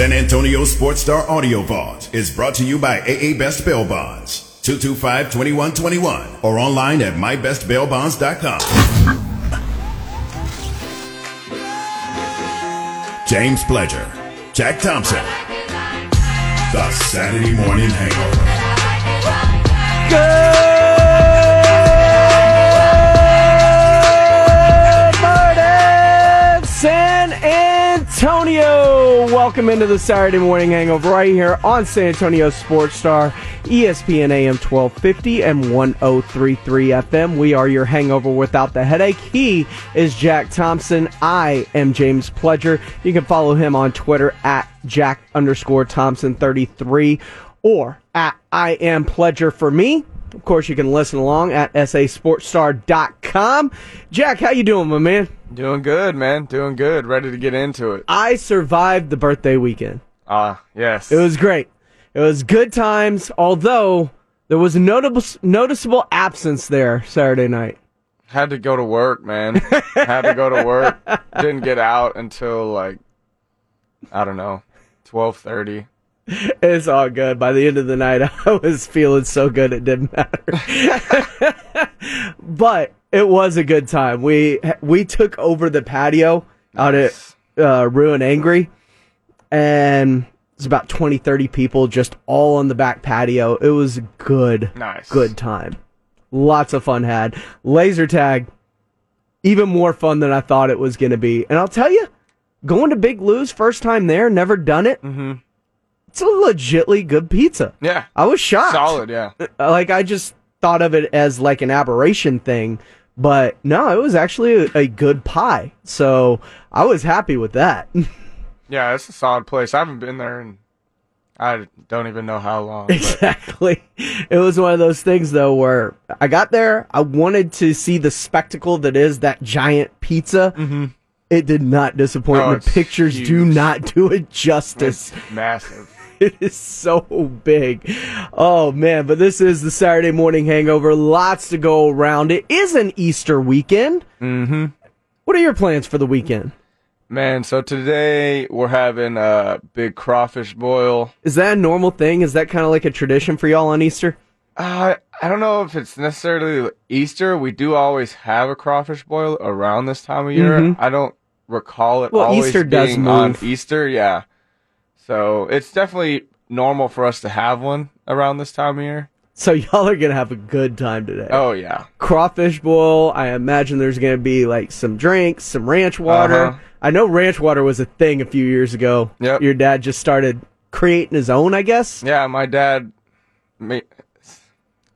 San Antonio Sports Star Audio Vault is brought to you by AA Best Bail Bonds. 225-2121 or online at mybestbailbonds.com. James Pledger, Jack Thompson. The Saturday Morning Hangover. Good morning, San Antonio. Welcome into the Saturday morning hangover right here on San Antonio Sports Star, ESPN AM 1250 and 1033 FM. We are your hangover without the headache. He is Jack Thompson. I am James Pledger. You can follow him on Twitter at Jack underscore Thompson 33 or at I am Pledger for me. Of course, you can listen along at sasportstar.com. Jack, how you doing, my man? Doing good, man. Doing good. Ready to get into it. I survived the birthday weekend. Ah, yes. It was great. It was good times, although there was a notable, noticeable absence there Saturday night. Had to go to work, man. Had to go to work. Didn't get out until like I don't know, twelve thirty. It's all good. By the end of the night, I was feeling so good it didn't matter. but it was a good time. We we took over the patio out at uh, Ruin Angry, and it's about 20, 30 people just all on the back patio. It was a good, Nice. good time. Lots of fun had. Laser tag, even more fun than I thought it was going to be. And I'll tell you, going to Big Lou's first time there, never done it. Mm-hmm. It's a legitly good pizza. Yeah. I was shocked. Solid, yeah. Like I just thought of it as like an aberration thing, but no, it was actually a, a good pie. So I was happy with that. Yeah, it's a solid place. I haven't been there and I don't even know how long. But exactly. It was one of those things though where I got there, I wanted to see the spectacle that is that giant pizza. Mm-hmm. It did not disappoint. Oh, the pictures do not do it justice. it's massive. It is so big. Oh man, but this is the Saturday morning hangover. Lots to go around. It is an Easter weekend. Mm-hmm. What are your plans for the weekend? Man, so today we're having a big crawfish boil. Is that a normal thing? Is that kind of like a tradition for y'all on Easter? Uh, I don't know if it's necessarily Easter. We do always have a crawfish boil around this time of year. I don't recall it Well, always Easter does being on. Easter. Yeah, so it's definitely normal for us to have one around this time of year. So y'all are gonna have a good time today. Oh yeah, Crawfish boil. I imagine there's gonna be like some drinks, some ranch water. Uh-huh. I know ranch water was a thing a few years ago. Yep. Your dad just started creating his own, I guess. yeah. My dad, ma-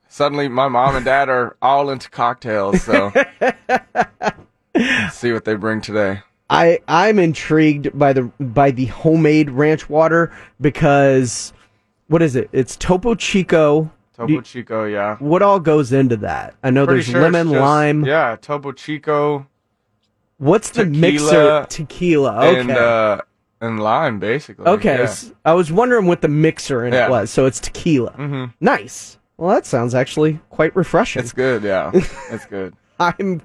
suddenly my mom and dad are all into cocktails. So see what they bring today. I I'm intrigued by the by the homemade ranch water because what is it? It's Topo Chico. Topo You- Chico, yeah. What all goes into that? I know Pretty there's sure lemon, just- lime. Yeah, Topo Chico What's the Tequila mixer? Tequila. Okay. and uh, and lime, basically. okay. yeah. s- I was wondering what the mixer in it was. So it's tequila. Mm-hmm. Nice. Well, that sounds actually quite refreshing. It's good, yeah. it's good. I'm.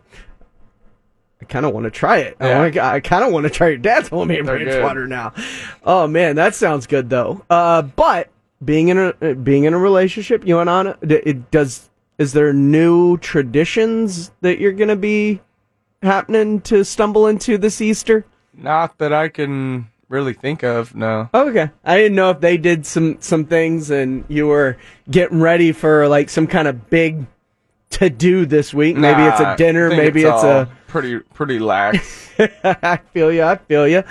I kind of want to try it. I, Yeah. wanna, I kind of want to try your dad's homemade They're ranch good. water now. Oh man, that sounds good though. Uh, but being in a being in a relationship, you and Anna, it does. Is there new traditions that you're gonna be happening to stumble into this Easter? Not that I can really think of, no. Okay, I didn't know if they did some some things and you were getting ready for like some kind of big to do this week. Maybe it's a dinner. I Maybe it's, all a pretty pretty lax. I feel you. I feel you.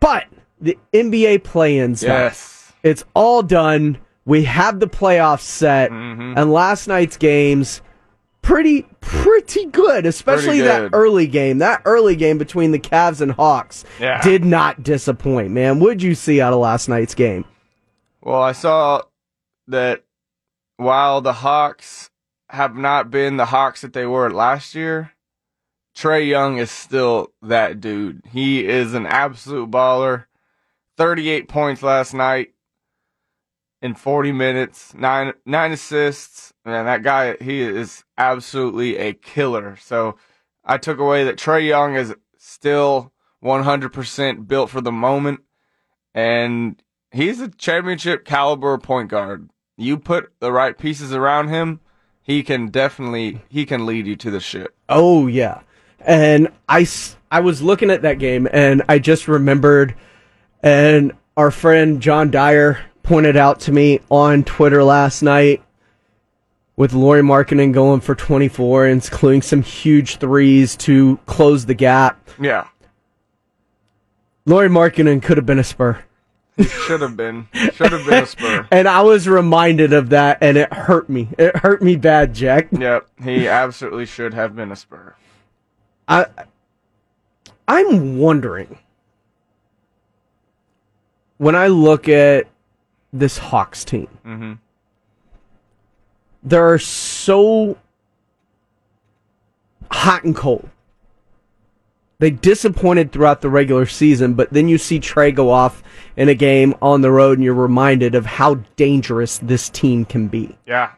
But the NBA play-in stuff. yes. It's all done. We have the playoffs set, Mm-hmm. and last night's games pretty pretty good, especially Pretty that early game. That early game between the Cavs and Hawks Yeah. did not disappoint, man. What'd you see out of last night's game? Well, I saw that while the Hawks have not been the Hawks that they were last year, Trae Young is still that dude. He is an absolute baller. 38 points last night in 40 minutes, nine nine assists. Man, that guy he is absolutely a killer. So I took away that Trae Young is still 100% built for the moment and he's a championship caliber point guard. You put the right pieces around him, he can definitely he can lead you to the ship. Oh yeah, and I I was looking at that game and I just remembered, and our friend John Dyer pointed out to me on Twitter last night with Lauri Markkanen going for 24 and including some huge threes to close the gap. Yeah, Lauri Markkanen could have been a Spur. he should have been should have been a spur. And I was reminded of that and it hurt me. It hurt me bad, Jack. Yep, he absolutely should have been a spur. I I'm wondering when I look at this Hawks team. Mhm. They're so hot and cold. They disappointed throughout the regular season, but then you see Trae go off in a game on the road and you're reminded of how dangerous this team can be. Yeah,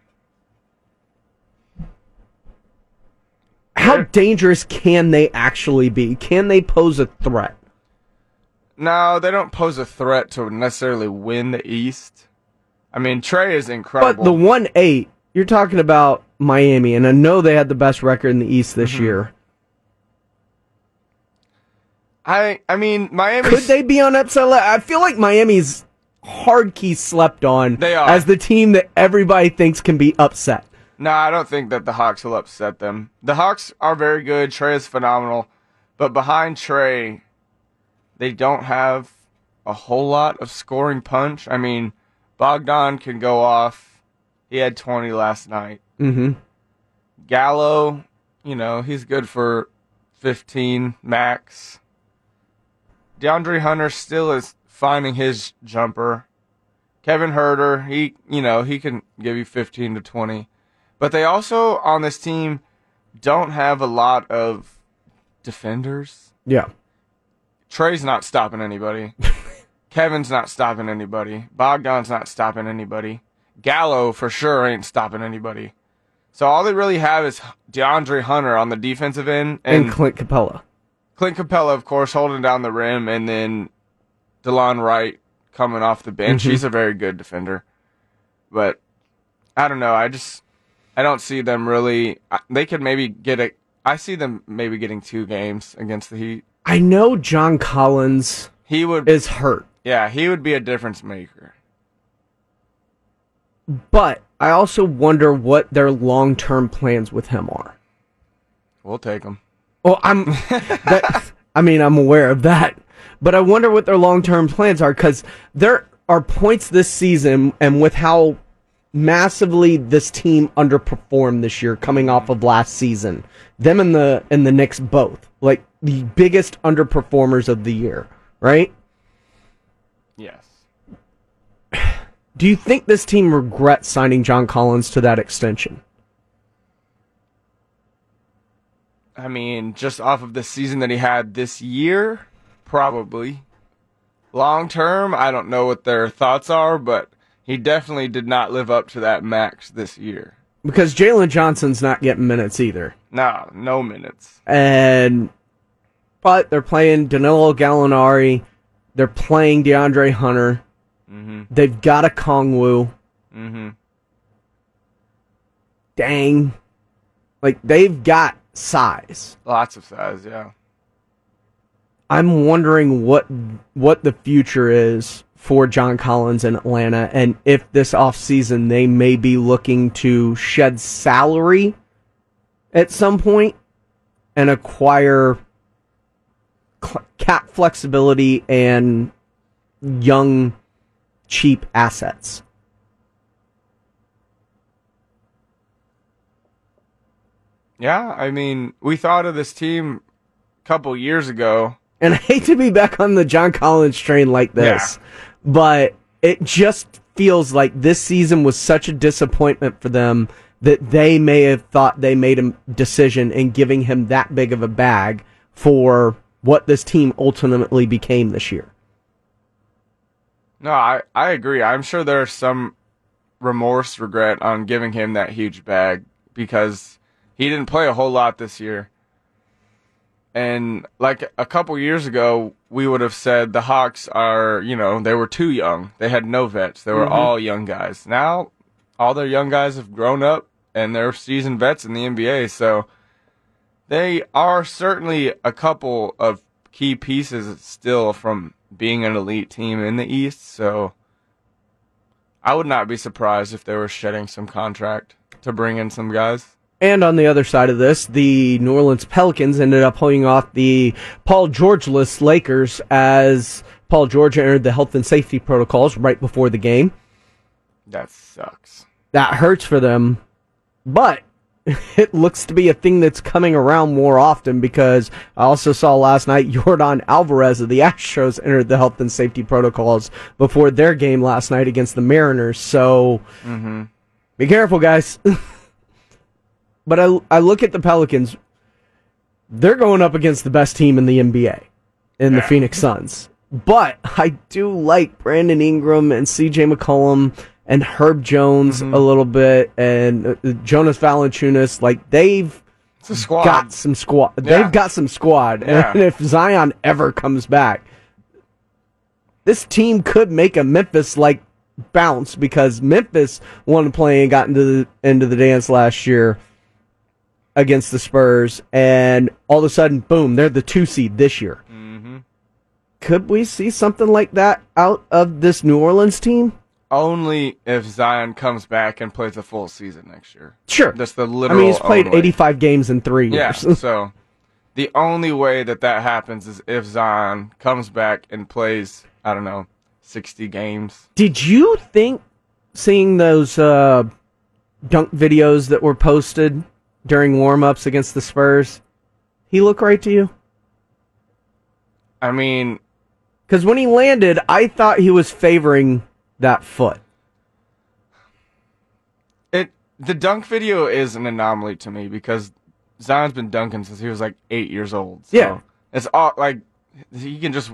How dangerous can they actually be? Can they pose a threat? no, they don't pose a threat to necessarily win the East. I mean, Trae is incredible. But the one eight, you're talking about Miami, and I know they had the best record in the East this Mm-hmm. year. I I mean, Miami Could they be on upset? I feel like Miami's hard key slept on They are. as the team that everybody thinks can be upset. No, I don't think that the Hawks will upset them. The Hawks are very good. Trae is phenomenal. But behind Trae, they don't have a whole lot of scoring punch. I mean, Bogdan can go off. He had 20 last night. Mm-hmm. Gallo, you know, he's good for 15 max. DeAndre Hunter still is finding his jumper. Kevin Huerter, he, you know, he can give you 15 to 20. But they also on this team don't have a lot of defenders. Yeah. Trae's not stopping anybody. Kevin's not stopping anybody. Bogdan's not stopping anybody. Gallo for sure ain't stopping anybody. So all they really have is DeAndre Hunter on the defensive end And, and, Clint Capela. Clint Capela, of course, holding down the rim, and then Delon Wright coming off the bench. Mm-hmm. He's a very good defender. But I don't know. I just I don't see them really. They could maybe get a. I see them maybe getting two games against the Heat. I know John Collins He would. is hurt, Yeah, he would be a difference maker. but I also wonder what their long term plans with him are. We'll take him. Well, I'm. that, I mean, I'm aware of that, but I wonder what their long term plans are because there are points this season, and with how massively this team underperformed this year, coming off of last season, them and the and the Knicks both like the biggest underperformers of the year, right? Yes. Do you think this team regrets signing John Collins to that extension? I mean, just off of the season that he had this year, probably. Long term, I don't know what their thoughts are, but he definitely did not live up to that max this year. Because Jalen Johnson's not getting minutes either. No, no minutes. and but they're playing Danilo Gallinari, they're playing DeAndre Hunter, they've got Okongwu. Mm-hmm. Dang, like they've got size. Lots of size, yeah. I'm wondering what what the future is for John Collins in Atlanta, and if this offseason they may be looking to shed salary at some point and acquire cap flexibility and young, cheap assets. Yeah, I mean, we thought of this team a couple years ago. And I hate to be back on the John Collins train like this, but it just feels like this season was such a disappointment for them that they may have thought they made a decision in giving him that big of a bag for what this team ultimately became this year. No, I, I agree. I'm sure there's some remorse, regret on giving him that huge bag because he didn't play a whole lot this year. And like a couple years ago, we would have said the Hawks are, you know, they were too young. They had no vets. They were mm-hmm. all young guys. Now, all their young guys have grown up and they're seasoned vets in the NBA. So they are certainly a couple of key pieces still from being an elite team in the East. So I would not be surprised if they were shedding some contract to bring in some guys. And on the other side of this, the New Orleans Pelicans ended up holding off the Paul George-less Lakers as Paul George entered the health and safety protocols right before the game. That sucks. That hurts for them, but it looks to be a thing that's coming around more often because I also saw last night Yordan Alvarez of the Astros entered the health and safety protocols before their game last night against the Mariners. So mm-hmm. be careful, guys. but I, I look at the Pelicans. They're going up against the best team in the NBA, in the Phoenix Suns. But I do like Brandon Ingram and CJ McCollum and Herb Jones a little bit and uh, Jonas Valanciunas. Like they've It's a squad. got some squad. Yeah. They've got some squad. Yeah. And if Zion ever comes back, this team could make a Memphis like bounce because Memphis won to play and got into the into the dance last year against the Spurs, and all of a sudden, boom, they're the two seed this year. hmm Could we see something like that out of this New Orleans team? Only if Zion comes back and plays a full season next year. Sure. That's the literal. I mean, he's played only. 85 games in three Yeah. so the only way that that happens is if Zion comes back and plays. I don't know, sixty games. Did you think seeing those uh, dunk videos that were posted during warm-ups against the Spurs, he look right to you? I mean, Because when he landed, I thought he was favoring that foot. it the dunk video is an anomaly to me because Zion's been dunking since he was like eight years old. So Yeah. it's all like he can just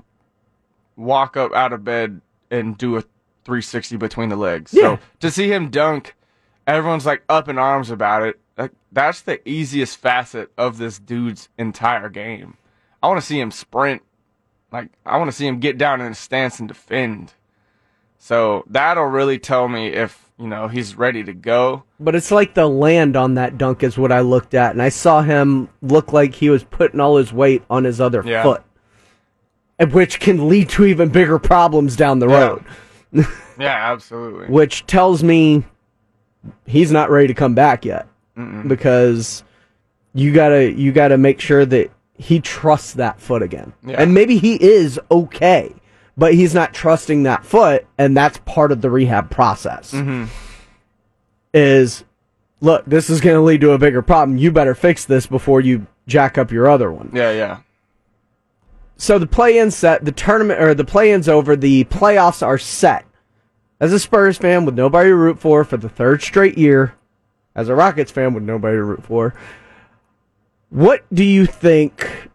walk up out of bed and do a 360 between the legs. Yeah. So to see him dunk, everyone's like up in arms about it. Like that's the easiest facet of this dude's entire game. I want to see him sprint. Like I want to see him get down in a stance and defend. So that'll really tell me if, you know, he's ready to go. But it's like the land on that dunk is what I looked at, and I saw him look like he was putting all his weight on his other Yeah. foot, and which can lead to even bigger problems down the Yeah. road. Yeah, absolutely. Which tells me he's not ready to come back yet, because you gotta you gotta make sure that he trusts that foot again, Yeah. and maybe he is okay. But he's not trusting that foot, and that's part of the rehab process. Mm-hmm. Is look, this is going to lead to a bigger problem. You better fix this before you jack up your other one. Yeah, yeah. So the play-in set, the tournament or the play-in's over. The playoffs are set. As a Spurs fan with nobody to root for for the third straight year, as a Rockets fan with nobody to root for, what do you think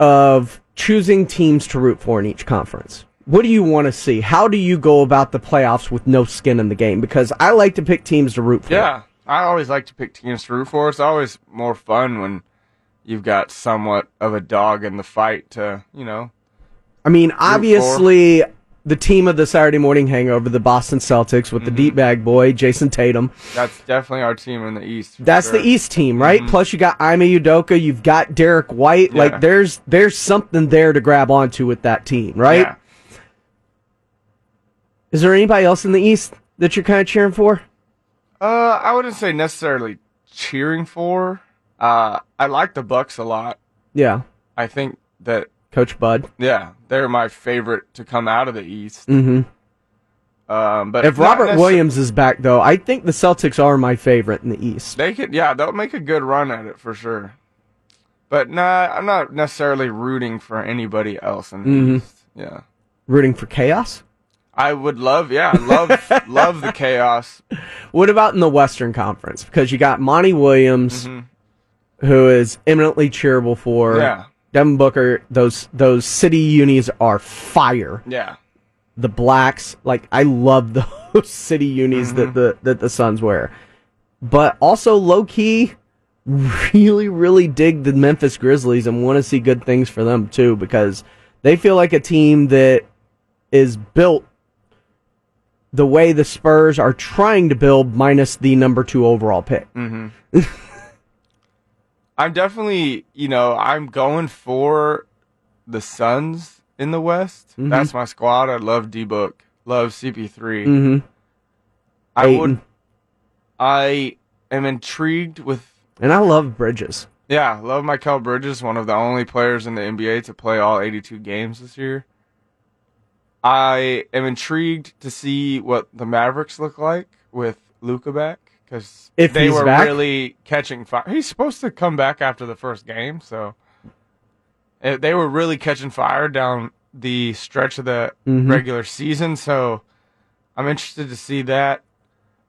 of choosing teams to root for in each conference? What do you want to see? How do you go about the playoffs with no skin in the game? Because I like to pick teams to root for. Yeah. I always like to pick teams to root for. It's always more fun when you've got somewhat of a dog in the fight to, you know. I mean, obviously, the team of the Saturday morning hangover, the Boston Celtics, with the deep bag boy, Jayson Tatum. That's definitely our team in the East. That's sure. the East team, right? Plus, you got Ime Udoka, you've got Derrick White. Yeah. Like, there's there's something there to grab onto with that team, right? Yeah. Is there anybody else in the East that you're kind of cheering for? Uh, I wouldn't say necessarily cheering for. Uh, I like the Bucks a lot. Yeah, I think that Coach Bud. yeah, they're my favorite to come out of the East. Mm-hmm. Um, but If Robert Williams is back, though, I think the Celtics are my favorite in the East. they could, yeah, they'll make a good run at it for sure. But nah, I'm not necessarily rooting for anybody else in the Mm-hmm. East. Yeah, Rooting for chaos. I would love, yeah, love, love the chaos. What about in the Western Conference? Because you got Monty Williams, who is eminently cheerable for. Mm-hmm. Yeah. Devin Booker, those those city unis are fire. Yeah, The blacks, like I love those city unis Mm-hmm. that the that the Suns wear. But also low key, really, really dig the Memphis Grizzlies and want to see good things for them too, because they feel like a team that is built the way the Spurs are trying to build, minus the number two overall pick. I'm definitely, you know, I'm going for the Suns in the West. Mm-hmm. That's my squad. I love D Book, love CP3. Mm-hmm. I would, I am intrigued with And I love Bridges. Yeah, love Mikal Bridges, one of the only players in the NBA to play all 82 games this year. I am intrigued to see what the Mavericks look like with Luka back because If they were back? really catching fire. He's supposed to come back after the first game, so uh, they were really catching fire down the stretch of the Mm-hmm. regular season. So I'm interested to see that.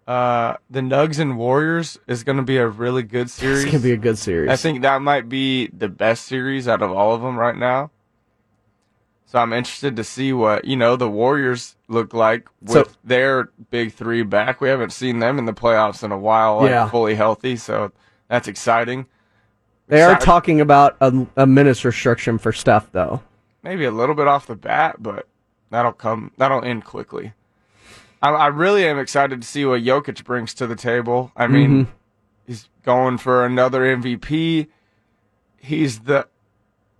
Uh, the Nugs and Warriors is going to be a really good series. This could be a good series. I think that might be the best series out of all of them right now. So I'm interested to see what you know the Warriors look like with So- their big three back. We haven't seen them in the playoffs in a while, like Yeah. fully healthy. So that's exciting. they are talking about a, a minutes restriction for Steph, though. Maybe a little bit off the bat, but that'll come. That'll end quickly. I, I really am excited to see what Jokic brings to the table. I mean, mm-hmm. he's going for another MVP. He's the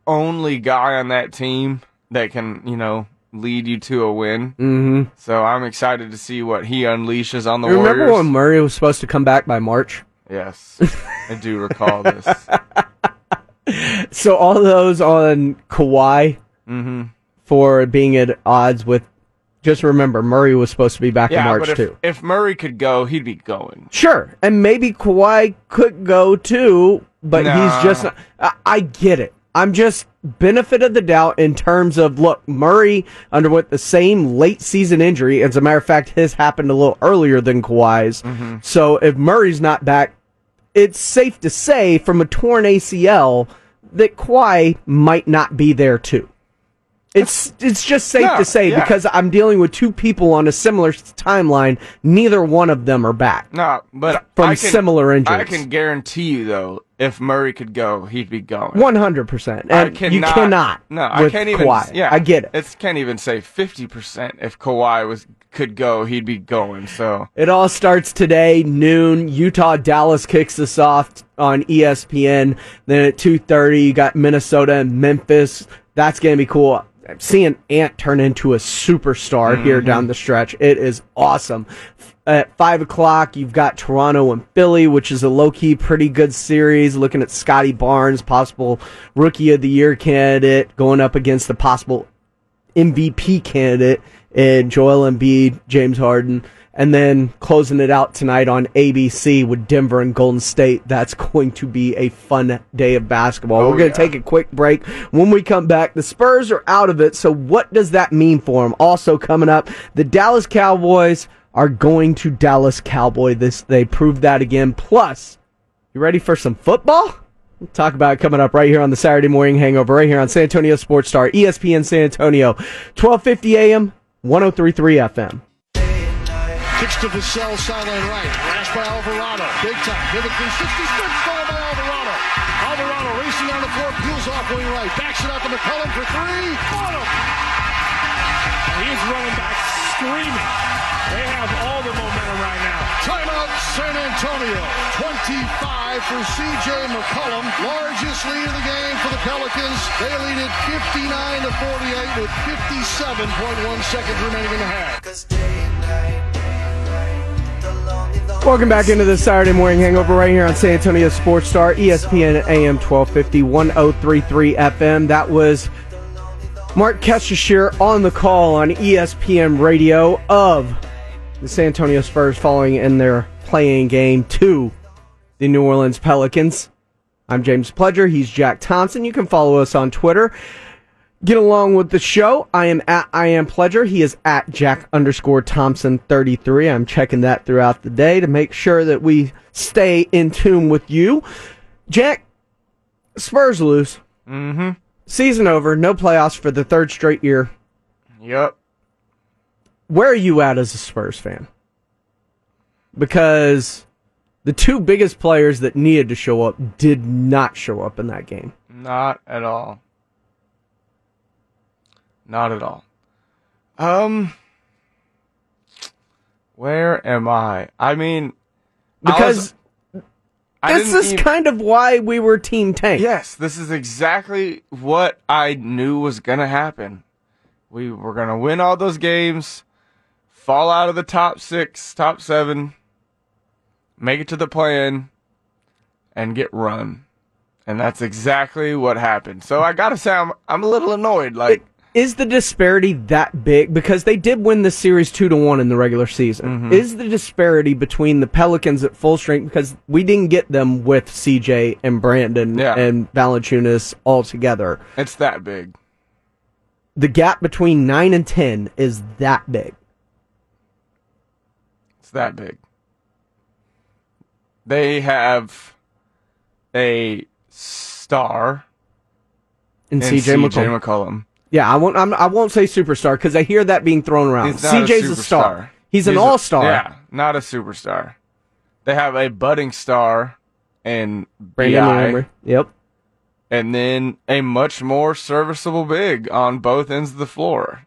only guy on that team that can, you know, lead you to a win. Mm-hmm. So I'm excited to see what he unleashes on the Remember Warriors. when Murray was supposed to come back by March? yes, I do recall this. So all those on Kawhi hmm for being at odds with. Just remember, Murray was supposed to be back in March but if, too. if Murray could go, he'd be going. Sure, and maybe Kawhi could go too, but Nah. he's just. Not, I, I get it. I'm just benefit of the doubt in terms of look. Murray underwent the same late season injury. As a matter of fact, his happened a little earlier than Kawhi's. Mm-hmm. So if Murray's not back, it's safe to say from a torn ACL that Kawhi might not be there too. It's it's just safe to say yeah. because I'm dealing with two people on a similar timeline. Neither one of them are back. No, but From can, similar injuries. I can guarantee you though, if Murray could go, he'd be going. One hundred percent. I And you cannot- cannot. No, I can't even. Kawhi. Yeah, I get it. It's can't even say fifty percent. If Kawhi was could go, he'd be going. So It all starts today, noon. Utah Dallas kicks us off on ESPN. Then at two thirty, you got Minnesota and Memphis. That's gonna be cool. Seeing Ant turn into a superstar here Mm-hmm. down the stretch. It is awesome. At five o'clock, you've got Toronto and Philly, which is a low key pretty good series. Looking at Scottie Barnes, possible rookie of the year candidate, going up against the possible MVP candidate in Joel Embiid, James Harden, and then closing it out tonight on ABC with Denver and Golden State. That's going to be a fun day of basketball. Oh, We're going yeah. to take a quick break. When we come back, the Spurs are out of it. So what does that mean for them? Also coming up, the Dallas Cowboys are going to Dallas Cowboy. This they proved that again. Plus, you ready for some football? We'll talk about it coming up right here on the Saturday morning hangover, right here on San Antonio Sports Star, ESPN San Antonio, 1250 AM, 1033 FM. Kicks to Vassell, sideline right. Rash by Alvarado. Big time. Give it 360. Spin stolen by Alvarado. Alvarado racing down the floor. Peels off wing right. Backs it out to McCollum for three. Got him. He's running back screaming. They have all the momentum right now. Timeout San Antonio. 25 for C.J. McCollum. Largest lead of the game for the Pelicans. They lead it 59 to 48 with 57.1 seconds remaining in the half. Welcome back into the Saturday morning hangover right here on San Antonio Sports Star, ESPN AM 1250, 1033 FM. That was Marc Kestecher on the call on ESPN Radio of the San Antonio Spurs following in their playing game to the New Orleans Pelicans. I'm James Pledger. He's Jack Thompson. You can follow us on Twitter. Get along with the show. I am at I am Pledger. He is at Jack underscore Thompson 33. I'm checking that throughout the day to make sure that we stay in tune with you. Jack, Spurs lose. Mm-hmm. Season over. No playoffs for the third straight year. Yep. Where are you at as a Spurs fan? Because the two biggest players that needed to show up did not show up in that game. Not at all. Not at all. Um, where am I? I mean, I Because was- I this is even- kind of why we were Team Tank. Yes, this is exactly what I knew was gonna happen. We were gonna win all those games, fall out of the top six, top seven, make it to the play-in, and get run. And that's exactly what happened. So I gotta say, I'm I'm a little annoyed. Like, Is the disparity that big? Because they did win the series two to one in the regular season. Mm-hmm. Is the disparity between the Pelicans at full strength because we didn't get them with CJ and Brandon Yeah. and Valanciunas all together? it's that big. The gap between nine and ten is that big. It's that big. They have a star And in CJ McCollum. CJ McCollum. Yeah, I won't. I'm, I won't say superstar because I hear that being thrown around. He's not CJ's a, superstar. star. He's, an all star. Yeah, not a superstar. They have a budding star in Brandon Lambert. Yep. and then a much more serviceable big on both ends of the floor.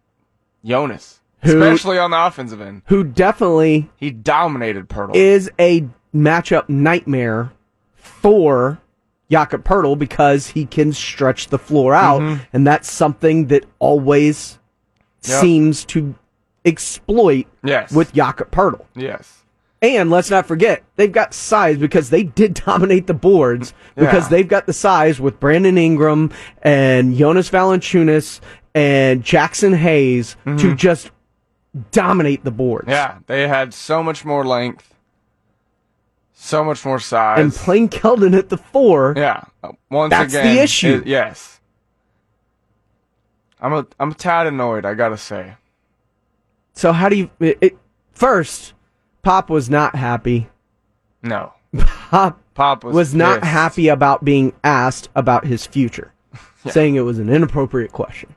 Jonas. Who- Especially on the offensive end. Who definitely He dominated Poeltl. is a matchup nightmare for Jakob Poeltl because he can stretch the floor out, and that's something that always Mm-hmm. Yep. seems to exploit yes. with Jakob Poeltl. yes. And let's not forget, they've got size because they did dominate the boards because Yeah. they've got the size with Brandon Ingram and Jonas Valanciunas and Jaxson Hayes to just dominate the boards. Mm-hmm. Yeah, they had so much more length, so much more size. And playing Keldon at the four, Yeah. Once That's the issue. it- yes. I'm a I'm a tad annoyed. I gotta say. so how do you. It, it, first, Pop was not happy. No. Pop Pop was was not pissed. happy about being asked about his future, saying it was an inappropriate question.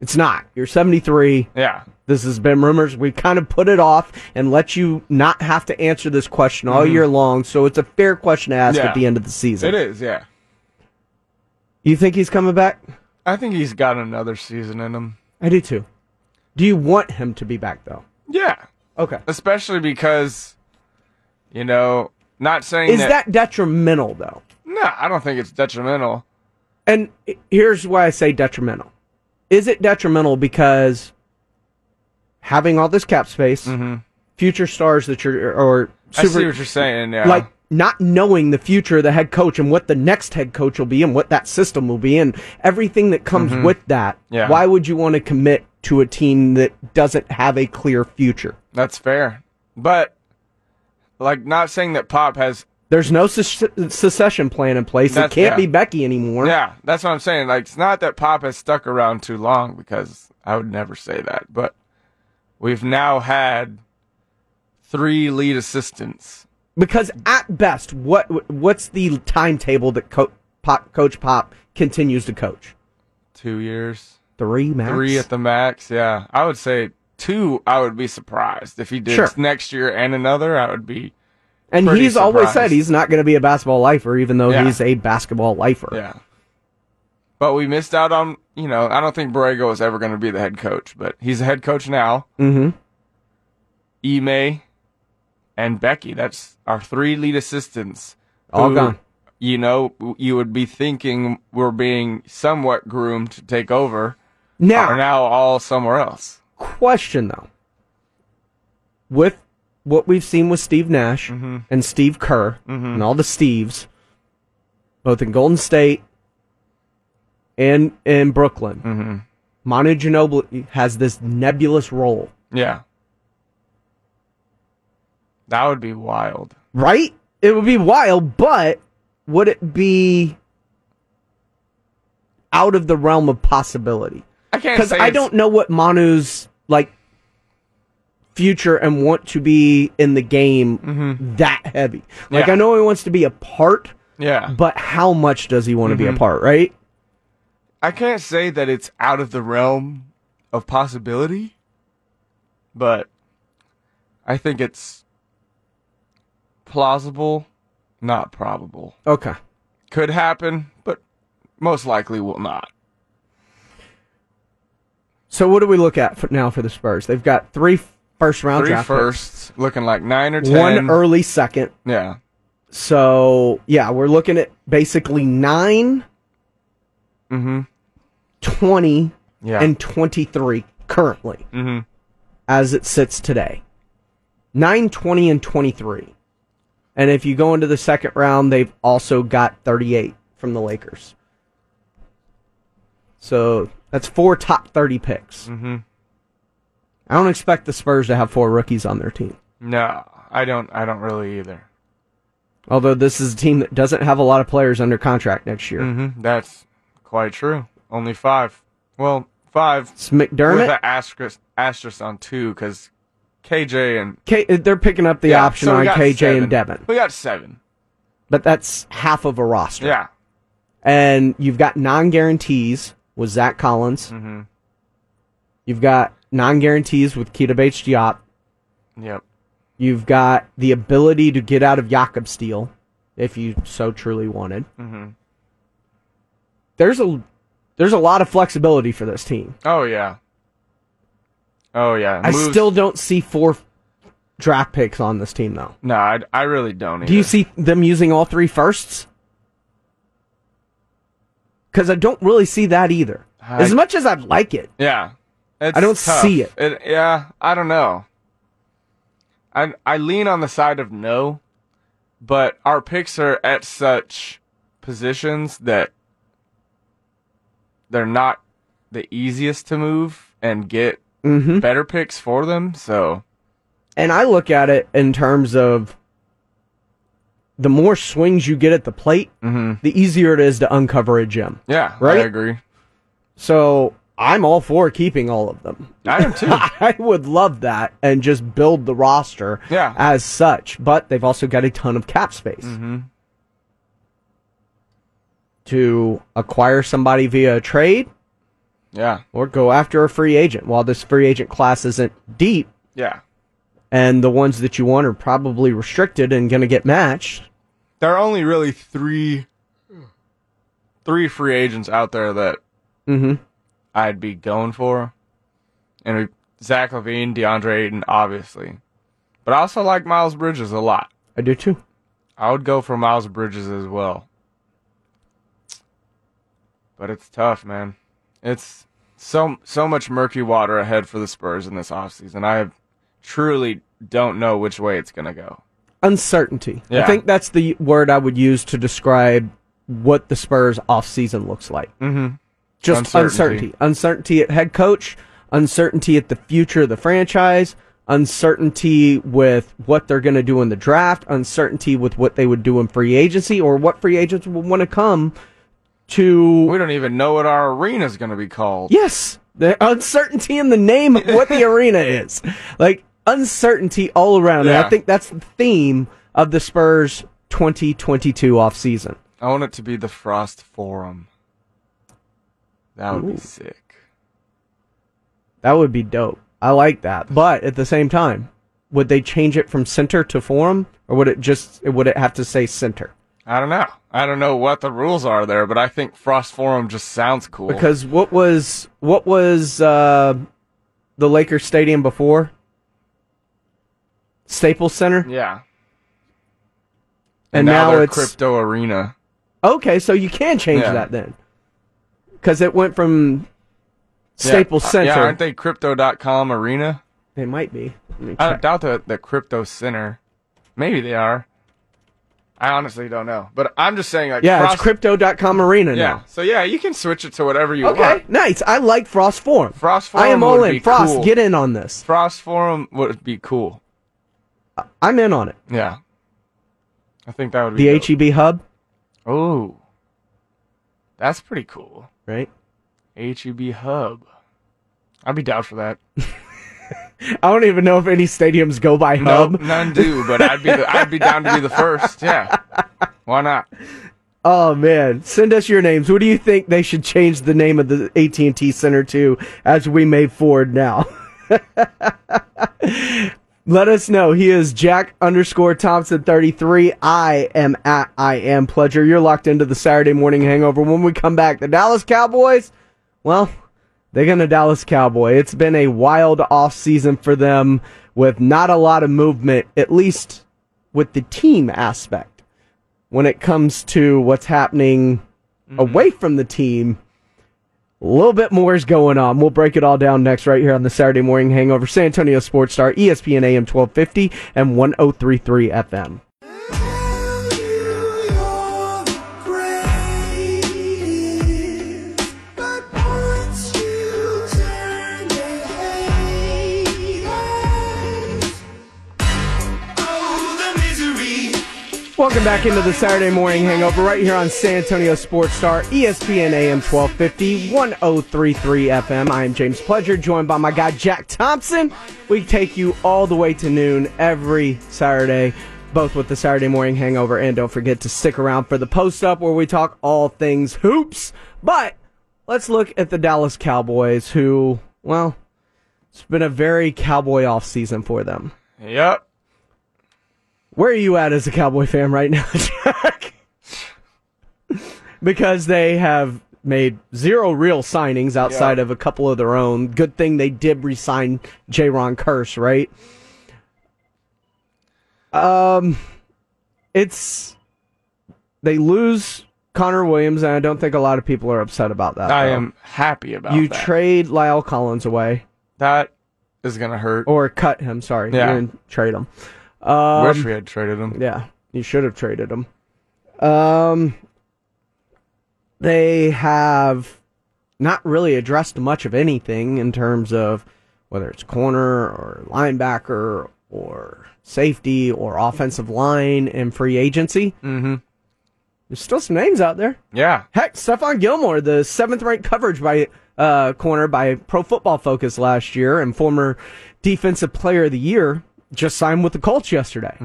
It's not. You're 73. Yeah. This has been rumors. We kind of put it off and let you not have to answer this question all year long. So it's a fair question to ask Mm-hmm. Yeah. at the end of the season. It is. Yeah. You think he's coming back? I think he's got another season in him. I do too. Do you want him to be back though? Yeah. Okay. Especially because, you know, not saying Is that detrimental though? No, I don't think it's detrimental. And here's why I say detrimental. Is it detrimental because having all this cap space, future stars that you're or Mm-hmm. I see what you're saying. Yeah. like not knowing the future of the head coach and what the next head coach will be and what that system will be and everything that comes with that. Mm-hmm. Yeah. Why would you want to commit to a team that doesn't have a clear future? that's fair, but like not saying that Pop has There's no suc- secession plan in place. It can't yeah. be Becky anymore. Yeah, that's what I'm saying. Like, it's not that Pop has stuck around too long because I would never say that. But we've now had three lead assistants. Because at best, what what's the timetable that Co- Pop, Coach Pop continues to coach? Two years, Three max. three at the max. Yeah, I would say two. I would be surprised if he did Sure. next year and another. I would be. And he's always said he's not going to be a basketball lifer, even though Yeah. he's a basketball lifer. Yeah. But we missed out on. You know, I don't think Borrego is ever going to be the head coach, but he's the head coach now. Mm-hmm. Ime, and Becky. That's our three lead assistants. All who, gone. You know, you would be thinking we're being somewhat groomed to take over. Now, Are now all somewhere else. question though, with what we've seen with Steve Nash Mm-hmm. and Steve Kerr and all the Steves, both in Golden State and in Brooklyn, Mm-hmm. Manu Ginobili has this nebulous role. Yeah. That would be wild. right? It would be wild, but would it be out of the realm of possibility? I can't Because I don't know what Manu's like future and want to be in the game that heavy. Like Mm-hmm. Yeah. I know he wants to be a part, Yeah, but how much does he want to be a Mm-hmm. part? Right? I can't say that it's out of the realm of possibility, but I think it's plausible, not probable. Okay. Could happen, but most likely will not. So what do we look at for now for the Spurs? They've got three first round Three draft picks, looking like nine or ten. one early second. Yeah. So yeah, we're looking at basically nine, Mm-hmm. 20, Yeah. and 23 currently mm-hmm. as it sits today. 9, 20, and 23. And if you go into the second round, they've also got 38 from the Lakers. So that's four top 30 picks. Mm-hmm. I don't expect the Spurs to have four rookies on their team. No, I don't. I don't really either. Although this is a team that doesn't have a lot of players under contract next year. Mm-hmm. That's quite true. Only five. Well, five It's with McDermott. an asterisk, asterisk on two because KJ and K- they're picking up the Yeah, option so on KJ seven. and Devin. We got seven. But that's half of a roster. Yeah. And you've got non guarantees with Zach Collins. Mm-hmm. You've got non guarantees with Keita Bates Diop. Yep. You've got the ability to get out of Jakob Steele if you so truly wanted. Mm-hmm. There's a there's a lot of flexibility for this team. Oh yeah. Oh yeah. I Moves- still don't see four draft picks on this team though. No, I, I really don't. Do you see them using all three firsts? Because I don't really see that either. I- as much as I'd like it, Yeah. It's I don't tough. see it. Yeah, I don't know. I I lean on the side of no, but our picks are at such positions that they're not the easiest to move and get Mm-hmm. better picks for them. So and I look at it in terms of the more swings you get at the plate, Mhm. the easier it is to uncover a gem. yeah, Right? I agree. So I'm all for keeping all of them. I am too. I would love that and just build the roster Yeah. as such. But they've also got a ton of cap space hmm to acquire somebody via a trade Yeah, or go after a free agent. While this free agent class isn't deep yeah. and the ones that you want are probably restricted and going to get matched, There are only really three, three free agents out there that Mhm. I'd be going for, and Zach LaVine, DeAndre Ayton, obviously, but I also like Miles Bridges a lot. I do too. I would go for Miles Bridges as well, but it's tough, man. It's so so much murky water ahead for the Spurs in this offseason. I truly don't know which way it's gonna go. Uncertainty. I think that's the word I would use to describe what the Spurs offseason looks like. Mm-hmm. Just Uncertainty. uncertainty. Uncertainty at head coach, uncertainty at the future of the franchise, uncertainty with what they're going to do in the draft, uncertainty with what they would do in free agency or what free agents would want to come to. We don't even know what our arena is gonna be called. Yes, the uncertainty in the name of what the arena is. Like uncertainty all around. And I think that's the theme of the Spurs 2022 offseason. I want it to be the Frost Forum. That would be sick. That would be dope. I like that. But at the same time, would they change it from center to forum, or would it just would it have to say center? I don't know. I don't know what the rules are there, but I think Frost Forum just sounds cool. Because what was what was uh, the Lakers Stadium before? Staples Center, yeah, and, now, they're it's Crypto Arena. okay. So you can change Yeah. that then, because it went from Yeah. Staples Uh, Center. Yeah, aren't they Crypto.com Arena? They might be. I doubt the the Crypto Center. Maybe they are. I honestly don't know, but I'm just saying like yeah, Frost, it's crypto.com arena Yeah, now. so yeah, you can switch it to whatever you Okay, want. nice. I like Frost Forum. Frost Forum. I am all in. Frost, cool. get in on this. Frost Forum would be cool. I'm in on it. Yeah. I think that would be The dope. HEB hub, Oh. That's pretty cool. Right? HEB Hub. I'd be down for that. I don't even know if any stadiums go by hub. Nope, none do, but I'd be the, I'd be down to be the first. Yeah. Why not? Oh man, send us your names. What do you think they should change the name of the AT&T Center to as we move forward now? Let us know. He is Jack underscore Thompson 33. I am at I am Pledger. You're locked into the Saturday morning hangover. When we come back, the Dallas Cowboys, well, they're going to Dallas Cowboy. It's been a wild off season for them with not a lot of movement, at least with the team aspect. When it comes to what's happening mm-hmm. away from the team, a little bit more is going on. We'll break it all down next, right here on the Saturday Morning Hangover. San Antonio Sports Star, ESPN AM 1250 and 1033 FM. Welcome back into the Saturday Morning Hangover right here on San Antonio Sports Star, ESPN AM 1250, 1033 FM. I am James Pledger, joined by my guy Jack Thompson. We take you all the way to noon every Saturday, both with the Saturday Morning Hangover, and don't forget to stick around for the post up where we talk all things hoops. But let's look at the Dallas Cowboys, who, well, it's been a very cowboy off season for them. Yep. Where are you at as a Cowboy fan right now, Jack? because they have made zero real signings outside Yeah. of a couple of their own. Good thing they did resign Jayron Kearse, right? Um, it's they lose Connor Williams, and I don't think a lot of people are upset about that. I though. am happy about You that. trade La'el Collins away, that is gonna hurt. or cut him. Sorry, Yeah. trade him. Um, Wish we had traded him. Yeah, you should have traded him. Um, they have not really addressed much of anything in terms of whether it's corner or linebacker or safety or offensive line and free agency. Mm-hmm. There's still some names out there. Yeah. Heck, Stephon Gilmore, the seventh ranked coverage by uh, corner by Pro Football Focus last year and former Defensive Player of the Year, just signed with the Colts yesterday.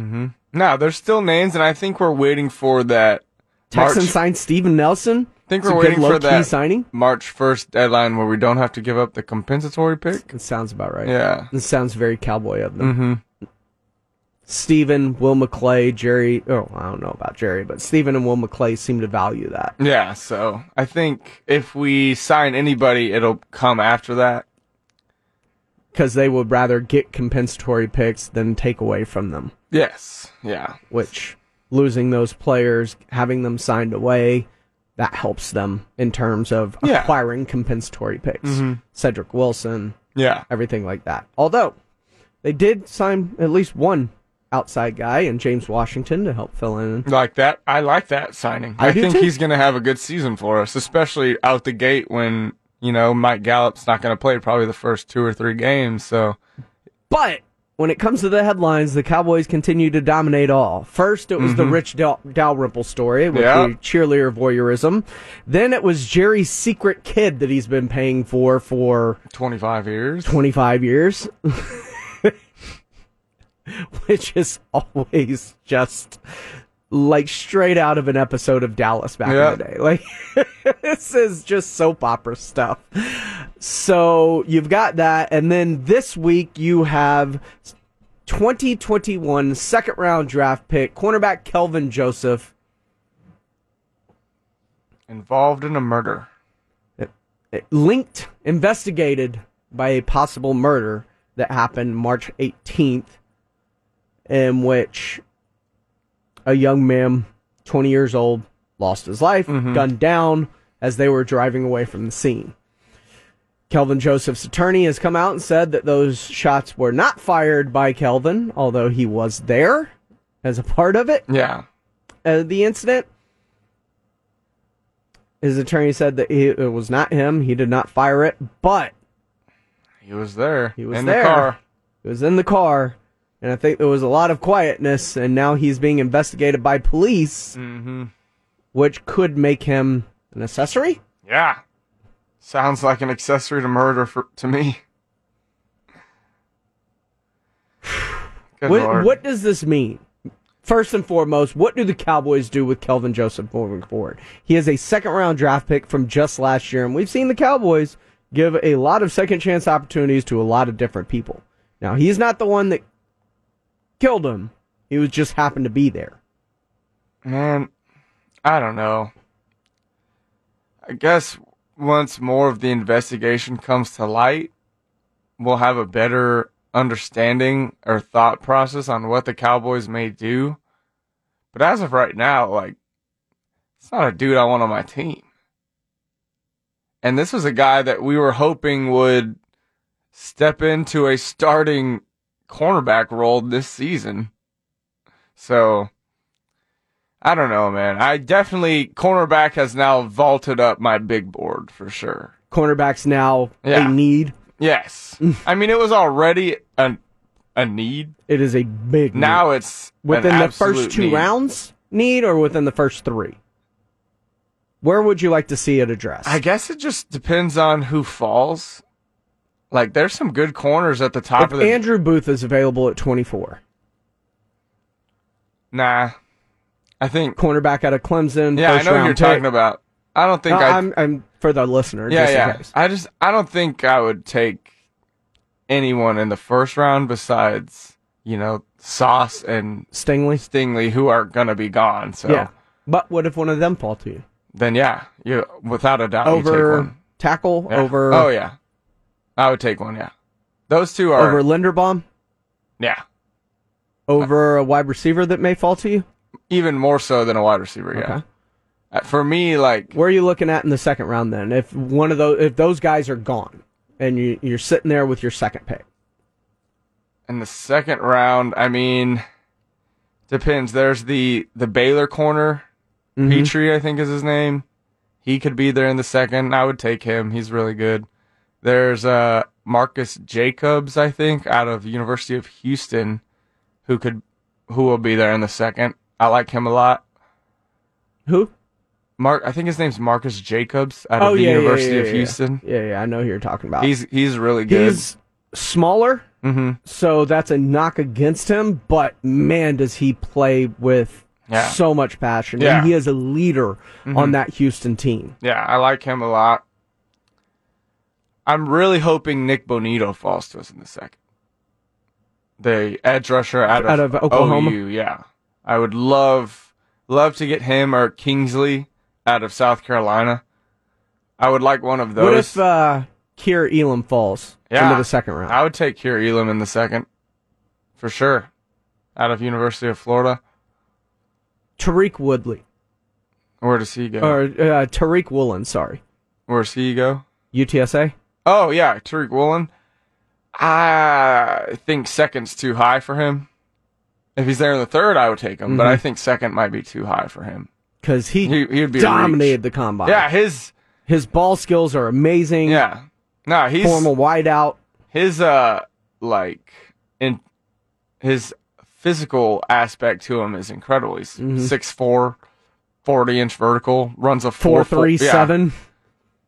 No, there's still names, and I think we're waiting for that. Texans signed Steven Nelson. I think we're waiting for that signing. March 1st deadline where we don't have to give up the compensatory pick. It sounds about right. Yeah. It sounds very cowboy of them. Mm-hmm. Stephen, Will McClay, Jerry. Oh, I don't know about Jerry, but Stephen and Will McClay seem to value that. Yeah, so I think if we sign anybody, it'll come after that. Because they would rather get compensatory picks than take away from them. Yes. Yeah. Which losing those players, having them signed away, that helps them in terms of Yeah. acquiring compensatory picks. Mm-hmm. Cedric Wilson, Yeah. everything like that. Although they did sign at least one outside guy and James Washington to help fill in. Like that. I like that signing. I I, think too. he's going to have a good season for us, especially out the gate when, you know, Mike Gallup's not going to play probably the first two or three games. So, But when it comes to the headlines, the Cowboys continue to dominate all. First, it was the mm-hmm. Rich Dal- Dalrymple story with Yeah. the cheerleader voyeurism. Then it was Jerry's secret kid that he's been paying for for 25 years. 25 years. Which is always just like straight out of an episode of Dallas back Yeah. in the day. Like this is just soap opera stuff. So you've got that and then this week you have 2021 second round draft pick cornerback Kelvin Joseph Involved in a murder. linked, investigated by a possible murder that happened March 18th, in which a young man, 20 years old, lost his life, gunned down as they were driving away from the scene. Kelvin Joseph's attorney has come out and said that those shots were not fired by Kelvin, although he was there as a part of it Yeah. uh, the incident. His attorney said that he, it was not him. He did not fire it, but He was there. He was in there. the car. it was in the car And I think there was a lot of quietness, and now he's being investigated by police, Mm-hmm. which could make him an accessory. Yeah. Sounds like an accessory to murder for, to me. What, what does this mean? First and foremost, what do the Cowboys do with Kelvin Joseph moving forward? He is a second round draft pick from just last year, and we've seen the Cowboys give a lot of second chance opportunities to a lot of different people. Now, he's not the one that killed him, he was just happened to be there. Man, I don't know. I guess once more of the investigation comes to light, we'll have a better understanding or thought process on what the Cowboys may do. But as of right now, like, it's not a dude I want on my team. And this was a guy that we were hoping would step into a starting cornerback role this season. So, I don't know, man. I definitely cornerback has now vaulted up my big board for sure. Cornerback's now Yeah. a need. Yes, mm. I mean it was already a a need. It is a big need. Now it's within the first two need. rounds need or within the first three. Where would you like to see it addressed? I guess it just depends on who falls. Like there's some good corners at the top if of the. Andrew Booth is available at 24, nah, I think. cornerback out of Clemson. Yeah, I know you're pick. talking about. I don't think No, I. I'm, I'm for the listener. yeah, yeah. case. I just I don't think I would take anyone in the first round besides you know Sauce and Stingley. Stingley who are gonna be gone. So Yeah, but what if one of them fall to you? then yeah, you without a doubt you take Over one. tackle, Yeah. over oh yeah, I would take one. Yeah, those two are over Linderbaum, yeah over a wide receiver that may fall to you. even more so than a wide receiver. Yeah, Okay. Uh, for me like Where are you looking at in the second round then? If one of those, if those guys are gone, and you, you're sitting there with your second pick, in the second round, I mean, depends. There's the the Baylor corner, Mm-hmm. Pitre, I think is his name. He could be there in the second. I would take him. He's really good. There's uh Marcus Jacobs, I think, out of University of Houston, who could who will be there in the second. I like him a lot. who? Mark, I think his name's Marcus Jacobs out Oh of the yeah, yeah, University yeah, of yeah, Houston. Yeah, yeah, I know who you're talking about. He's he's really good. He's smaller, hmm so that's a knock against him. But man, does he play with so much passion, Yeah. and he is a leader on that Houston team. Yeah, I like him a lot. I'm really hoping Nik Bonitto falls to us in the second. The edge rusher out of, Out of Oklahoma? OU, yeah. I would love love to get him or Kingsley out of South Carolina. I would like one of those. What if uh, Kaiir Elam falls Yeah. into the second round? I would take Kaiir Elam in the second. For sure. Out of University of Florida. Tariq Woodley Where does he go? or uh, Tariq Woolen, sorry, Where does he go? UTSA. Oh yeah, Tariq Woolen. I think second's too high for him. If he's there in the third, I would take him, but I think second might be too high for him. because he, He- be dominated the combine. Yeah, his his ball skills are amazing. yeah. No, he's formal wideout. his uh like in his physical aspect to him is incredible. He's six four, 40 inch vertical, runs a Four four three yeah. seven.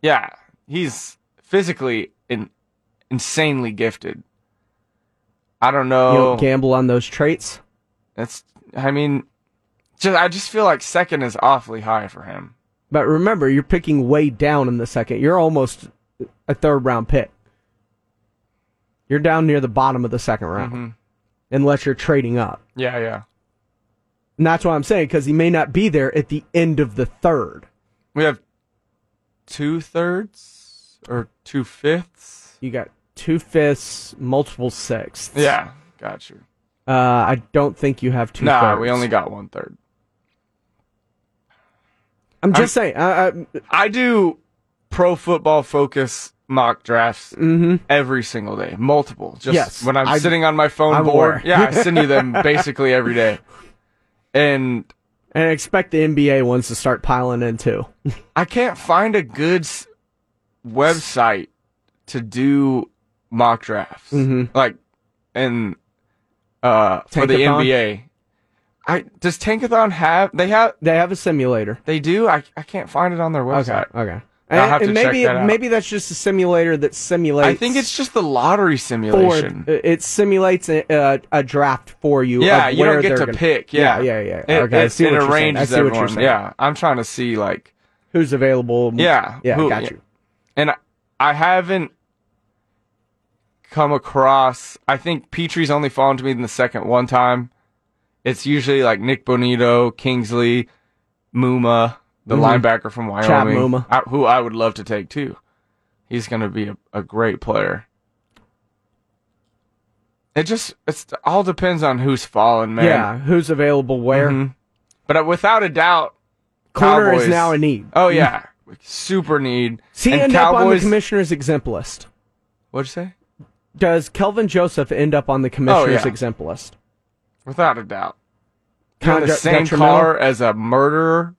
Yeah, he's physically in, insanely gifted. I don't know. You don't gamble on those traits. It's. I mean, just I just feel like second is awfully high for him. But remember, you're picking way down in the second. You're almost a third round pick. You're down near the bottom of the second round, Mm-hmm. unless you're trading up. Yeah, yeah. And that's what I'm saying because he may not be there at the end of the third. We have two thirds or two fifths. You got two fifths, multiple sixths. Yeah, got you. Uh, I don't think you have two. Nah, thirds. we only got one third. I'm just saying. Uh, uh, I do pro football focus mock drafts every single day, multiple. Just Mm-hmm. Yes, when I'm I- sitting on my phone I'm board. Yeah, I send you them basically every day. And and I expect the NBA ones to start piling in too. I can't find a good website to do mock drafts. Mm-hmm. Like, and uh, for the NBA. I does Tankathon have they have They have a simulator. they do? I I can't find it on their website. Okay. Okay. I'll And, have to and check maybe that out. maybe that's just a simulator that simulates. I think it's just the lottery for simulation. it simulates a, a, draft for you. yeah, you where don't get to gonna- pick. Yeah, yeah, yeah. It, okay, I it, see it what you're saying. I arranges see what you're everyone. saying. Yeah, I'm trying to see like who's available? Yeah, yeah, who- got yeah. you. And I- haven't come across. I think Pitre's only fallen to me in the second one time. It's usually like Nik Bonitto, Kingsley, Muma, the linebacker from Wyoming, Muma. I- who I would love to take too. He's going to be a, a great player. It just it's all depends on who's fallen, man. Yeah, who's available where? Mhm. But uh, without a doubt, Corner Cowboys- is now a need. Oh yeah, super need. He and end up on the commissioner's exempt list? What'd you say? Does Kelvin Joseph end up on the commissioner's Oh, yeah. exempt list? Without a doubt. Kinda the same car as a murderer,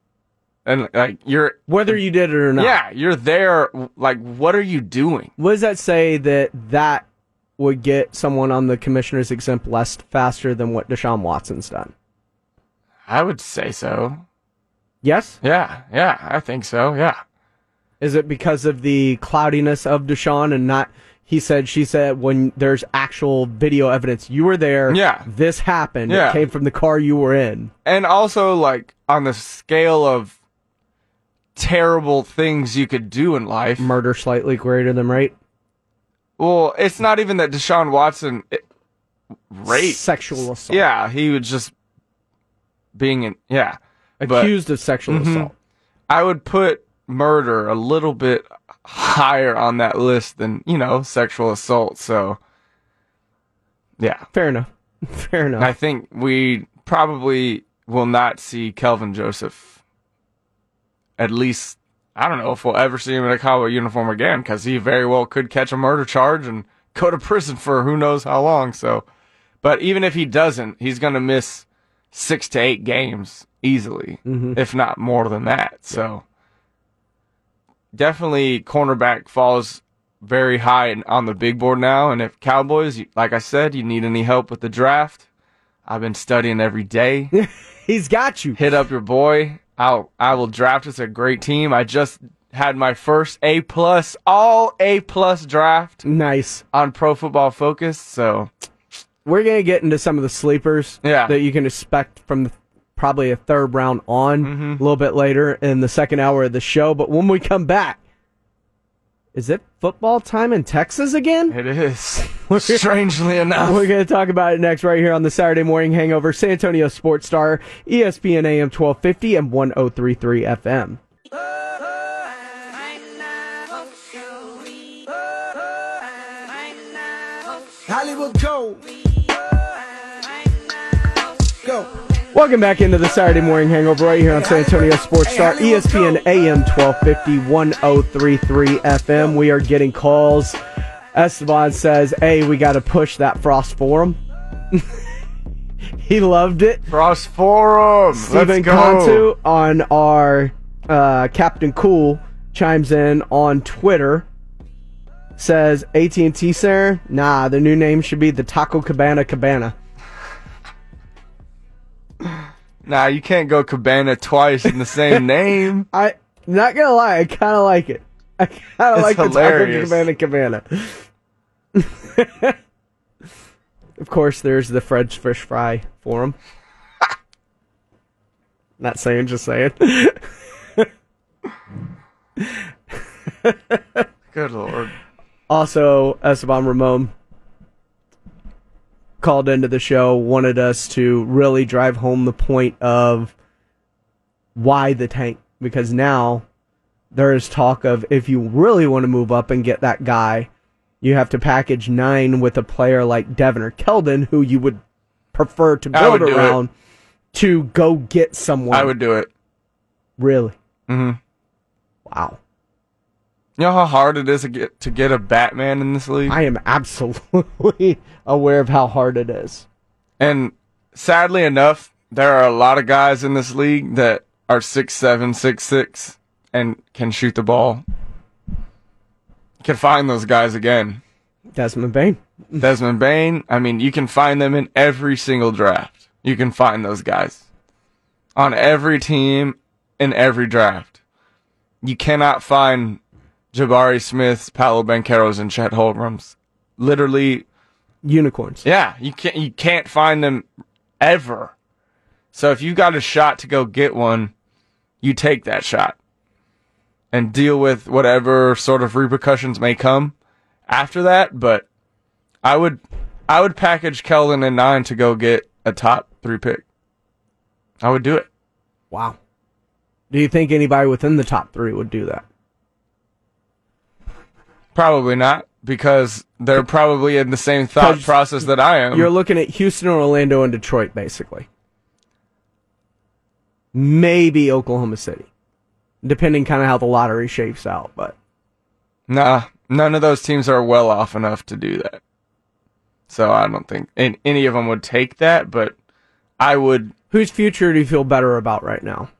and like you're, Whether you did it or not. yeah, you're there. Like, what are you doing? What does that say that that would get someone on the commissioner's exempt list faster than what Deshaun Watson's done? I would say so. Yes? Yeah, yeah, I think so. Yeah, Is it because of the cloudiness of Deshaun and not he said she said when there's actual video evidence you were there Yeah. this happened Yeah. it came from the car you were in and also like on the scale of terrible things you could do in life. murder slightly greater than rape Well, it's not even that Deshaun Watson it, raped. sexual assault Yeah, he was just being in. Yeah, accused of sexual Mhm. assault I would put murder a little bit higher on that list than you know sexual assault. So, yeah, fair enough fair enough I think we probably will not see Kelvin Joseph. At least I don't know if we'll ever see him in a cowboy uniform again because he very well could catch a murder charge and go to prison for who knows how long. So, but even if he doesn't, he's going to miss six to eight games easily, mm-hmm. if not more than that. So, definitely cornerback falls very high on the big board now. And if Cowboys, like I said, you need any help with the draft, I've been studying every day. he's got you Hit up your boy. I'll I will draft us a great team. I just had my first A plus, all A plus draft nice on Pro Football Focus. So we're gonna get into some of the sleepers Yeah. that you can expect from the, probably a third round on Mm-hmm. a little bit later in the second hour of the show. But when we come back, is it football time in Texas again? it is strangely enough. We're going to talk about it next right here on the Saturday Morning Hangover, San Antonio Sports Star, ESPN AM 1250 and 1033 FM. Hollywood go. Go. Welcome back into the Saturday Morning Hangover right here on San Antonio Sports Star, ESPN AM 1250, 1033 FM. We are getting calls. Esteban says, hey, we got to push that Frost Forum. he loved it. Frost Forum. Stephen. Cantu on our uh, Captain Cool chimes in on Twitter. Says AT&T sir, nah, the new name should be the Taco Cabana Cabana. Nah, you can't go Cabana twice in the same name. I not gonna lie, I kind of like it. I kind of like the hilarious. Taco Cabana Cabana. of course, there's the Fred's Fish Fry forum. Not saying, just saying. Good lord. Also, Esteban Ramon called into the show, wanted us to really drive home the point of why the tank. Because now there is talk of if you really want to move up and get that guy, you have to package nine with a player like Devin or Keldon, who you would prefer to build around to go get someone. I would do it. really. Mhm. Wow. You know how hard it is to get to get a Batman in this league? I am absolutely aware of how hard it is. And sadly enough, there are a lot of guys in this league that are six seven, six six, and can shoot the ball. Can find those guys again. Desmond Bane. Desmond Bane. I mean, you can find them in every single draft. You can find those guys on every team in every draft. You cannot find Jabari Smiths, Paolo Bancheros, and Chet Holmgrens. Literally, Unicorns. yeah, you can't you can't find them ever. So if you got a shot to go get one, you take that shot and deal with whatever sort of repercussions may come after that. But I would I would package Keldon and nine to go get a top three pick. I would do it. Wow. Do you think anybody within the top three would do that? Probably not because they're probably in the same thought process that I am. You're looking at Houston, Orlando, and Detroit, basically. Maybe Oklahoma City, depending kind of how the lottery shapes out. But Nah, none of those teams are well off enough to do that. So I don't think an- any of them would take that, but I would. whose future do you feel better about right now?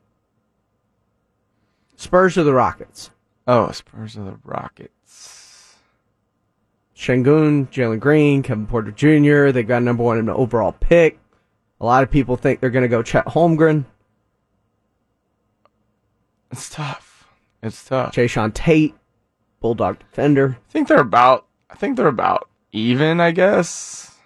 Spurs or the Rockets? Oh, Spurs or the Rockets. Sengun, Jalen Green, Kevin Porter Jr. They got number one in the overall pick. A lot of people think they're going to go Chet Holmgren, It's tough. It's tough. Jae'Sean Tate, Bulldog defender. I think they're about. I think they're about even. I guess.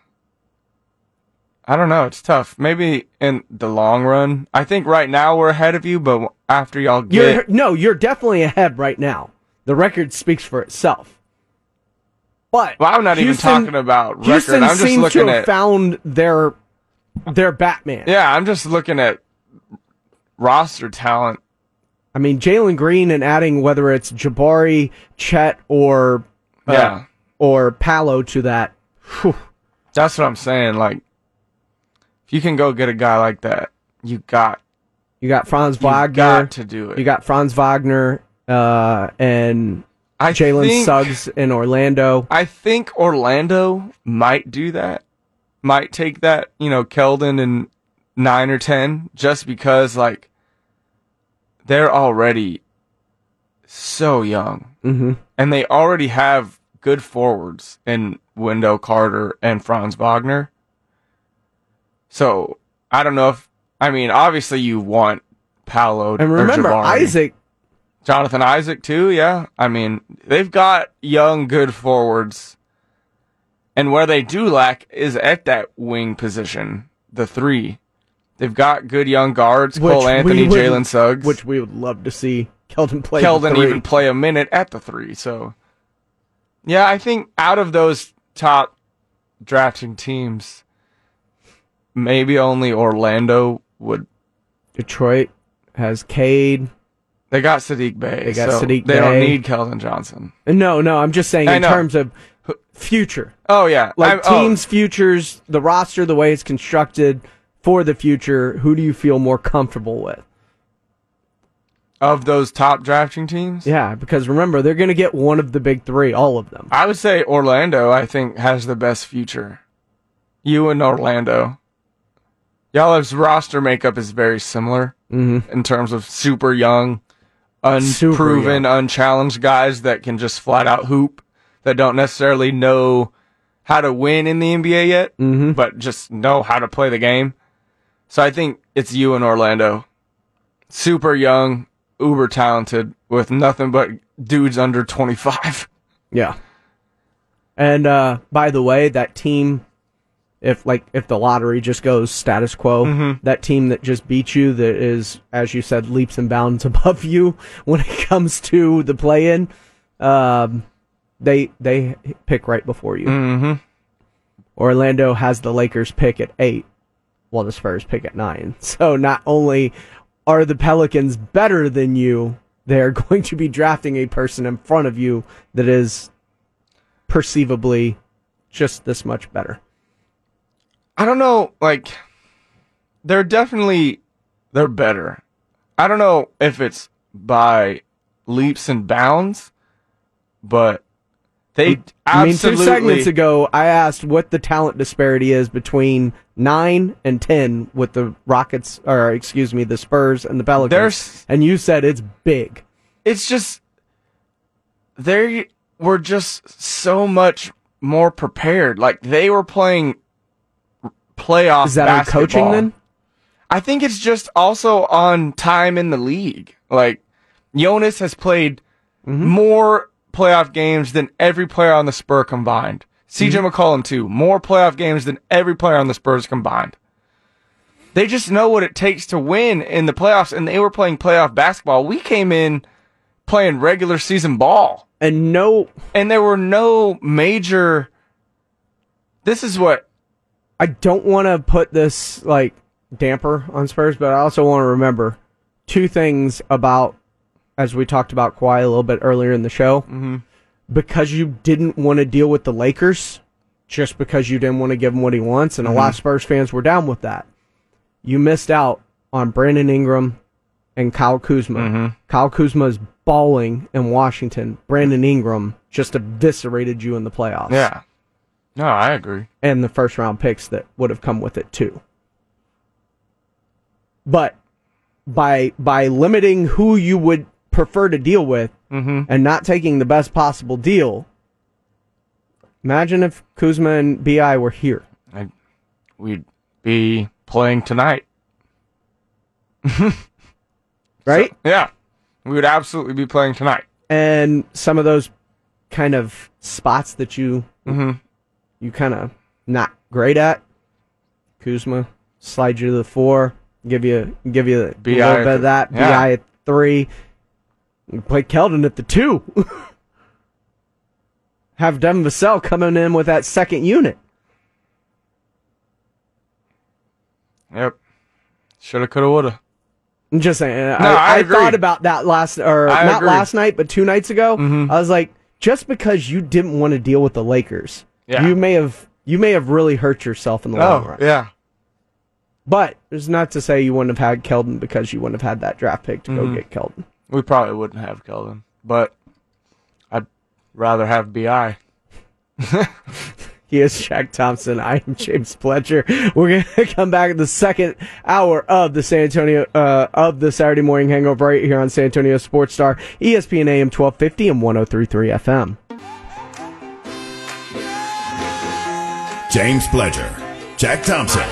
I don't know. It's tough. Maybe in the long run. I think right now we're ahead of you, but after y'all You're, get no, you're definitely ahead right now. The record speaks for itself. But Well, I'm not even talking about record. Houston I'm just looking to have at- found their their Batman. yeah, I'm just looking at roster talent. I mean, Jalen Green and adding whether it's Jabari, Chet, or uh, Yeah. or Paolo to that. whew, That's what I'm saying. Like, if you can go get a guy like that, you got you got Franz you Wagner. got to do it. You got Franz Wagner uh, and I Jalen think- Suggs in Orlando. I think Orlando might do that. Might take that, you know, Keldon and nine or ten, just because like they're already so young, Mm-hmm. and they already have good forwards in Wendell Carter and Franz Wagner. So I don't know if I mean obviously you want Paolo And remember. Isaac. Jonathan Isaac too, yeah. I mean, they've got young, good forwards, and where they do lack is at that wing position, the three. They've got good young guards, which Cole Anthony, Jalen Suggs, which we would love to see Keldon play. the Keldon even play a minute at the three. So, yeah, I think out of those top drafting teams, maybe only Orlando would. Detroit has Cade. They got Saddiq Bey. They got so Saddiq They don't need Kelvin Johnson. No, no, I'm just saying I in know. terms of future. Oh yeah, Like I'm- oh. teams' futures, the roster, the way it's constructed for the future, who do you feel more comfortable with? of those top drafting teams. Yeah, because remember, they're going to get one of the big three, all of them. I would say Orlando, I think, has the best future. You and Orlando. Y'all's roster makeup is very similar Mm-hmm. in terms of super young, unproven, unchallenged guys that can just flat out hoop, that don't necessarily know how to win in the NBA yet, Mhm. but just know how to play the game. So I think it's you and Orlando. Super young, uber talented, with nothing but dudes under 25. Yeah. And uh, by the way, that team, if like if the lottery just goes status quo, Mm-hmm. that team that just beat you, that is, as you said, leaps and bounds above you when it comes to the play-in, um, they they pick right before you. Mm-hmm. Orlando has the Lakers pick at eight, while the Spurs pick at nine. So not only are the Pelicans better than you, they're going to be drafting a person in front of you that is perceivably just this much better. I don't know, like they're definitely they're better. I don't know if it's by leaps and bounds, but they I mean, two segments ago, I asked what the talent disparity is between nine and ten with the Rockets, or excuse me, the Spurs and the Pelicans, There's- and you said it's big. it's just they were just so much more prepared. Like they were playing playoff. Is that on basketball. coaching then? I think it's just also on time in the league. Like Jonas has played Mm-hmm. more playoff games than every player on the Spur combined. CJ Mm-hmm. McCollum too, more playoff games than every player on the Spurs combined. They just know what it takes to win in the playoffs, and they were playing playoff basketball. We came in playing regular season ball, And no, and there were no major. This is what I don't want to put this like damper on Spurs, but I also want to remember two things about, as we talked about Kawhi a little bit earlier in the show. Mm-hmm. Because you didn't want to deal with the Lakers, just because you didn't want to give him what he wants, and a lot of Spurs fans were down with that. You missed out on Brandon Ingram and Kyle Kuzma. Kyle Kuzma is balling in Washington. Brandon Ingram just eviscerated you in the playoffs yeah. No, I agree. and the first round picks that would have come with it too. But by by limiting who you would prefer to deal with mm-hmm. and not taking the best possible deal, imagine if Kuzma and Bi were here. I, we'd be playing tonight. Right? Yeah, we would absolutely be playing tonight. and some of those kind of spots that you mm-hmm. You kind of not great at. Kuzma slide you to the four, give you give you a BI little bit of that. yeah. Bi at three. Play Keldon at the two. Have Devin Vassell coming in with that second unit. Yep. Shoulda, coulda, woulda. I'm just saying. I I, I agree. thought about that last, or I not agree. last night, but two nights ago. Mm-hmm. I was like, just because you didn't want to deal with the Lakers, Yeah. you may have you may have really hurt yourself in the long Oh, run. yeah. But it's not to say you wouldn't have had Keldon because you wouldn't have had that draft pick to Mm-hmm. go get Keldon. We probably wouldn't have Keldon, but I'd rather have Bi. He is Jack Thompson. I am James Pledger. We're gonna come back in the second hour of the San Antonio uh, of the Saturday morning hangover right here on San Antonio Sports Star, ESPN AM twelve fifty and one oh three three FM. James Pledger, Jack Thompson.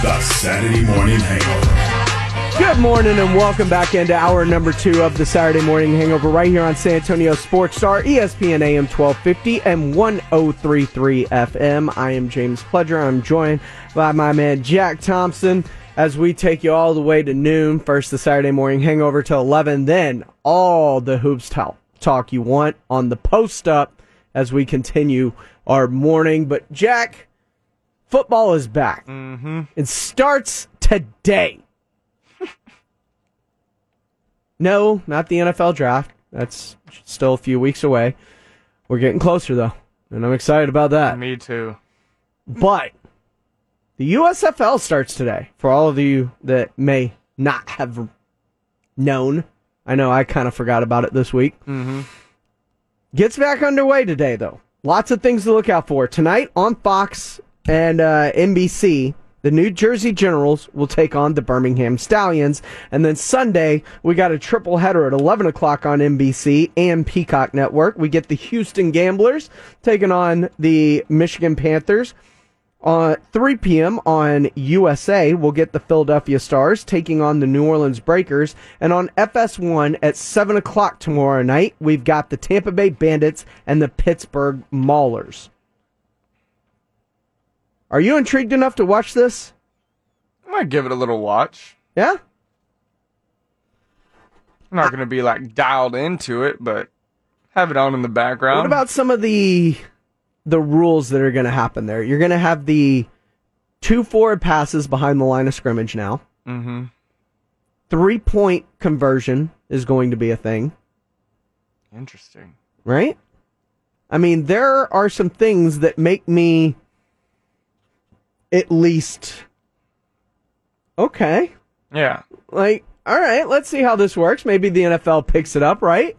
The Saturday Morning Hangover. Good morning and welcome back into hour number two of the Saturday morning hangover right here on San Antonio Sports Star, ESPN AM 1250 and 1033 FM. I am James Pledger. I'm joined by my man Jack Thompson as we take you all the way to noon. First, the Saturday morning hangover till 11, then all the hoops talk you want on the post up as we continue our morning. But, Jack, football is back. Mm-hmm. It starts today. No, not the NFL draft. That's still a few weeks away. We're getting closer though, and I'm excited about that. Me too. But the USFL starts today. For all of you that may not have known, I know I kind of forgot about it this week. Mm-hmm. Gets back underway today though. Lots of things to look out for tonight on Fox and uh, NBC. The New Jersey Generals will take on the Birmingham Stallions. And then Sunday, we got a triple header at 11 o'clock on NBC and Peacock Network. We get the Houston Gamblers taking on the Michigan Panthers. Uh, on 3 p.m. on USA, we'll get the Philadelphia Stars taking on the New Orleans Breakers. And on FS1 at 7 o'clock tomorrow night, we've got the Tampa Bay Bandits and the Pittsburgh Maulers. Are you intrigued enough to watch this? I might give it a little watch. Yeah? I'm not going to be like dialed into it, but have it on in the background. What about some of the the rules that are going to happen there? You're going to have the two forward passes behind the line of scrimmage now. Mhm. Three point conversion is going to be a thing, Interesting. right? I mean, there are some things that make me at least okay. Yeah. Like, all right, let's see how this works. Maybe the NFL picks it up, right?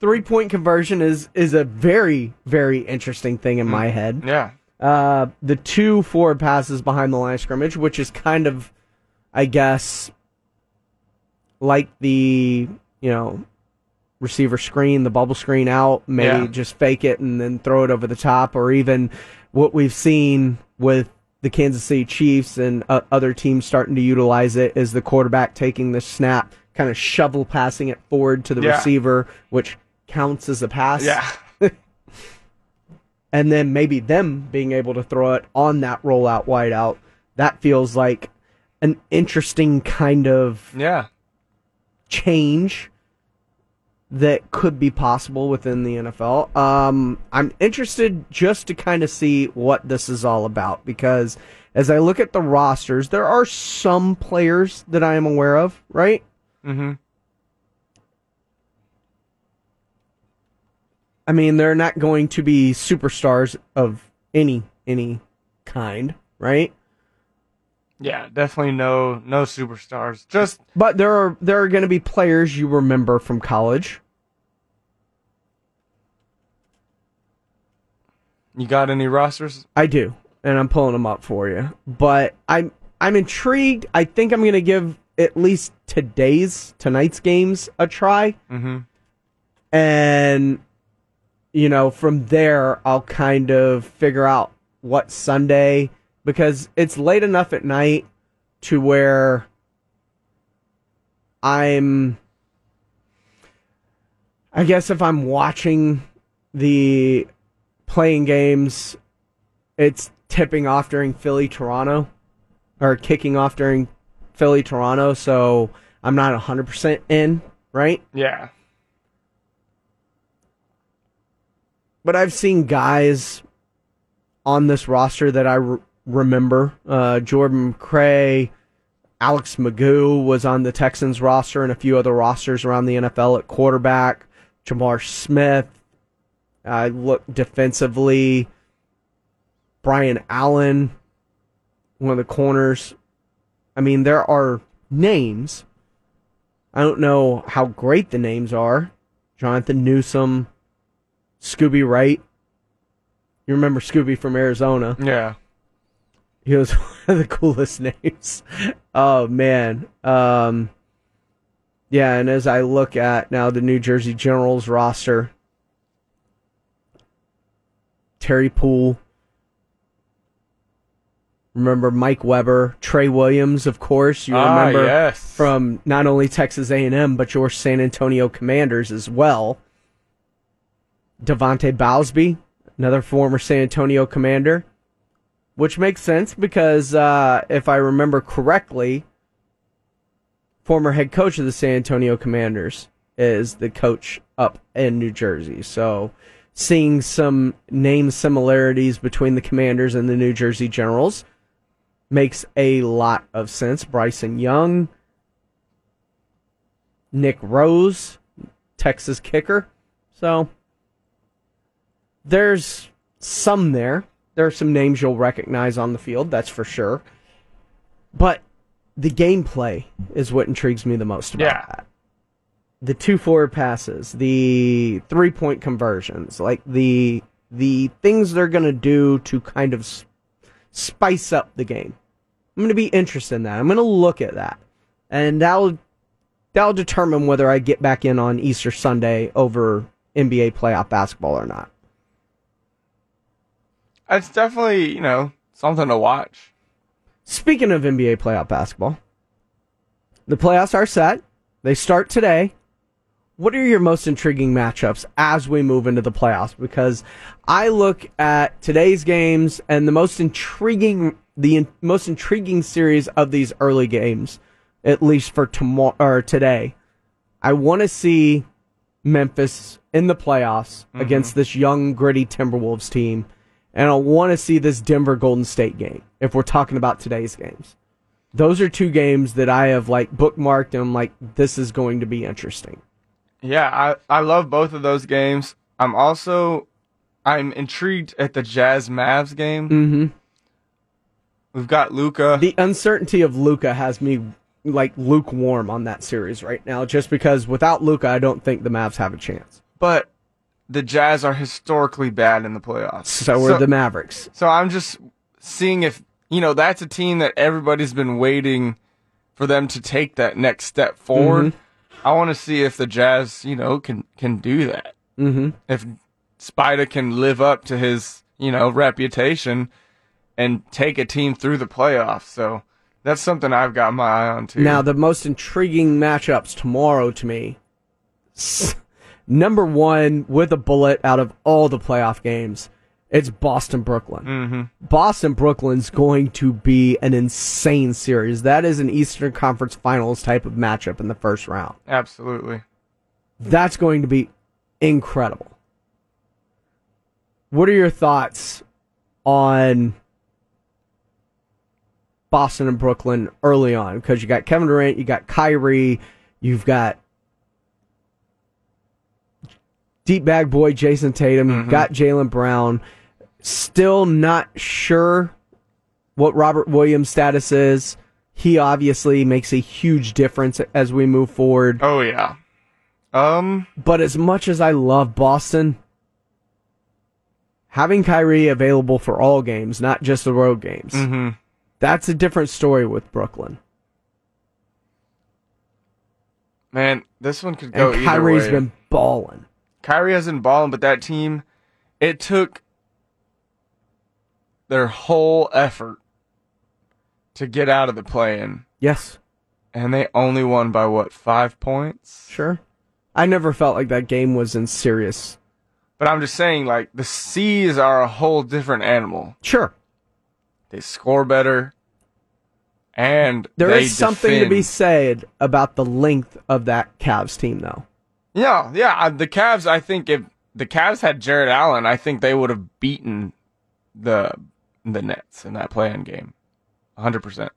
Three point conversion is is a very very interesting thing in my head. Yeah. Uh, the two forward passes behind the line of scrimmage, which is kind of, I guess, like the you know receiver screen, the bubble screen out, may Yeah. just fake it and then throw it over the top, or even what we've seen with the Kansas City Chiefs and uh, other teams starting to utilize it is the quarterback taking the snap, kind of shovel passing it forward to the Yeah. receiver, which counts as a pass. Yeah. and then maybe them being able to throw it on that rollout wideout. That feels like an interesting kind of Yeah. change that could be possible within the NFL. Um, I'm interested just to kind of see what this is all about because as I look at the rosters, there are some players that I am aware of, right? Mm-hmm. I mean, they're not going to be superstars of any any kind, right? Yeah, definitely no no superstars. Just But there are there are going to be players you remember from college. you got any rosters? I do, and I'm pulling them up for you. But I'm I'm intrigued. I think I'm going to give at least today's tonight's games a try, Mm-hmm. and you know from there I'll kind of figure out what Sunday because it's late enough at night to where I'm. I guess if I'm watching the playing games, it's tipping off during Philly Toronto or kicking off during Philly Toronto, so I'm not 100% in, right? Yeah. But I've seen guys on this roster that I re- remember. Uh, Jordan McCray, Alex McGough was on the Texans roster and a few other rosters around the NFL at quarterback. Jamar Smith. I look defensively. Brian Allen, one of the corners. I mean, there are names. I don't know how great the names are. Jonathan Newsom, Scooby Wright. You remember Scooby from Arizona? Yeah. He was one of the coolest names. Oh man. Um yeah, and as I look at now the New Jersey Generals roster, Terry Poole, remember Mike Weber, Trey Williams, of course. You Ah, remember yes. from not only Texas A&M but your San Antonio Commanders as well. De'Vante Bausby, another former San Antonio Commander, which makes sense because uh, if I remember correctly, former head coach of the San Antonio Commanders is the coach up in New Jersey. So seeing some name similarities between the Commanders and the New Jersey Generals makes a lot of sense. Bryson Young, Nick Rose, Texas kicker. So there's some there. There are some names you'll recognize on the field, that's for sure. But the gameplay is what intrigues me the most about Yeah. that. The two forward passes, the three point conversions, like the the things they're going to do to kind of s- spice up the game. I'm going to be interested in that. I'm going to look at that. And that'll that'll determine whether I get back in on Easter Sunday over NBA playoff basketball or not. It's definitely, you know, something to watch. Speaking of NBA playoff basketball, the playoffs are set. They start today. What are your most intriguing matchups as we move into the playoffs? Because I look at today's games and the most intriguing, the in- most intriguing series of these early games, at least for tomorrow or today. I want to see Memphis in the playoffs mm-hmm. against this young, gritty Timberwolves team, and I want to see this Denver Golden State game. If we're talking about today's games, those are two games that I have like bookmarked, and I'm like, this is going to be interesting. Yeah, I, I love both of those games. I'm also I'm intrigued at the Jazz Mavs game. Mm-hmm. We've got Luka. The uncertainty of Luka has me like lukewarm on that series right now, just because without Luka, I don't think the Mavs have a chance. but the Jazz are historically bad in the playoffs. So are the Mavericks. So I'm just seeing if you know that's a team that everybody's been waiting for them to take that next step forward. I want to see if the Jazz, you know, can can do that. Mm-hmm. If Spida can live up to his, you know, reputation and take a team through the playoffs. So that's something I've got my eye on too. Now, the most intriguing matchups tomorrow to me. Number one with a bullet out of all the playoff games, it's Boston Brooklyn. mm-hmm. Boston Brooklyn's going to be an insane series. That is an Eastern Conference Finals type of matchup in the first round. absolutely. That's going to be incredible. What are your thoughts on Boston and Brooklyn early on? Because you got Kevin Durant, you got Kyrie, you've got deep bag boy Jayson Tatum, you've got Jaylen Brown. Still not sure what Robert Williams' status is. He obviously makes a huge difference as we move forward. Oh yeah. Um. But as much as I love Boston, having Kyrie available for all games, not just the road games, mhm. that's a different story with Brooklyn. Man, this one could go And Kyrie's been balling. Kyrie hasn't balling, but that team, it took their whole effort to get out of the play-in, Yes, and they only won by what five points? sure. I never felt like that game was in serious. But I'm just saying, like the C's are a whole different animal. Sure. They score better, and there is something to be said about the length of that Cavs team, though. Yeah, yeah. uh, The Cavs, I think if the Cavs had Jarrett Allen, I think they would have beaten the the Nets in that play-in game, hundred percent.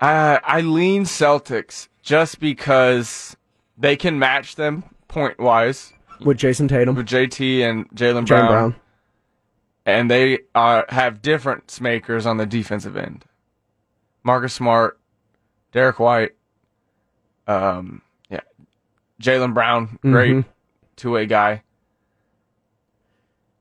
I I lean Celtics just because they can match them point wise With Jayson Tatum, with JT and Jaylen Jaylen Brown, Brown. and they are have difference makers on the defensive end. Marcus Smart, Derrick White, um, yeah, Jaylen Brown, great Mhm. two way guy.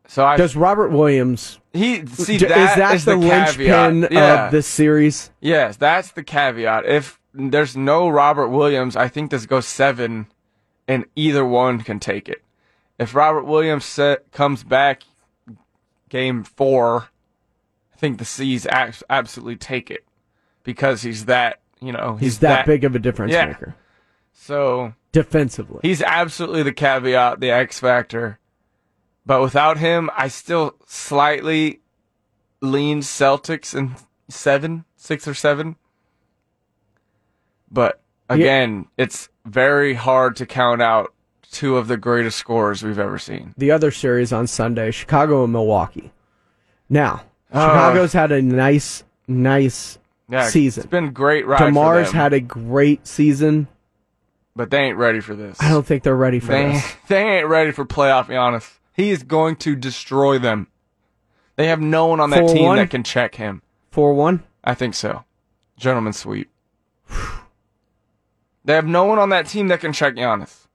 So I Does Robert Williams he see that is that is the, caveat. linchpin Yeah. of this series? Yes, that's the caveat. If there's no Robert Williams, I think this goes seven, and either one can take it. If Robert Williams set, comes back game four, I think the C's absolutely take it because he's that you know He's, that, big of a difference Yeah. maker So defensively. he's absolutely the caveat, the X factor. But without him, I still slightly lean Celtics in seven, six or seven. But again, it's very hard to count out two of the greatest scorers we've ever seen. the other series on Sunday, Chicago and Milwaukee. Now, Uh, Chicago's had a nice, nice Yeah, season. It's been great ride. DeMar's had a great season. but they ain't ready for this. I don't think they're ready for They, this. they ain't ready for playoff Giannis. He is going to destroy them. They have no one on that For team one? that can check him. Four one. I think so. Gentleman sweep. they have no one on that team that can check Giannis.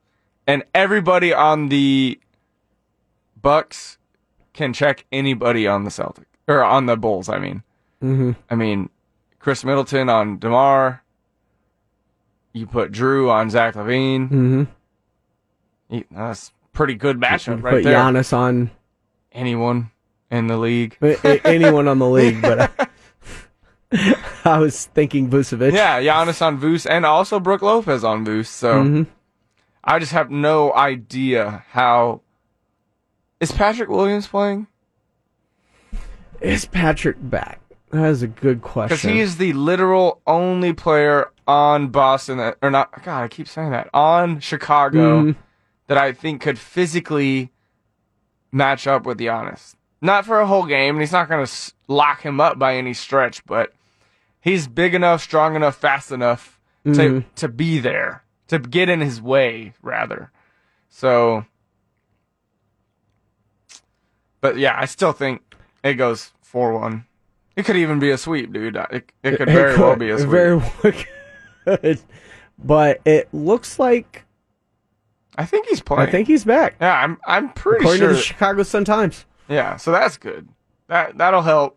And everybody on the Bucks can check anybody on the Celtic or on the Bulls, I mean. Mm-hmm. I mean, Khris Middleton on DeMar. You put Jrue on Zach LaVine. Mm-hmm. He- That's pretty good matchup right Put there. Giannis on Anyone in the league. anyone on the league, but I, I was thinking Vucevic. Yeah, Giannis on Voos and also Brook Lopez on Voos. So Mhm. I just have no idea how. Is Patrick Williams playing? Is Patrick back? That is a good question. Because he is the literal only player on Boston that, or not. God, I keep saying that on Chicago Mhm. that I think could physically match up with Giannis. Not for a whole game, and he's not going to lock him up by any stretch, but he's big enough, strong enough, fast enough to Mhm. to be there, to get in his way, rather. So, but yeah, I still think it goes four one. It could even be a sweep, dude. It, it could very well be a sweep. Very well could. But it looks like I think he's playing. I think he's back. Yeah, I'm. I'm pretty According sure. to the Chicago Sun Times. Yeah, so that's good. That that'll help.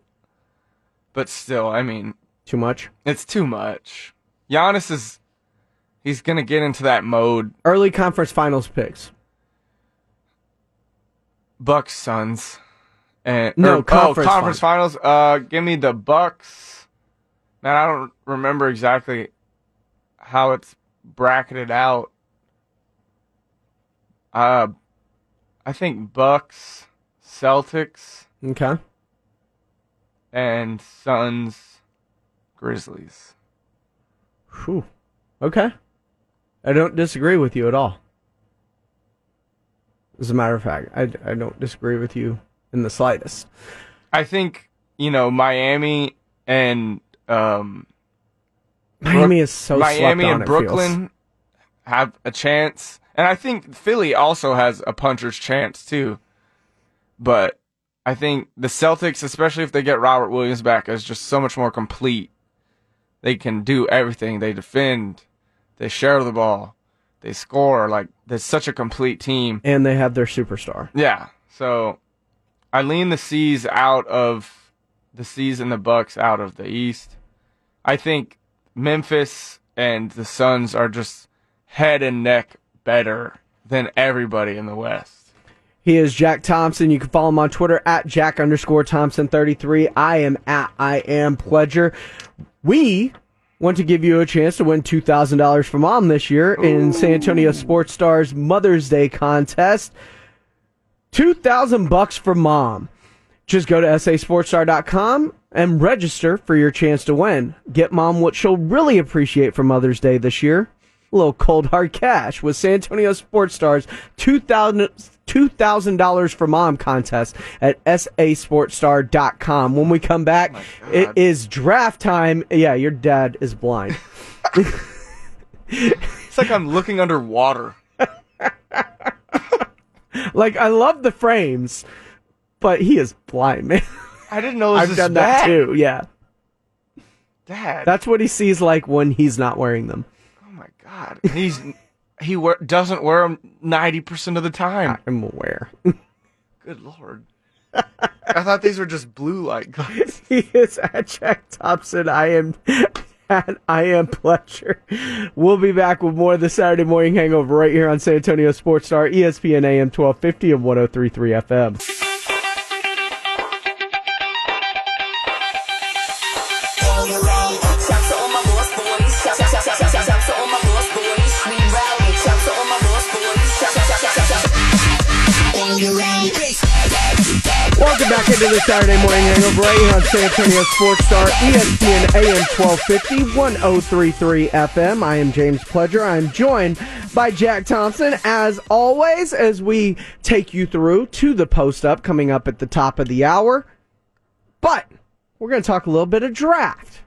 But still, I mean, Too much. it's too much. Giannis is he's gonna get into that mode. Early conference finals picks. Bucks Suns. And No, or- conference oh, conference finals. Uh give me the Bucks. Man, I don't remember exactly how it's bracketed out. Uh I think Bucks, Celtics, Okay. and Suns, Grizzlies. Whew. Okay. I don't disagree with you at all. As a matter of fact, I, I don't disagree with you in the slightest. I think, you know, Miami and um Miami is so Miami on, and it feels. Brooklyn have a chance, and I think Philly also has a puncher's chance too. But I think the Celtics, especially if they get Robert Williams back, is just so much more complete. They can do everything. They defend, they share the ball, they score. Like they're such a complete team. and they have their superstar. Yeah. So I lean the C's out of the C's and the Bucks out of the East. I think Memphis and the Suns are just head and neck better than everybody in the West. He is Jack Thompson. You can follow him on Twitter at Jack underscore Thompson 33. I am at I am Pledger. We want to give you a chance to win $2,000 for mom this year in San Antonio Sports Stars Mother's Day contest. 2000 bucks for mom. Just go to sasportstar.com and register for your chance to win. Get mom what she'll really appreciate for Mother's Day this year. A little cold hard cash with San Antonio Sports Stars 2000 $2,000 for mom contest at sasportstar.com. When we come back, oh it is draft time. Yeah, your dad is blind. It's like I'm looking underwater. like, I love the frames, but he is blind, man. I didn't know was I've this done bad. that too. Yeah. Dad. That's what he sees like when he's not wearing them. oh my god. And He's he wear, doesn't wear them 90% of the time. I'm aware. Good lord. I thought these were just blue light glasses. he is at Jack Thompson. I am at I am Pledger. We'll be back with more of the Saturday morning hangover right here on San Antonio Sports Star, ESPN AM 1250 and 1033 FM. To Welcome back into the Saturday morning hangover right here on San Antonio Sports Star, ESPN AM 1250, 1033 FM. I am James Pledger. I'm joined by Jack Thompson, as always, as we take you through to the post up coming up at the top of the hour. But we're going to talk a little bit of draft,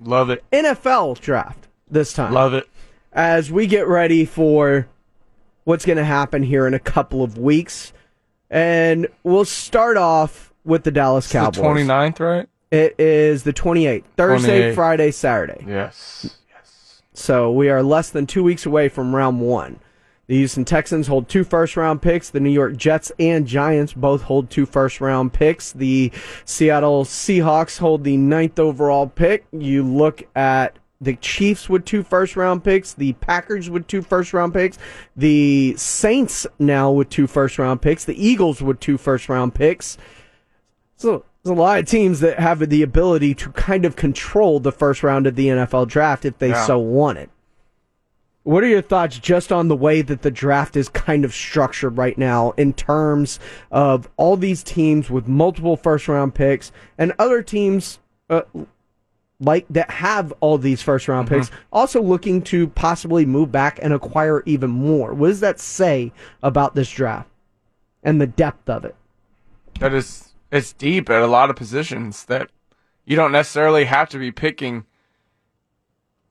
Love it. NFL draft this time Love it. as we get ready for what's going to happen here in a couple of weeks. And we'll start off with the Dallas It's the Cowboys. 29th, right? It is the 28th. Thursday, 28th. Friday, Saturday. Yes. Yes. So we are less than two weeks away from round one. The Houston Texans hold two first round picks. The New York Jets and Giants both hold two first round picks. The Seattle Seahawks hold the ninth overall pick. You look at the Chiefs with two first round picks, the Packers with two first round picks, the Saints now with two first round picks, the Eagles with two first round picks. So there's a lot of teams that have the ability to kind of control the first round of the NFL draft if they Yeah. so want it. What are your thoughts just on the way that the draft is kind of structured right now in terms of all these teams with multiple first round picks and other teams uh, like that have all these first round picks mm-hmm. also looking to possibly move back and acquire even more? What does that say about this draft and the depth of it? That is, it's deep at a lot of positions that you don't necessarily have to be picking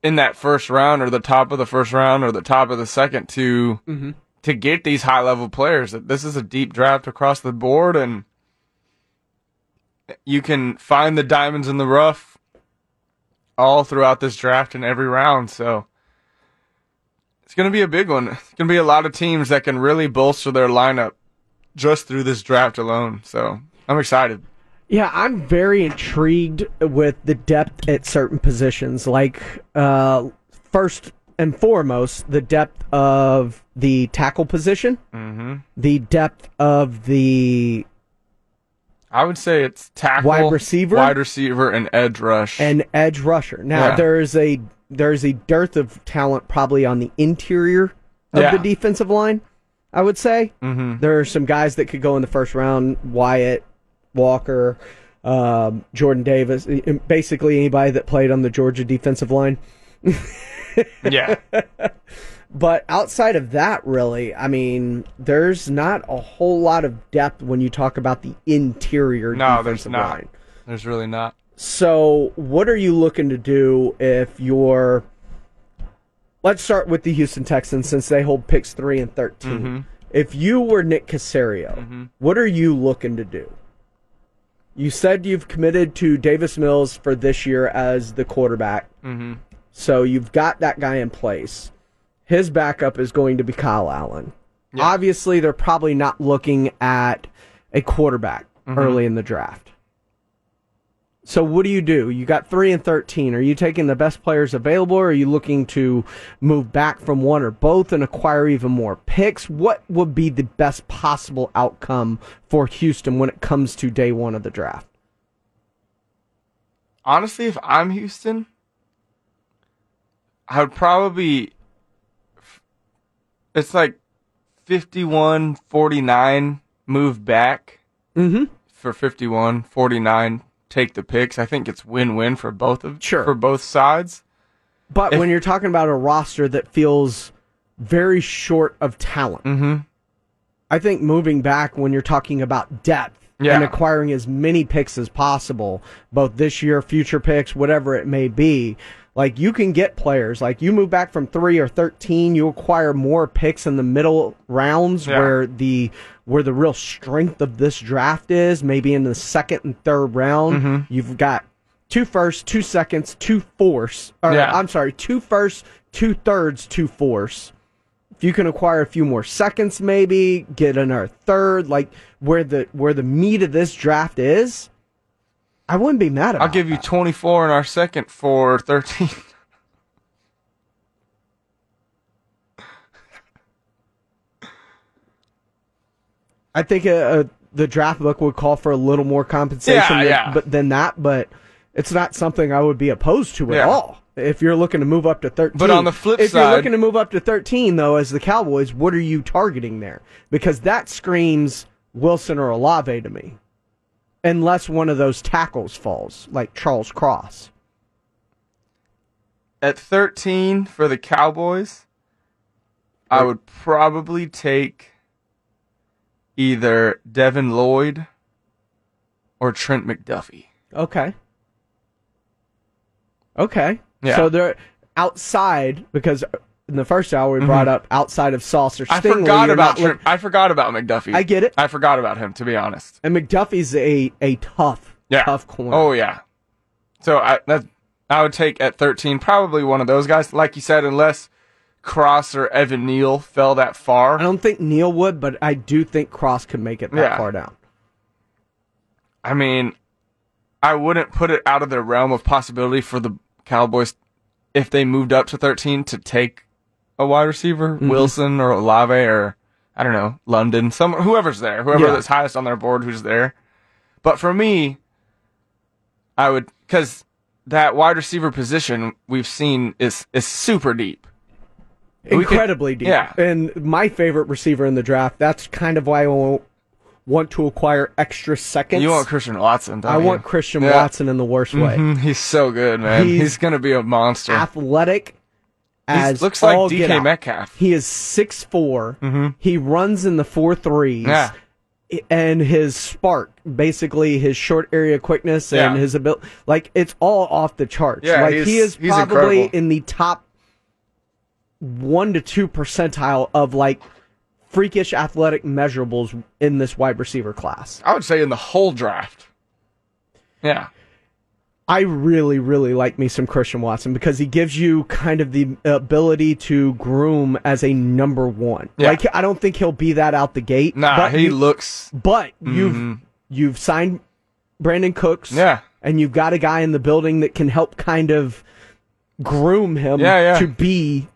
in that first round or the top of the first round or the top of the second to mm-hmm. to get these high level players. This is a deep draft across the board, and you can find the diamonds in the rough all throughout this draft in every round. So it's going to be a big one. It's going to be a lot of teams that can really bolster their lineup just through this draft alone. So I'm excited. Yeah, I'm very intrigued with the depth at certain positions. Like, uh, first and foremost the depth of the tackle position, Mm-hmm. the depth of the I would say it's tackle, Wide receiver? wide receiver, and edge rush. and edge rusher. Now Yeah. there is a there is a dearth of talent probably on the interior of Yeah. the defensive line. I would say Mhm. there are some guys that could go in the first round: Wyatt, Walker, um, Jordan Davis, basically anybody that played on the Georgia defensive line. yeah, But outside of that, really, I mean, there's not a whole lot of depth when you talk about the interior no, there's defensive not. line. There's really not. So, what are you looking to do if you're? Let's start with the Houston Texans since they hold picks three and 13 Mm-hmm. If you were Nick Caserio, what are you looking to do? You said you've committed to Davis Mills for this year as the quarterback, Mm-hmm. so you've got that guy in place. His backup is going to be Kyle Allen. Obviously, they're probably not looking at a quarterback Mm-hmm. early in the draft. So what do you do? You got three and thirteen. Are you taking the best players available, or are you looking to move back from one or both and acquire even more picks? What would be the best possible outcome for Houston when it comes to day one of the draft? Honestly, if I'm Houston, I would probably. It's like 51 49 move back Mm-hmm. for 51 49 take the picks. I think it's win win for both of Sure. for both sides. But If- when you're talking about a roster that feels very short of talent, Mm-hmm. I think moving back when you're talking about depth Yeah. and acquiring as many picks as possible, both this year, future picks, whatever it may be, like you can get players. Like you move back from three or thirteen, you acquire more picks in the middle rounds Yeah. where the where the real strength of this draft is. Maybe in the second and third round, Mm-hmm. you've got two firsts, two seconds, two fourths. Or Yeah. I'm sorry, two firsts, two thirds, two fourths if you can acquire a few more seconds maybe get another third like where the where the meat of this draft is i wouldn't be mad I'll give you that. 24 in our second for 13. i think uh uh the draft book would call for a little more compensation Yeah, than, yeah. but than that but it's not something i would be opposed to at Yeah. all if you're looking to move up to 13 But on the flip if you're looking to move up to 13 though as the cowboys what are you targeting there because that screams wilson or olave to me unless one of those tackles falls like charles cross At 13 for the Cowboys, I would probably take either Devin Lloyd or Trent McDuffie. Okay. Okay. Yeah. So they're outside because in the first hour we brought up outside of Sauce or Mm-hmm. I forgot about Trent, I forgot about McDuffie. I get it. I forgot about him to be honest. and McDuffie's a a tough, Yeah. tough corner. Oh yeah. So I that I would take at 13 probably one of those guys like you said unless Cross or Evan Neal fell that far. I don't think Neal would, but I do think Cross could make it that Yeah. far down. I mean, I wouldn't put it out of the realm of possibility for the Cowboys if they moved up to 13 to take a wide receiver, Mm-hmm. Wilson or Olave or I don't know, London, some whoever's there, whoever Yeah. that's highest on their board who's there. But for me, I would cuz that wide receiver position we've seen is is super deep. We could- Incredibly deep. yeah. And my favorite receiver in the draft. That's kind of why I wa- want to acquire extra seconds. You want Christian Watson, don't I you? want Christian Yeah. Watson in the worst way. Mhm, He's so good, man. He's He's, going to be a monster. Athletic He looks like DK. Metcalf. He is 6'4". Mm-hmm. He runs in the four threes. Yeah. And his spark, basically his short area quickness and Yeah. his ability, like it's all off the charts. Yeah, like he is probably incredible. in the top one to two percentile of like freakish athletic measurables in this wide receiver class. I would say in the whole draft. Yeah. I really, really like me some Christian Watson because he gives you kind of the ability to groom as a number one. Yeah. Like I don't think he'll be that out the gate. Nah, but he you- looks. But you've mm-hmm. you've signed Brandin Cooks. Yeah. And you've got a guy in the building that can help kind of groom him Yeah, yeah. to be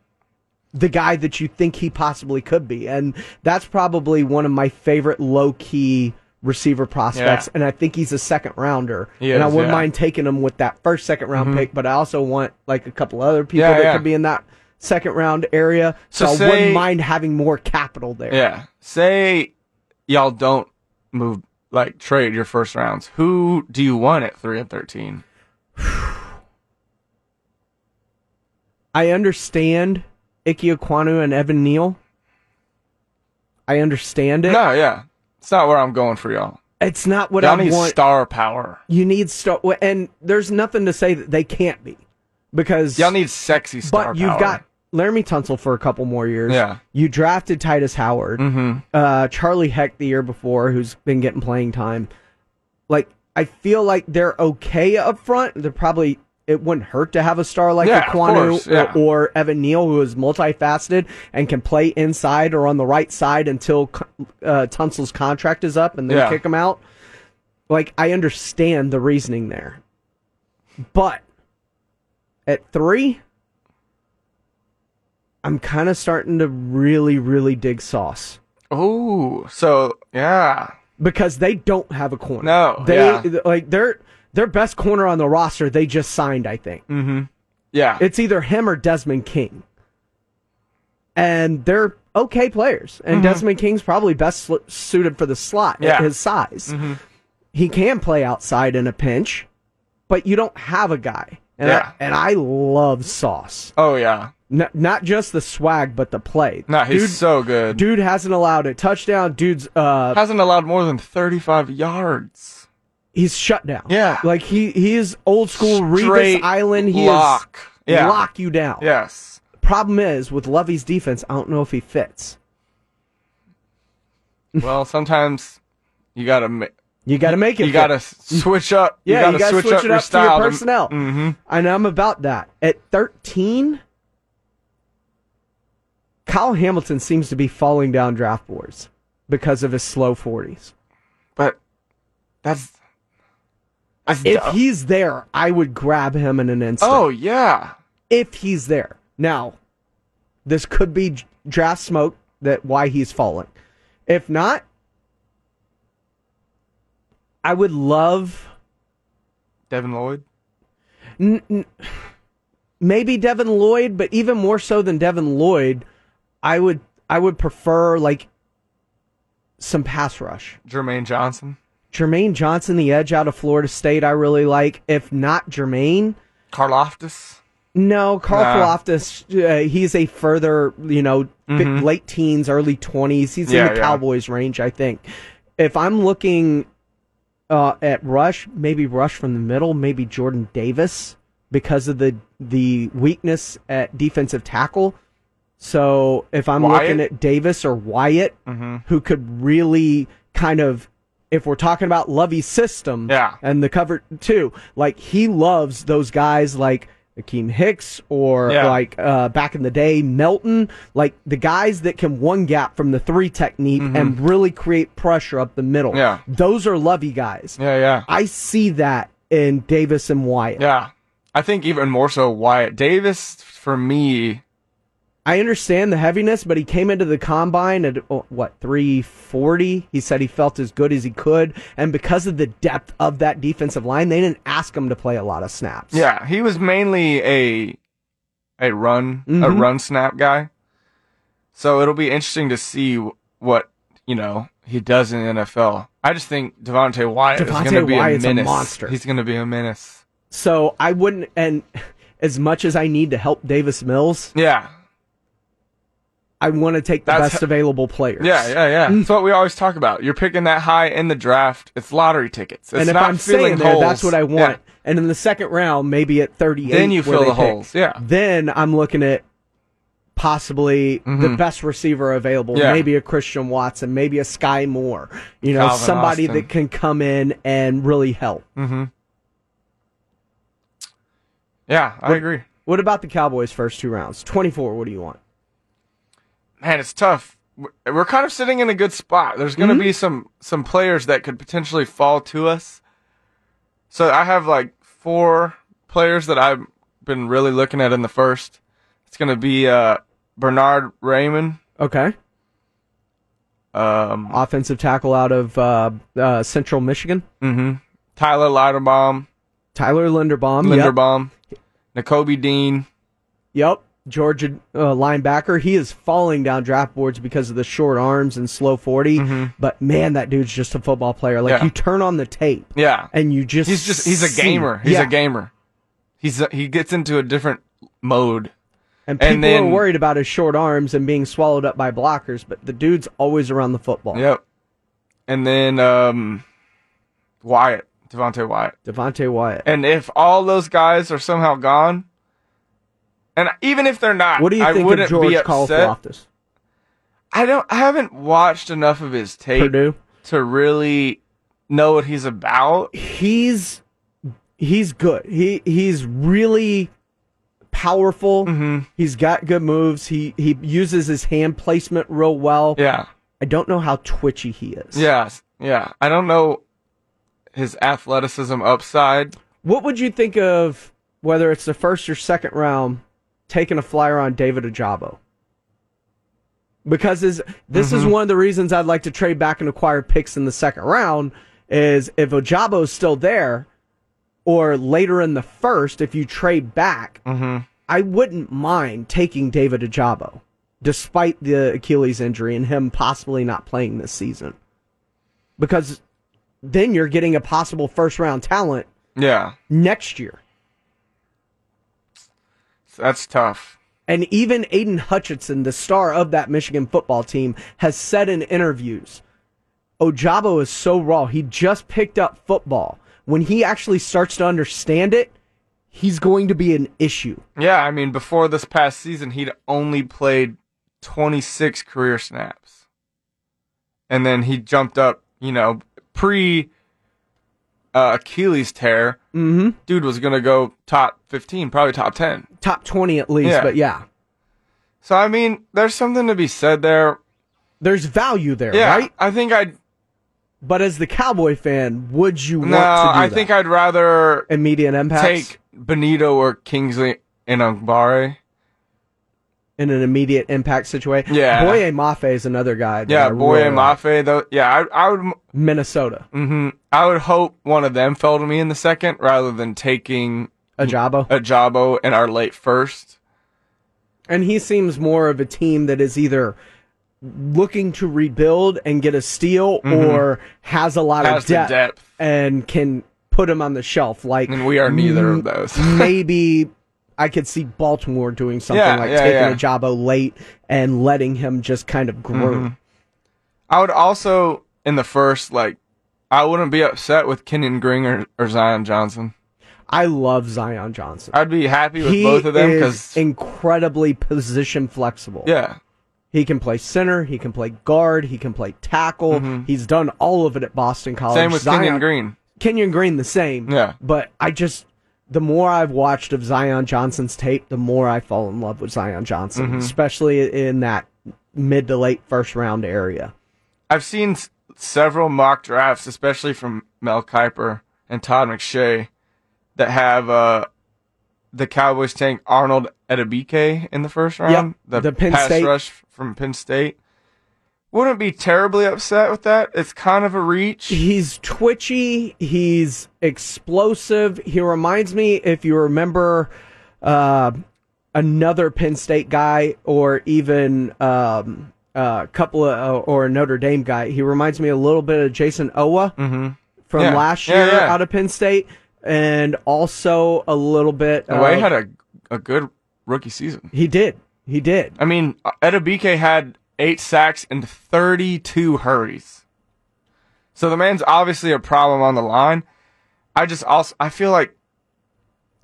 the guy that you think he possibly could be. And that's probably one of my favorite low key receiver prospects. Yeah. And I think he's a second rounder. And I wouldn't yeah. mind taking him with that first second round Mhm. pick, but I also want like a couple other people Yeah, that could be in that second round area. So, So I wouldn't mind having more capital there. Yeah. Say y'all don't move like trade your first rounds. Who do you want at three and thirteen? I understand Ike Ekwonu and Evan Neal. I understand it. No, yeah. It's not where I'm going for y'all. It's not what y'all I need want. star power. You need star, and there's nothing to say that they can't be, because Y'all need sexy star But you've power. got Laremy Tunsil for a couple more years. Yeah. You drafted Tytus Howard, Mm-hmm. uh, Charlie Heck the year before, who's been getting playing time. Like I feel like they're okay up front. They're probably it wouldn't hurt to have a star like Yeah, Ekwonu yeah. or, or Evan Neal, who is multifaceted and can play inside or on the right side until uh, Tunsil's contract is up and then Yeah. kick him out. Like I understand the reasoning there, but at three, I'm kind of starting to really, really dig Sauce Oh, so yeah. because they don't have a corner. No, they yeah. like their their best corner on the roster. They just signed, I think. Mm-hmm. Yeah. It's either him or Desmond King, and they're okay players. And Mhm. Desmond King's probably best sl- suited for the slot Yeah. at his size. Mhm. He can play outside in a pinch, but you don't have a guy. And Yeah. I, and I love Sauce. Oh yeah. N- not just the swag, but the play. Nah, he's Dude- so good. Dude hasn't allowed a touchdown. Dude's uh, Hasn't allowed more than 35 yards. He's shut down. Yeah. like he he is old school Revis Straight Island. He lock. is Yeah. lock you down. Yes. Problem is with Lovie's defense, I don't know if he fits. well, sometimes you gotta ma- You got to make it. you fit. gotta switch up. yeah, you you gotta got to switch, up it your up to style. your personnel. Mm-hmm. And I'm about that. At 13, Kyle Hamilton seems to be falling down draft boards because of his slow 40s. But that's If he's there, I would grab him in an instant. oh yeah. if he's there. Now, this could be draft smoke that why he's falling. If not, I would love Devin Lloyd. n- n- maybe Devin Lloyd, but even more so than Devin Lloyd, I would I would prefer like some pass rush. Jermaine Johnson. Jermaine Johnson, the edge out of Florida State, I really like. If not Jermaine, Karlaftis. No, Carl Nah. Loftus, uh, he's a further, you know, Mhm. late teens, early 20s. He's Yeah, in the yeah. Cowboys range, I think. If I'm looking uh, at Rush, maybe Rush from the middle, maybe Jordan Davis because of the the weakness at defensive tackle. So if I'm Wyatt? looking at Davis or Wyatt, Mhm. who could really kind of, if we're talking about Lovie's system, Yeah. and the cover too, like he loves those guys like Akiem Hicks or Yeah. like uh, back in the day Melton, like the guys that can one gap from the three technique and really create pressure up the middle. Mm-hmm. Yeah. those are Lovey guys. Yeah, yeah. I see that in Davis and Wyatt. Yeah. I think even more so Wyatt Davis for me. I understand the heaviness, but he came into the combine at oh, what 340. He said he felt as good as he could, and because of the depth of that defensive line, they didn't ask him to play a lot of snaps. Yeah, he was mainly a a run a Mhm. run snap guy. So it'll be interesting to see what you know he does in the NFL. I just think Devonte Wyatt is going to be Wyatt's a a menace. monster. He's going to be a menace. So I wouldn't, and as much as I need to help Davis Mills, Yeah, I want to take the That's- best available players. yeah, yeah, yeah. That's what we always talk about. You're picking that high in the draft. It's lottery tickets. It's and if I'm filling there, holes. that's what I want. Yeah. And in the second round, maybe at 38, Then you fill the pick, holes. Yeah. Then I'm looking at possibly the Mhm. best receiver available. Yeah. Maybe a Christian Watson, maybe a Skyy Moore. You know, Calvin somebody Austin. that can come in and really help. Mm-hmm. Yeah, I What- agree. What about the Cowboys' first two rounds? 24. What do you want? Man, it's tough. We're- kind of sitting in a good spot. There's going to Mm-hmm. be some some players that could potentially fall to us. So I have like four players that I've been really looking at in the first. It's going to be uh, Bernhard Raimann. Okay. Um, Offensive tackle out of uh, uh, Central Michigan. hmm Tyler Linderbaum. Tyler Linderbaum. Yep. Linderbaum, Nakobe Dean. Yep. Georgia uh, linebacker. He is falling down draft boards because of the short arms and slow 40. But man, that dude's just a football player. Like Mm-hmm. Yeah. you turn on the tape Yeah, and you just he's just he's a gamer. He's Yeah. a gamer. He's a, he gets into a different mode. And people And then- are worried about his short arms and being swallowed up by blockers, but the dude's always around the football. Yep. And then um, Wyatt, Devonte Wyatt. Devonte Wyatt. And if all those guys are somehow gone, and even if they're not, What do you I think wouldn't of George be. I don't. I haven't watched enough of his tape Purdue. to really know what he's about. He's he's good. He he's really powerful. Mm-hmm. He's got good moves. He he uses his hand placement real well. Yeah. I don't know how twitchy he is. Yes. Yeah. I don't know his athleticism upside. What would you think of whether it's the first or second round taking a flyer on David Ojabo? Because is this is Mhm. one of the reasons I'd like to trade back and acquire picks in the second round is if Ojabo's still there or later in the first if you trade back, Mm-hmm. I wouldn't mind taking David Ojabo despite the Achilles injury and him possibly not playing this season. Because then you're getting a possible first round talent Yeah. next year. That's tough. And even Aidan Hutchinson, the star of that Michigan football team, has said in interviews, Ojabo is so raw. He just picked up football. When he actually starts to understand it, he's going to be an issue. Yeah. I mean, before this past season, he'd only played 26 career snaps, and then he jumped up. You know, pre uh, Achilles tear, Mm-hmm. dude was gonna go top 15, probably top 10. Top 20 at least, Yeah. but yeah. So I mean, there's something to be said there. There's value there, Yeah, right? I think I'd. But as the Cowboy fan, would you want No, to do I that? think I'd rather immediate impact take Bonitto or Kingsley Enagbare. In an immediate impact situation. Yeah. Boye Mafe is another guy. Yeah, Boye really like. Mafe though. Yeah, I, I would. Minnesota. hmm I would hope one of them fell to me in the second rather than taking Ojabo. Ojabo in our late first. And he seems more of a team that is either looking to rebuild and get a steal Mhm. or has a lot Has of depth, depth. and can put him on the shelf. Like And we are neither mm, of those. maybe I could see Baltimore doing something Yeah, like yeah, taking yeah. a Jabo late and letting him just kind of grow. Mhm. I would also in the first like I wouldn't be upset with Kenyon Green or, or Zion Johnson. I love Zion Johnson. I'd be happy with he both of them because incredibly position flexible. yeah, He can play center. He can play guard. He can play tackle. He's done all of it at Boston College. Mm-hmm. same with Zion, Kenyon Green. Kenyon Green, the same. Yeah. But I just, the more I've watched of Zion Johnson's tape, the more I fall in love with Zion Johnson, Mhm. especially in that mid to late first round area. I've seen s- several mock drafts, especially from Mel Kiper and Todd McShay, that have uh, the Cowboys take Arnold Ebiketie in the first round. Yep, the Penn pass State- rush from Penn State. Wouldn't be terribly upset with that. It's kind of a reach. He's twitchy. He's explosive. He reminds me, if you remember, uh, another Penn State guy, or even um, a couple of, uh, or a Notre Dame guy. He reminds me a little bit of Jayson Oweh Mm-hmm. from Yeah. last year yeah. out of Penn State, and also a little bit. Way of- had a a good rookie season. he did. He did. I mean, Ebiketie had eight sacks and 32 hurries. So the man's obviously a problem on the line. I just also I feel like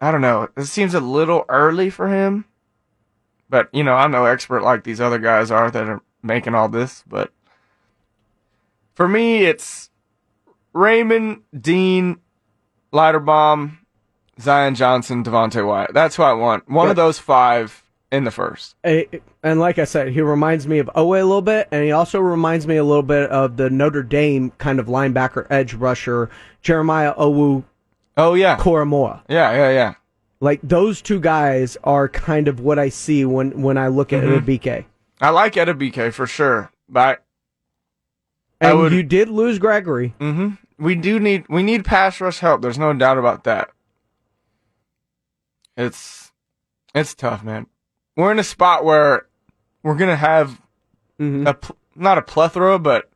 I don't know. It seems a little early for him. But you know, I'm no expert like these other guys are that are making all this. But for me, it's Raimann, Dean, Linderbaum, Zion Johnson, Devonte Wyatt. That's who I want. One of those five in the first. And like I said, he reminds me of Oweh a little bit, and he also reminds me a little bit of the Notre Dame kind of linebacker edge rusher Jeremiah Owu Oh yeah, Koramoah. yeah, yeah, yeah. Like those two guys are kind of what I see when when I look at Mhm. BK. I like Eddie BK for sure, but I And would- you did lose Gregory. hmm we do need we need pass rush help. There's no doubt about that. It's it's tough, man. We're in a spot where we're gonna have Mhm. a pl- not a plethora, but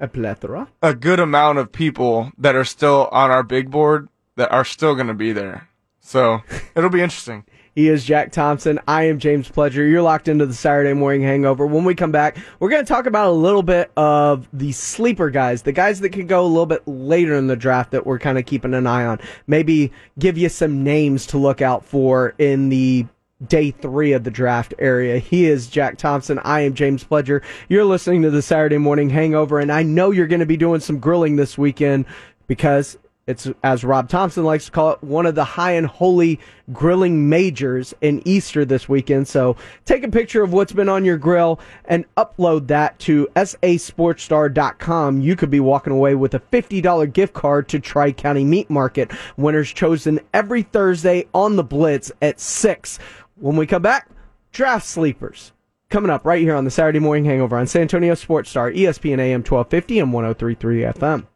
A plethora. a good amount of people that are still on our big board that are still gonna be there. So it'll be interesting. He is Jack Thompson. I am James Pledger. You're locked into the Saturday morning hangover. When we come back, we're going to talk about a little bit of the sleeper guys, the guys that could go a little bit later in the draft that we're kind of keeping an eye on. Maybe give you some names to look out for in the day three of the draft area. He is Jack Thompson. I am James Pledger. You're listening to the Saturday morning hangover, and I know you're going to be doing some grilling this weekend because it's, as Rob Thompson likes to call it, one of the high and holy grilling majors in Easter this weekend. So take a picture of what's been on your grill and upload that to sasportstar.com. You could be walking away with a $50 gift card to Tri County Meat Market. Winners chosen every Thursday on the Blitz at 6. When we come back, draft sleepers. Coming up right here on the Saturday Morning Hangover on San Antonio Sports Star, ESPN AM 1250 and 1033 FM.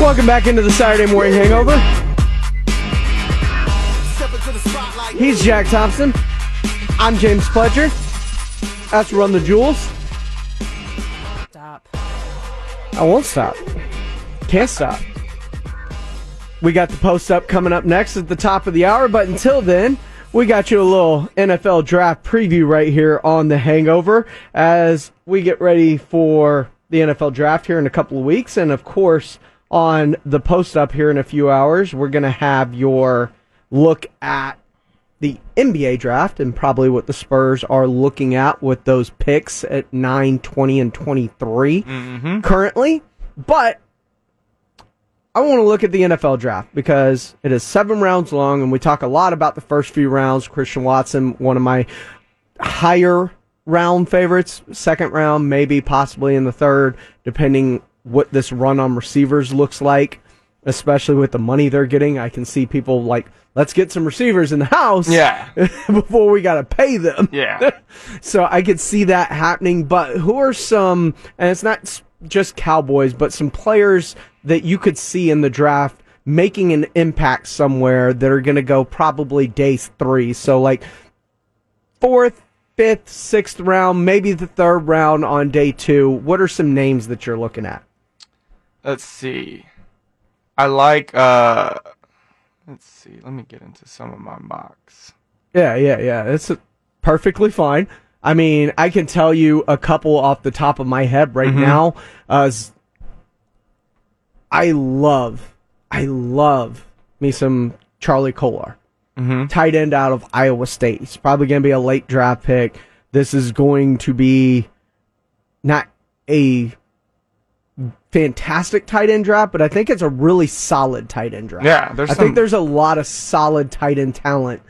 Welcome back into the Saturday Morning Hangover. He's Jack Thompson. I'm James Pledger. That's Run the Jewels. Stop. I won't stop. Can't stop. We got the post up coming up next at the top of the hour, but until then, we got you a little NFL draft preview right here on the Hangover as we get ready for the NFL draft here in a couple of weeks. And of course, on the post up here in a few hours, we're going to have your look at the NBA draft and probably what the Spurs are looking at with those picks at 9, 20, and 23 mm-hmm. currently. But I want to look at the NFL draft because it is seven rounds long, and we talk a lot about the first few rounds. Christian Watson, one of my higher round favorites, second round, maybe possibly in the third, depending what this run on receivers looks like, especially with the money they're getting. I can see people like, let's get some receivers in the house Yeah. before we got to pay them. Yeah. so I could see that happening. But who are some, and it's not just Cowboys, but some players that you could see in the draft making an impact somewhere that are going to go probably day three. So like fourth, fifth, sixth round, maybe the third round on day two. What are some names that you're looking at? Let's see. I like uh let's see. Let me get into some of my mocks. Yeah, yeah, yeah. It's uh, perfectly fine. I mean, I can tell you a couple off the top of my head right Mhm. now. Uh, I love, I love me some Charlie Kolar, Mhm. tight end out of Iowa State. He's probably going to be a late draft pick. This is going to be not a fantastic tight end draft, but I think it's a really solid tight end draft. Yeah, there's I some- think there's a lot of solid tight end talent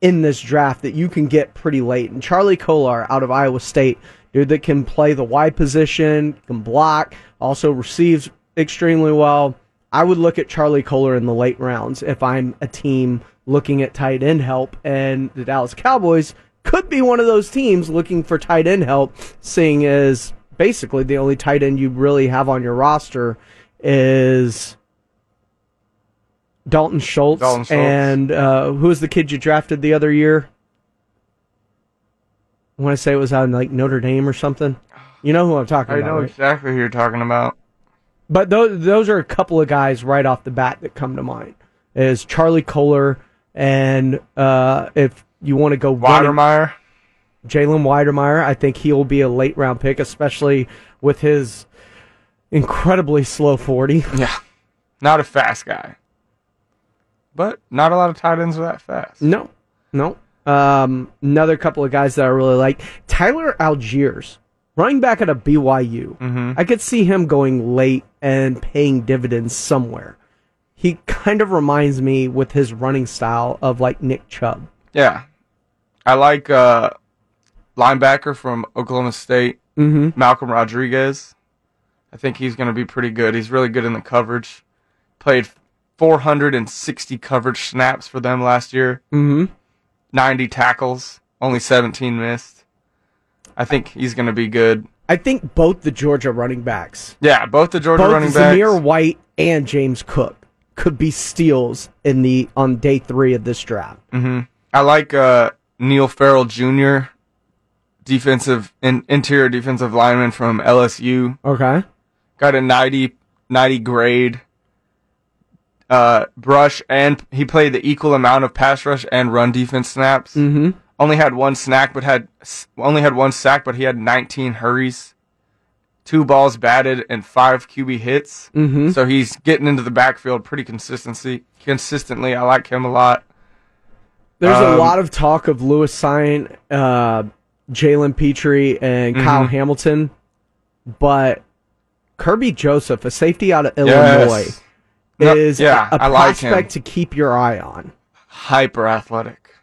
in this draft that you can get pretty late. And Charlie Kolar out of Iowa State, dude that can play the wide position, can block, also receives extremely well. I would look at Charlie Kolar in the late rounds if I'm a team looking at tight end help, and the Dallas Cowboys could be one of those teams looking for tight end help, seeing as basically the only tight end you really have on your roster is Dalton Schultz, Dalton Schultz. and uh, who was the kid you drafted the other year? I want to say it was on like Notre Dame or something. You know who I'm talking I about, I know right? exactly who you're talking about. But those those are a couple of guys right off the bat that come to mind. Is Charlie Kolar and uh, if you want to go Wydermyer. Jalen Wydermyer, I think he'll be a late round pick, especially with his incredibly slow forty. Yeah. Not a fast guy. But not a lot of tight ends are that fast. No, no. Um, another couple of guys that I really like. Tyler Allgeier, running back at a BYU. Mm-hmm. I could see him going late and paying dividends somewhere. He kind of reminds me with his running style of like Nick Chubb. Yeah. I like uh linebacker from Oklahoma State, Mm-hmm. Malcolm Rodriguez. I think he's going to be pretty good. He's really good in the coverage. Played 460 coverage snaps for them last year. Mm-hmm. 90 tackles, only 17 missed. I think he's going to be good. I think both the Georgia running backs, Yeah, both the Georgia both running backs. Zamir White and James Cook, could be steals in the on day three of this draft. I like uh, Neil Farrell Jr., defensive in, interior defensive lineman from LSU. Okay. Got a 90, 90 grade. Uh, brush and he played the equal amount of pass rush and run defense snaps. Mm-hmm. Only had one snack, but had only had one sack, but he had 19 hurries, two balls batted, and five QB hits. Mm-hmm. So he's getting into the backfield pretty consistency consistently. I like him a lot. There's a Um, lot of talk of Lewis Cine, uh, Jalen Pitre, and Mm-hmm. Kyle Hamilton, but Kerby Joseph, a safety out of Illinois, Yes. No, is yeah, a, a I like prospect to keep your eye on. Hyper athletic,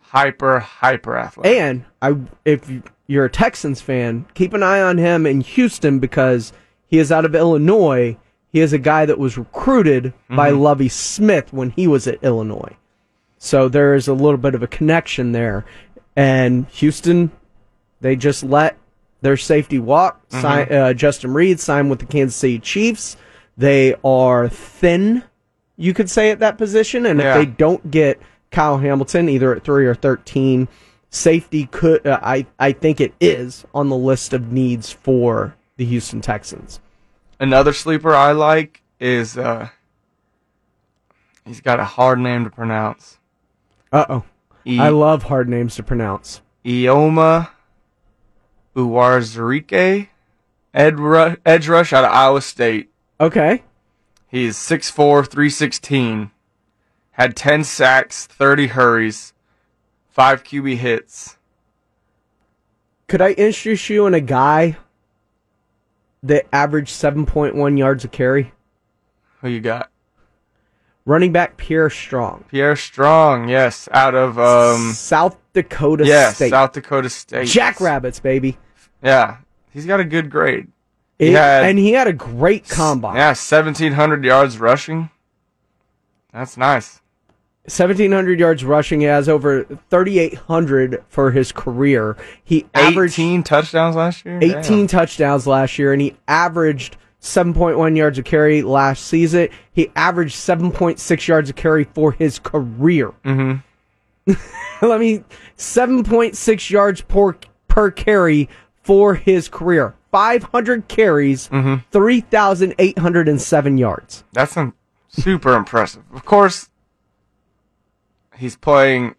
hyper hyper athletic. And I, if you're a Texans fan, keep an eye on him in Houston because he is out of Illinois. He is a guy that was recruited by Lovie Smith when he was at Illinois. So there is a little bit of a connection there. And Houston, they just let their safety walk. Sign, uh, Justin Reid signed with the Kansas City Chiefs. They are thin, you could say, at that position. And Yeah. if they don't get Kyle Hamilton, either at three or thirteen, safety could. Uh, I I think it is on the list of needs for the Houston Texans. Another sleeper I like is uh, he's got a hard name to pronounce. Uh oh. E- I love hard names to pronounce. Eyioma Uwazurike, Ed Ru- edge rush out of Iowa State. Okay. He's 6'4", 316. Had 10 sacks, 30 hurries, 5 QB hits. Could I introduce you in a guy that averaged 7.1 yards a carry? Who you got? Running back Pierre Strong. Pierre Strong, yes, out of um South Dakota yes, State. South Dakota State. Jackrabbits, baby. Yeah. He's got a good grade. It- He had- and he had a great combine. Yeah, 1700 yards rushing. That's nice. 1,700 yards rushing. He has over 3,800 for his career. He averaged 18 touchdowns last year. 18 Damn. touchdowns last year, and he averaged 7.1 yards a carry last season. He averaged 7.6 yards a carry for his career. Mm-hmm. Let me 7.6 yards per per carry for his career. 500 carries, Mm-hmm. 3,807 yards. That's super impressive. Of course, he's playing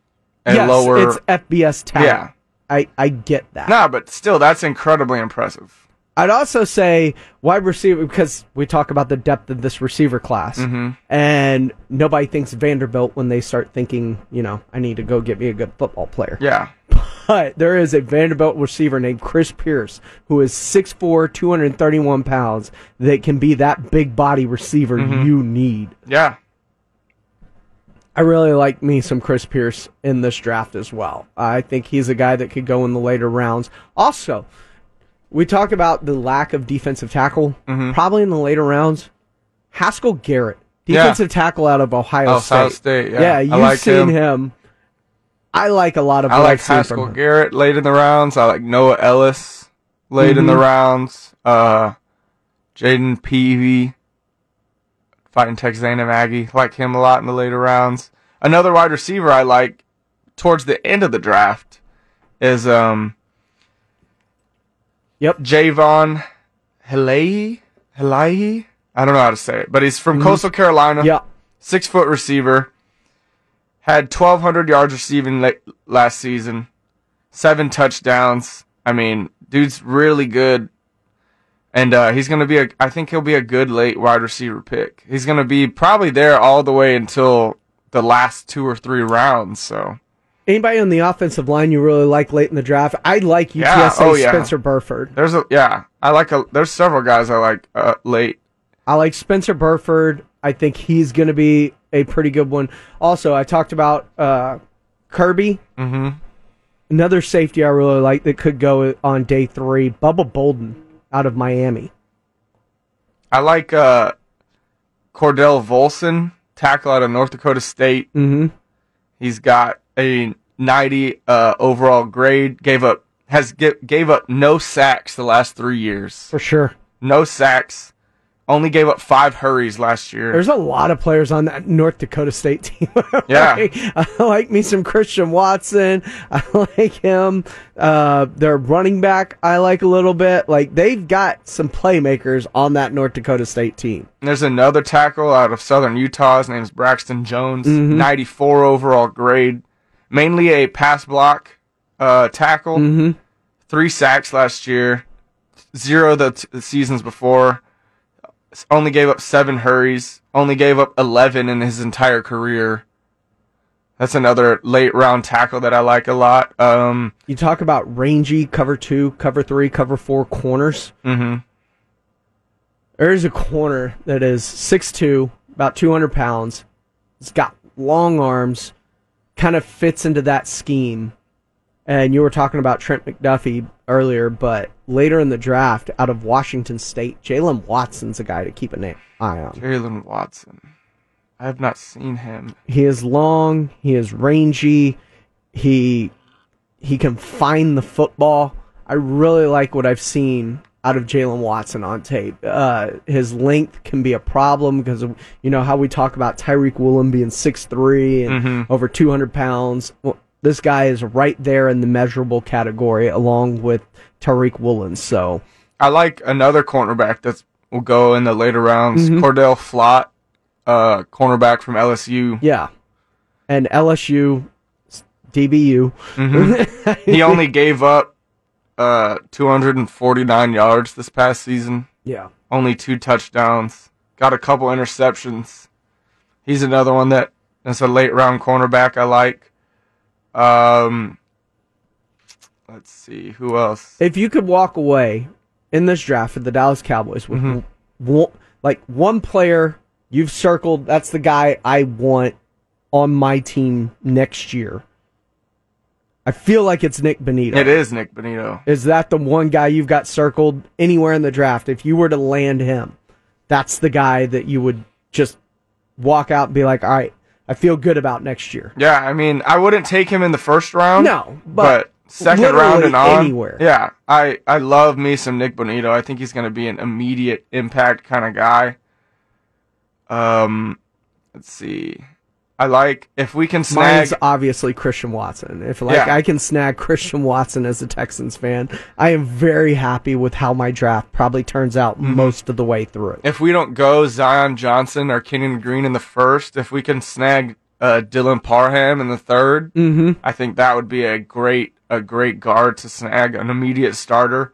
a yes, lower. it's FBS talent. Yeah. I, I get that. Nah, but still, that's incredibly impressive. I'd also say wide receiver because we talk about the depth of this receiver class, Mm-hmm. and nobody thinks Vanderbilt when they start thinking, you know, I need to go get me a good football player. Yeah. But there is a Vanderbilt receiver named Chris Pierce who is 6'4", 231 pounds that can be that big body receiver Mm-hmm. you need. Yeah. I really like me some Chris Pierce in this draft as well. I think he's a guy that could go in the later rounds. Also, we talked about the lack of defensive tackle. Probably in the later rounds, Haskell Garrett, Mm-hmm. Yeah. defensive tackle out of Ohio Ohio State. State, yeah. yeah you've like seen him. him. I like a lot of. I like Haskell. Garrett late in the rounds. I like Noah Elliss late in the Mm-hmm. rounds. Uh, Jayden Peevy, fighting Texas A&M Aggie. Like him a lot in the later rounds. Another wide receiver I like towards the end of the draft is um Yep. Jaivon Heiligh. Heiligh? I don't know how to say it, but he's from Coastal Carolina Mm-hmm. Yeah. six foot receiver. Had 1,200 yards receiving la- last season, seven touchdowns. I mean, dude's really good. And uh, he's going to be a, I think he'll be a good late wide receiver pick. He's going to be probably there all the way until the last two or three rounds. So, Anybody on the offensive line you really like late in the draft? I like UTSA Yeah, oh, yeah. Spencer Burford. there's a, yeah, I like a, there's several guys I like uh, late. I like Spencer Burford. I think he's going to be a pretty good one. Also, I talked about uh, Kirby. Mm-hmm. Another safety I really like that could go on day three, Bubba Bolden out of Miami. I like uh, Cordell Volson, tackle out of North Dakota State. Mm-hmm. He's got a 90 uh, overall grade. Gave up has gi- gave up no sacks the last three years. For sure. No sacks. Only gave up five hurries last year. There's a lot of players on that North Dakota State team. Yeah. I like me some Christian Watson. I like him. Uh, their running back, I like a little bit. Like they've got some playmakers on that North Dakota State team. There's another tackle out of Southern Utah. His name's Braxton Jones. Mhm. 94 overall grade. Mainly a pass block uh, tackle. Mm-hmm. Three sacks last year. Zero the, t- the seasons before. Only gave up seven hurries. Only gave up 11 in his entire career. That's another late round tackle that I like a lot. Um, You talk about rangy cover two, cover three, cover four corners. mhm. There's a corner that is 6'2, about 200 pounds. It's got long arms, kind of fits into that scheme. And you were talking about Trent McDuffie earlier, but later in the draft, out of Washington State, Jaylen Watson's a guy to keep an eye on. Jaylen Watson. I have not seen him. He is long. He is rangy. He he can find the football. I really like what I've seen out of Jaylen Watson on tape. Uh, his length can be a problem because you know how we talk about Tariq Woolen being 6'3 and Mhm. over 200 pounds. Well, this guy is right there in the measurable category along with Tariq Woolen. So I like another cornerback that will go in the later rounds. Mhm. Cordale Flott, uh, cornerback from LSU. yeah, and LSU, DBU. Mhm. he only gave up uh 249 yards this past season. Yeah. Only two touchdowns. Got a couple interceptions. He's another one that is a late round cornerback I like. Um let's see, who else? If you could walk away in this draft for the Dallas Cowboys with Mm-hmm. one, like one player you've circled, that's the guy I want on my team next year. I feel like it's Nik Bonitto. It is Nik Bonitto. Is that the one guy you've got circled anywhere in the draft? If you were to land him, that's the guy that you would just walk out and be like, all right, I feel good about next year. Yeah, I mean, I wouldn't take him in the first round. No, but second round and on, anywhere. Yeah, I I love me some Nik Bonitto. I think he's going to be an immediate impact kind of guy. Um, let's see. I like if we can snag. Mine's obviously Christian Watson. If like Yeah. I can snag Christian Watson as a Texans fan, I am very happy with how my draft probably turns out Mm-hmm. most of the way through. if we don't go Zion Johnson or Kenyon Green in the first, if we can snag uh, Dylan Parham in the 3rd mm-hmm. I think that would be a great a great guard to snag an immediate starter.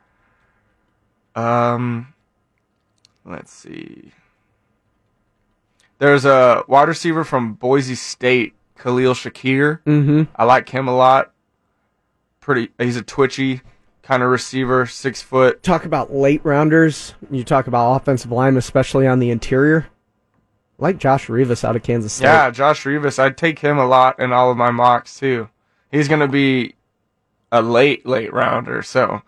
Um, let's see. There's a wide receiver from Boise State, Khalil Shakir. Mm-hmm. I like him a lot. Pretty, he's a twitchy kind of receiver, six foot. Talk about late rounders. You talk about offensive line, especially on the interior. I like Josh Rivas out of Kansas State. Yeah, Josh Rivas. I'd take him a lot in all of my mocks too. He's going to be a late, late rounder. So,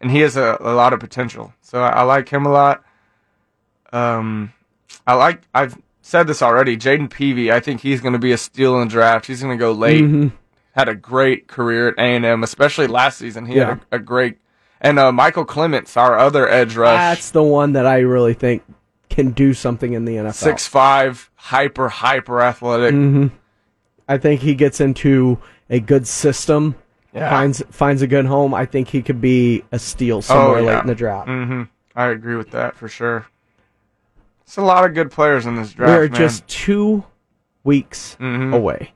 and he has a, a lot of potential. So I, I like him a lot. Um, I like. I've said this already. Jayden Peevy. I think he's going to be a steal in the draft. He's going to go late. Mhm. Had a great career at A and M, especially last season. He Yeah. had a, a great. And uh, Michael Clemons, our other edge rush, That's the one that I really think can do something in the NFL. six five, hyper hyper athletic. hmm I think he gets into a good system, Yeah. finds finds a good home. I think he could be a steal somewhere late in the draft. hmm I agree with that for sure. It's a lot of good players in this draft. We're man. just two weeks Mhm. away.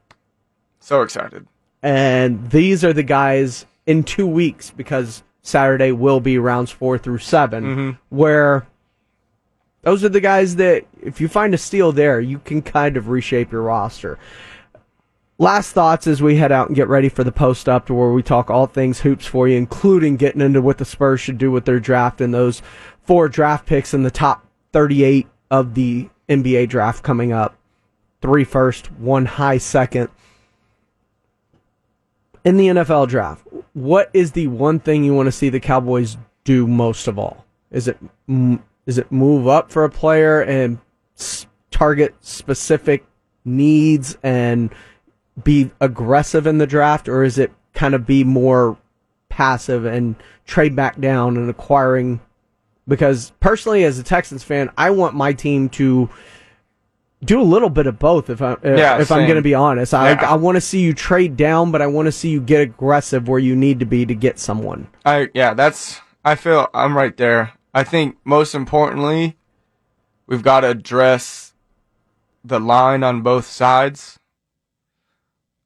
so excited. And these are the guys in two weeks because Saturday will be rounds four through 7 Mhm. where those are the guys that, if you find a steal there, you can kind of reshape your roster. Last thoughts as we head out and get ready for the post up to where we talk all things hoops for you, including getting into what the Spurs should do with their draft and those four draft picks in the top 38 of the NBA draft coming up. Three first, one high second in the NFL draft. what is the one thing you want to see the Cowboys do most of all? Is it is it move up for a player and target specific needs and be aggressive in the draft, or is it kind of be more passive and trade back down and acquiring? Because personally, as a Texans fan, I want my team to do a little bit of both. If I Yeah, if I'm going to be honest, I Yeah. I want to see you trade down, but I want to see you get aggressive where you need to be to get someone. I yeah, that's I feel I'm right there. I think most importantly, we've got to address the line on both sides.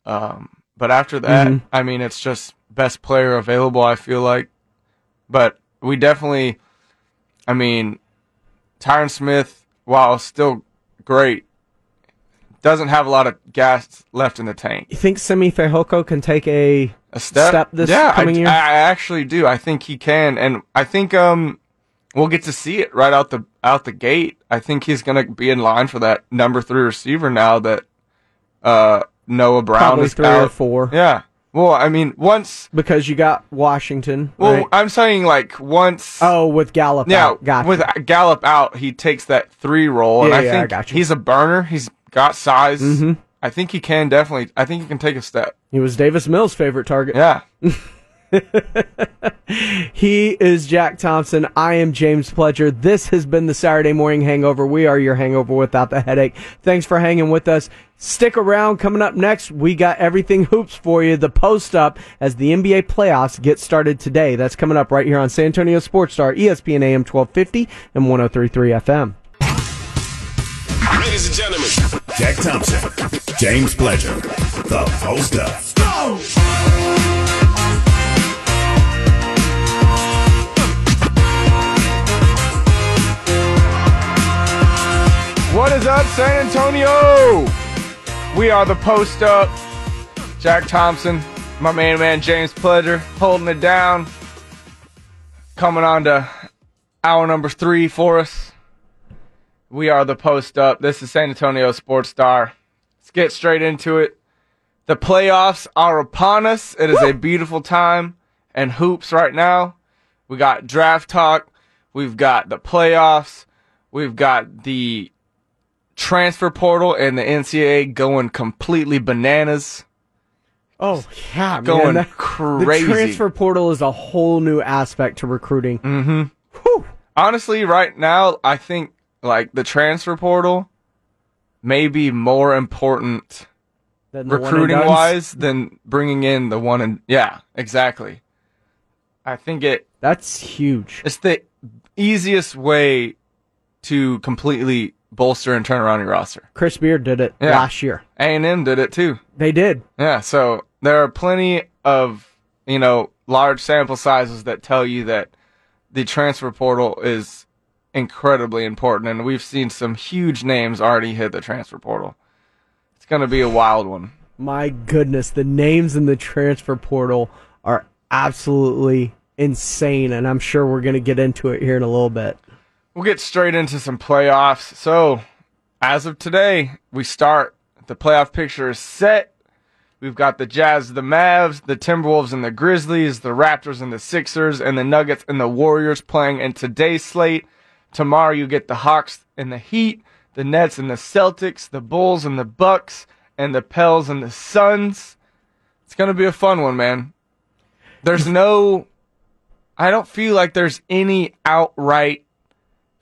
Um, but after that, Mhm. I mean, it's just best player available. I feel like, but we definitely, I mean, Tyron Smith, while still great, doesn't have a lot of gas left in the tank. You think Simi Fehoko can take a a step, this yeah, coming I, year? I I actually do. I think he can, and I think um we'll get to see it right out the out the gate. I think he's gonna be in line for that number three receiver now that uh Noah Brown Probably is three out. or four. Yeah. Well, I mean, once. because you got Washington. Well, right? I'm saying like once. oh, with Gallup. yeah, out. Gotcha. with Gallup out, he takes that three role, and Yeah, I yeah, think got you. he's a burner. He's got size. Mhm. I think he can definitely. I think he can take a step. he was Davis Mills' favorite target. Yeah. He is Jack Thompson. I am James Pledger. This has been the Saturday Morning Hangover. We are your hangover without the headache. Thanks for hanging with us. Stick around. Coming up next, we got everything hoops for you. The post up as the NBA playoffs get started today. That's coming up right here on San Antonio Sports Star, ESPN AM 1250 and 1033 FM. Ladies and gentlemen, Jack Thompson, James Pledger, the post up. What is up, San Antonio? We are the post up. Jack Thompson, my main man James Pledger, holding it down. Coming on to hour number three for us. We are the post up. This is San Antonio Sports Star. Let's get straight into it. The playoffs are upon us. It is a beautiful time and hoops right now. We got draft talk. We've got the playoffs. We've got the transfer portal and the NCAA going completely bananas. Oh, yeah, Going man. That- crazy. The transfer portal is a whole new aspect to recruiting. Mm-hmm. Honestly, right now, I think like the transfer portal may be more important than the one and recruiting wise than bringing in the one and yeah, exactly. I think it That's huge. it's the easiest way to completely bolster and turn around your roster. Chris Beard did it Yeah. last year. A&M did it too. They did. Yeah, so there are plenty of, you know, large sample sizes that tell you that the transfer portal is incredibly important and we've seen some huge names already hit the transfer portal. It's going to be a wild one. My goodness, the names in the transfer portal are absolutely insane, and I'm sure we're going to get into it here in a little bit. We'll get straight into some playoffs. So, as of today, we start. The playoff picture is set. We've got the Jazz, the Mavs, the Timberwolves, and the Grizzlies, the Raptors, and the Sixers, and the Nuggets and the Warriors playing in today's slate. Tomorrow, you get the Hawks and the Heat, the Nets and the Celtics, the Bulls and the Bucks, and the Pels and the Suns. It's going to be a fun one, man. There's no. I don't feel like there's any outright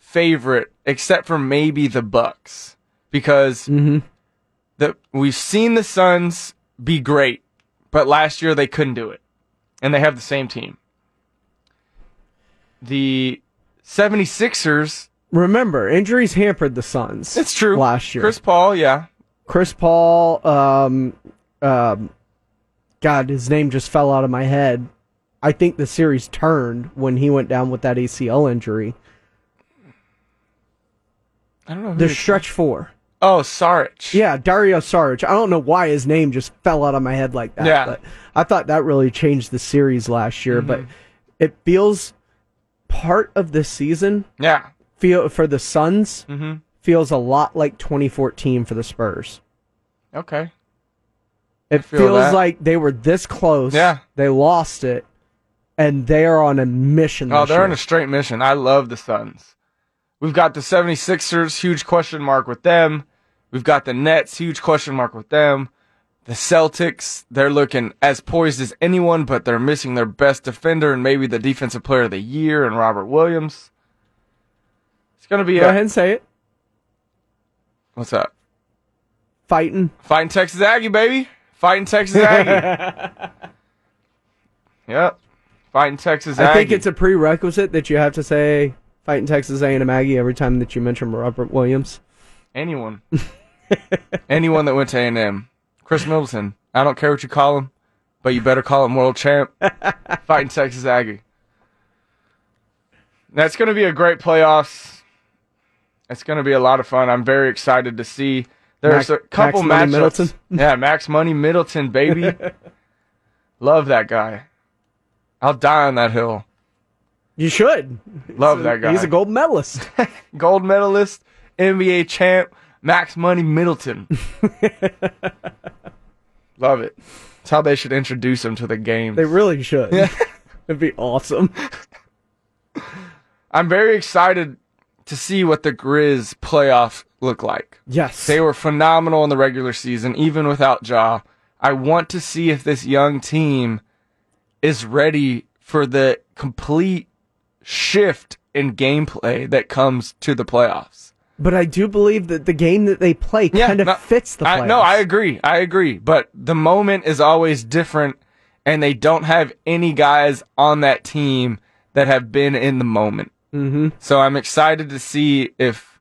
favorite except for maybe the Bucks because the we've seen the Suns be great, but last year they couldn't do it, and they have the same team. The 76ers, Remember, injuries hampered the Suns. it's true. Last year, Chris Paul, yeah, Chris Paul, um, um, God, his name just fell out of my head. I think the series turned when he went down with that ACL injury. I don't know. Who The they- stretch four. oh, Saric. Yeah, Dario Saric. I don't know why his name just fell out of my head like that. Yeah. But I thought that really changed the series last year. But it feels part of the season yeah. feel for the Suns Mm-hmm. feels a lot like 2014 for the Spurs. Okay. It feel feels that. like they were this close. Yeah. They lost it, and they are on a mission. Oh, this they're year. on a straight mission. I love the Suns. We've got the 76ers, huge question mark with them. We've got the Nets, huge question mark with them. The Celtics, they're looking as poised as anyone, but they're missing their best defender and maybe the defensive player of the year and Robert Williams. It's going to be Go a. ahead and say it. What's that? Fighting. Fighting Texas Aggie, baby. Fighting Texas Aggie. yep. Fighting Texas Aggie. I think it's a prerequisite that you have to say fighting Texas A&M Aggie every time that you mention Robert Williams. Anyone. Anyone that went to A&M. Khris Middleton. I don't care what you call him, but you better call him world champ. Fighting Texas Aggie. That's going to be a great playoffs. It's going to be a lot of fun. I'm very excited to see. There's Mac- a couple Max Money matchups. Middleton? yeah, Max Money Middleton, baby. Love that guy. I'll die on that hill. You should. Love He's a- that guy. He's a gold medalist. gold medalist, NBA champ, Max Money Middleton. Love it. That's how they should introduce him to the game. they really should. It'd be awesome. I'm very excited to see what the Grizz playoffs look like. Yes. They were phenomenal in the regular season, even without Ja. I want to see if this young team is ready for the complete shift in gameplay that comes to the playoffs. But I do believe that the game that they play kind of no, fits the playoffs. I, no, I agree. I agree. But the moment is always different, and they don't have any guys on that team that have been in the moment. Mm-hmm. So I'm excited to see if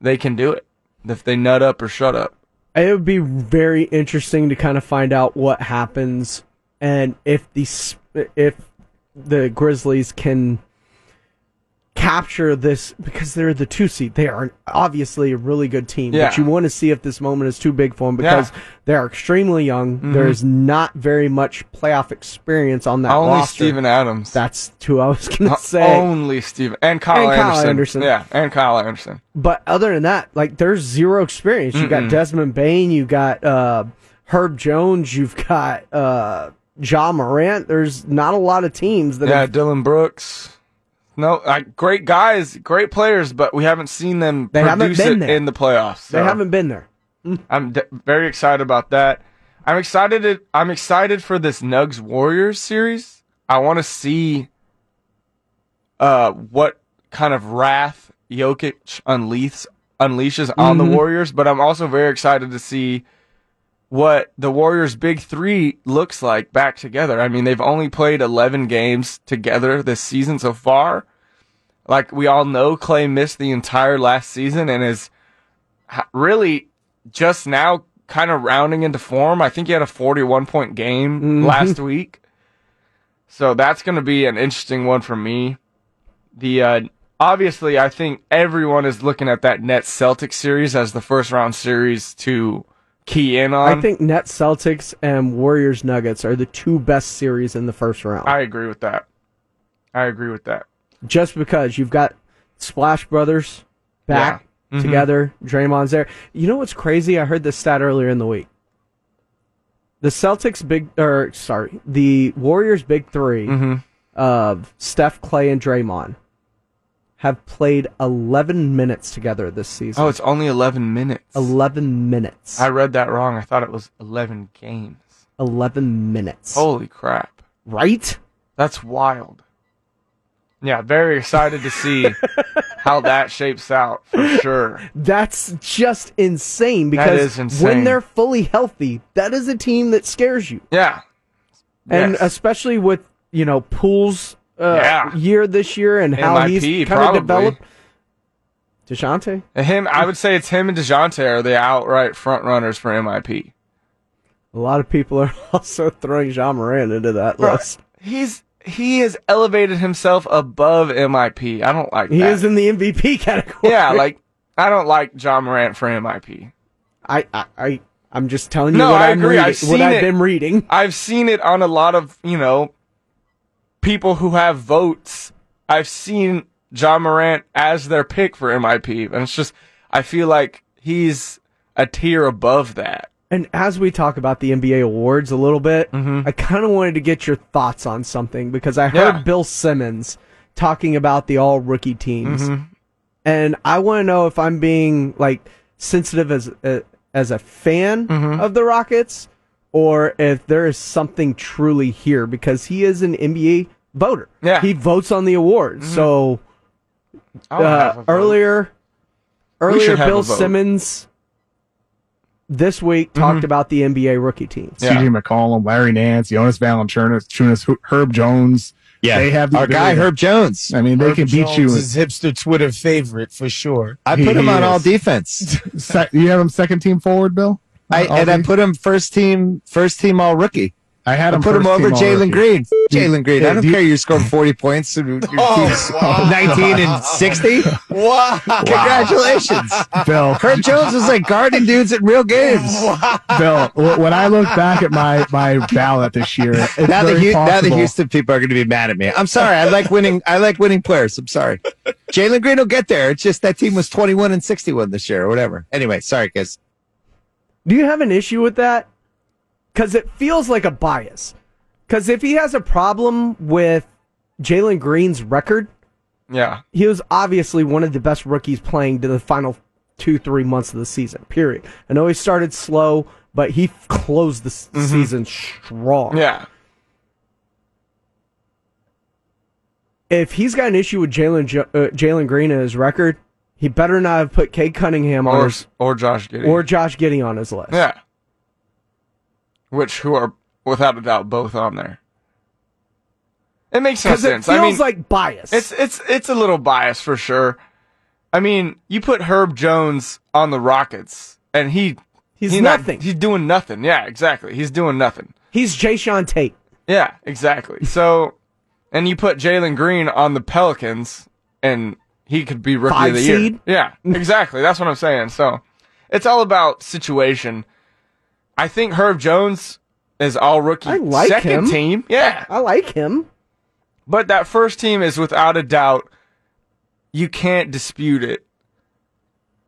they can do it, if they nut up or shut up. It would be very interesting to kind of find out what happens and if the if the Grizzlies can capture this because they're the two seed. They are obviously a really good team, Yeah. but you want to see if this moment is too big for them because Yeah. they are extremely young. Mhm. There's not very much playoff experience on that Only roster. Steven Adams. That's who I was going Uh, to say. Only Steven and Kyle, And Kyle Anderson. Anderson. Yeah, and Kyle Anderson. But other than that, like there's zero experience. You got Desmond Bane, you got uh, Herb Jones, you've got uh, Ja Morant. There's not a lot of teams that Yeah, have, Dillon Brooks. No, like great guys, great players, but we haven't seen them They haven't produce been it there. in the playoffs. they haven't been there. I'm d- very excited about that. I'm excited. To, I'm excited for this Nugs Warriors series. I want to see uh, what kind of wrath Jokic unleashes unleashes on the Mhm. Warriors, but I'm also very excited to see what the Warriors' big three looks like back together. I mean, they've only played 11 games together this season so far. Like we all know, Klay missed the entire last season and is really just now kind of rounding into form. I think he had a 41 point game Mhm. last week. So that's going to be an interesting one for me. The uh, obviously, I think everyone is looking at that Nets Celtics series as the first round series to key in on. I think Nets Celtics and Warriors Nuggets are the two best series in the first round. I agree with that. I agree with that. Just because you've got Splash Brothers back Yeah. Mhm. together, Draymond's there. You know what's crazy? I heard this stat earlier in the week. The Celtics big or sorry, the Warriors big 3 Mm-hmm. of Steph, Klay, and Draymond have played 11 minutes together this season. Oh, it's only 11 minutes. 11 minutes. I read that wrong. I thought it was 11 games. 11 minutes. Holy crap. Right? That's wild. Yeah, very excited to see how that shapes out for sure. That's just insane because insane. when they're fully healthy, that is a team that scares you. Yeah. And Yes. especially with, you know, Poole's uh, Yeah. year this year and how MIP, he's kind of developed. DeJounte? Him, I would say it's him and DeJounte are the outright front runners for MIP. A lot of people are also throwing Ja Morant into that Bro, list. He's he has elevated himself above MIP. I don't like He that. is in the MVP category. yeah, like I don't like Ja Morant for MIP. I, I, I I'm just telling you No, what I I'm agree. reading, I've seen what I've it. been reading. I've seen it on a lot of, you know, people who have votes. I've seen Ja Morant as their pick for MIP. And it's just, I feel like he's a tier above that. And as we talk about the NBA awards a little bit, I kind of wanted to get your thoughts on something because I heard Yeah. Bill Simmons talking about the all rookie teams. Mm-hmm. And I want to know if I'm being like sensitive as a, as a fan Mm-hmm. of the Rockets or if there is something truly here because he is an NBA voter. Yeah. Mm-hmm. He votes on the awards. So I'll uh, earlier earlier Bill. Simmons this week talked mm-hmm. about the NBA rookie teams. Yeah. CJ McCollum, Larry Nance, Jonas Valanciunas, Herb Jones. Yeah, They have the our guy Herb Jones. I mean, they can beat you. Jones is hipster Twitter favorite for sure. I He- put him he on all defense. Se- you have him second team forward, Bill. I, and I put him first team, first team all rookie. I had I him put him over team Jalen Green. Jalen Green. I don't do you- care. You scored 40 points. and Your oh, team's 19 and 60. Wow. Congratulations. Bill, Herb Jones was like guarding dudes in real games. Bill. When I look back at my my ballot this year, it's Now the, very Hu- now the Houston people are going to be mad at me. I'm sorry. I like winning. I like winning players. I'm sorry. Jalen Green will get there. It's just that team was 21 and 61 this year or whatever. Anyway, sorry, guys. Do you have an issue with that? Because it feels like a bias. Because if he has a problem with Jalen Green's record, Yeah. he was obviously one of the best rookies playing to the final two, three months of the season, period. I know he started slow, but he f- closed the s- season strong. Yeah. If he's got an issue with Jalen uh, Jalen Green and his record, he better not have put Cade Cunningham on Or his, or Josh Giddey. or Josh Giddey on his list. yeah. Which who are without a doubt both on there. It makes no Because it sense. feels I mean, like bias. It's it's it's a little bias for sure. I mean, you put Herb Jones on the Rockets, and he he's he not- nothing. he's doing nothing. Yeah, exactly. He's doing nothing. he's Jae'Sean Tate. Yeah, exactly. So, and you put Jalen Green on the Pelicans, and he could be rookie Five of the year. Yeah, exactly. That's what I'm saying. So, it's all about situation. I think Herb Jones is all rookie. I like second him. team. Yeah, I like him. but that first team is without a doubt. You can't dispute it.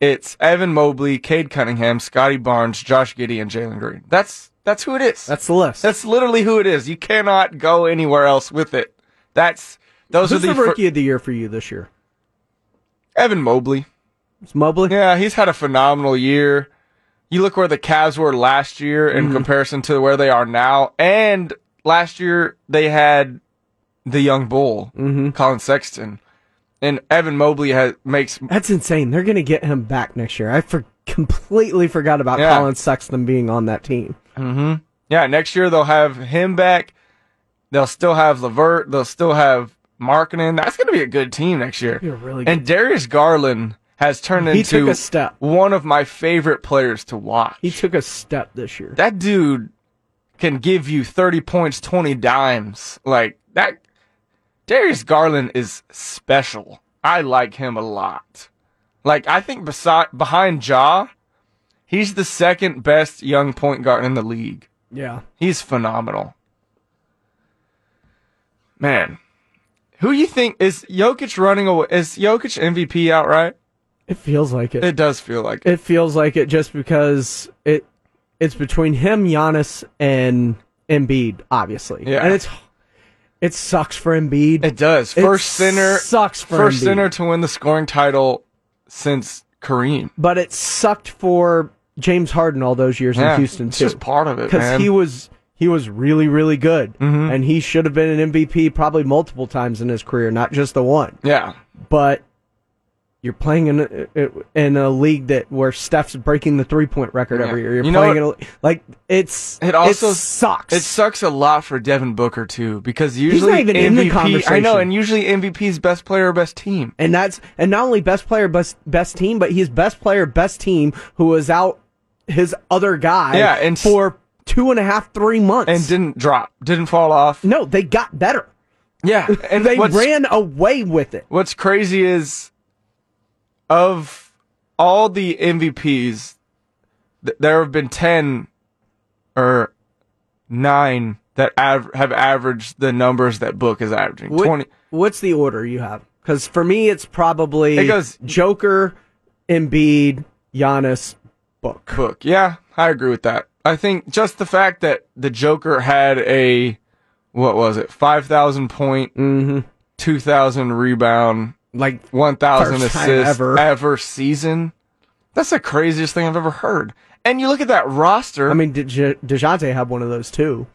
It's Evan Mobley, Cade Cunningham, Scottie Barnes, Josh Giddey, and Jalen Green. That's that's who it is. That's the list. That's literally who it is. You cannot go anywhere else with it. That's those Who's are the the, fir- rookie of the year for you this year? Evan Mobley. It's Mobley. Yeah, he's had a phenomenal year. You look where the Cavs were last year in Mm-hmm. comparison to where they are now, and last year they had the young bull, Mm-hmm. Collin Sexton, and Evan Mobley has makes That's insane. They're going to get him back next year. I for- completely forgot about Yeah. Collin Sexton being on that team. yeah. Next year they'll have him back. They'll still have Levert. They'll still have Markkanen. That's going to be a good team next year. Really And Darius Garland has turned He into took a step. one of my favorite players to watch. He took a step this year. that dude can give you 30 points, 20 dimes. Like that Darius Garland is special. I like him a lot. Like I think beside behind Ja, he's the second best young point guard in the league. Yeah. He's phenomenal. Man, who you think is Jokic running away? Is Jokic MVP outright? It feels like it. It does feel like it. It feels like it just because it it's between him, Giannis, and Embiid, obviously. Yeah. And it's it sucks for Embiid. It does. It First center sucks for first Embiid. center to win the scoring title since Kareem. but it sucked for James Harden all those years Yeah, in Houston it's too. just part of it, because he was he was really really good, Mhm. and he should have been an MVP probably multiple times in his career, not just the one. Yeah. But you're playing in a, in a league that where Steph's breaking the three point record Yeah. every year. You're You know playing in a, like it's It also sucks. It sucks a lot for Devin Booker too, because usually not even in the MVP. I know, and usually MVP's best player or best team. and that's and not only best player best best team, but he's best player best team who was out his other guy Yeah, and for two and a half three months And didn't drop, didn't fall off. no they got better Yeah, and they ran away with it What's crazy is of all the MVPs, th- there have been ten or nine that av- have averaged the numbers that Book is averaging. What- Twenty. what's the order you have because for me it's probably It goes- Joker Embiid Giannis Book Book. Yeah, I agree with that. I think just the fact that the Joker had a what was it, five thousand point, mm-hmm. two thousand rebound, like 1,000 assists ever. ever season. That's the craziest thing I've ever heard. And you look at that roster. I mean, De- Dejounte have one of those too.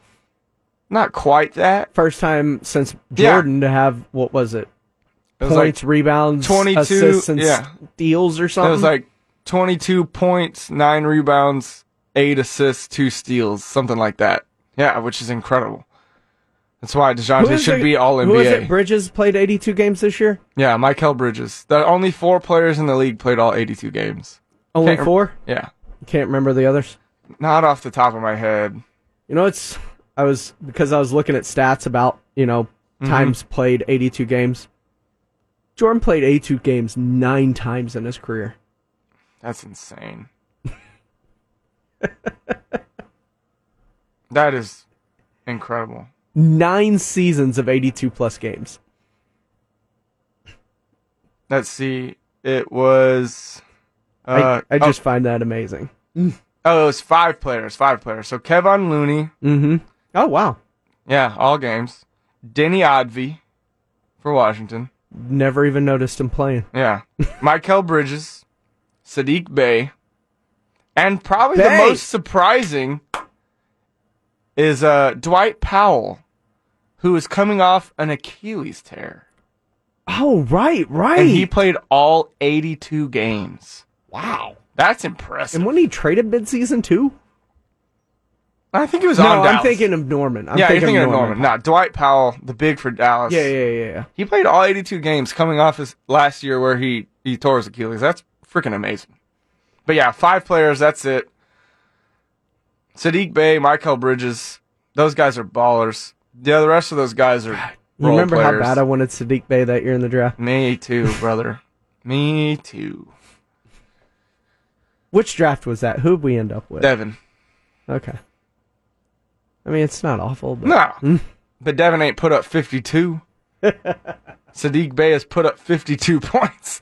Not quite that. First time since Yeah. Jordan to have what was it? It was Points, like rebounds, 22 assists, and yeah. steals or something. It was like 22 points, 9 rebounds, 8 assists, 2 steals, something like that. Yeah, which is incredible. That's why DeJounte should it- be all NBA. Who is it? Bridges played 82 games this year. Yeah, Mikal Bridges. The only four players in the league played all 82 games. Only Can't four. Yeah. Can't remember the others. Not off the top of my head. You know, it's I was because I was looking at stats about you know Mhm. times played 82 games. Jordan played 82 games nine times in his career. That's insane. that is incredible. Nine seasons of 82 plus games. Let's see. It was. Uh, I, I oh, just find that amazing. Oh, it was five players. Five players. So Kevin Looney. Mm-hmm. Oh wow. Yeah, all games. Deni Avdija for Washington. Never even noticed him playing. Yeah. Mikal Bridges, Saddiq Bey, and probably the most surprising is uh, Dwight Powell, who is coming off an Achilles tear. Oh right, right. And he played all 82 games. wow. That's impressive. And when he traded midseason too? I think it was no, on I'm thinking of Norman. I'm yeah, thinking you're thinking of of Norman. Nah, Dwight Powell, the big for Dallas. Yeah, yeah, yeah, yeah. He played all 82 games coming off his last year where he, he tore his Achilles. That's freaking amazing. But yeah, five players, that's it. Saddiq Bey, Mikal Bridges, those guys are ballers. Yeah, the rest of those guys are remember players. how bad I wanted Saddiq Bey that year in the draft? Me too, brother. Me too. Which draft was that? Who'd we end up with? Devin. Okay. I mean, it's not awful, but No. Hmm. But Devin ain't put up 52. Saddiq Bey has put up 52 points.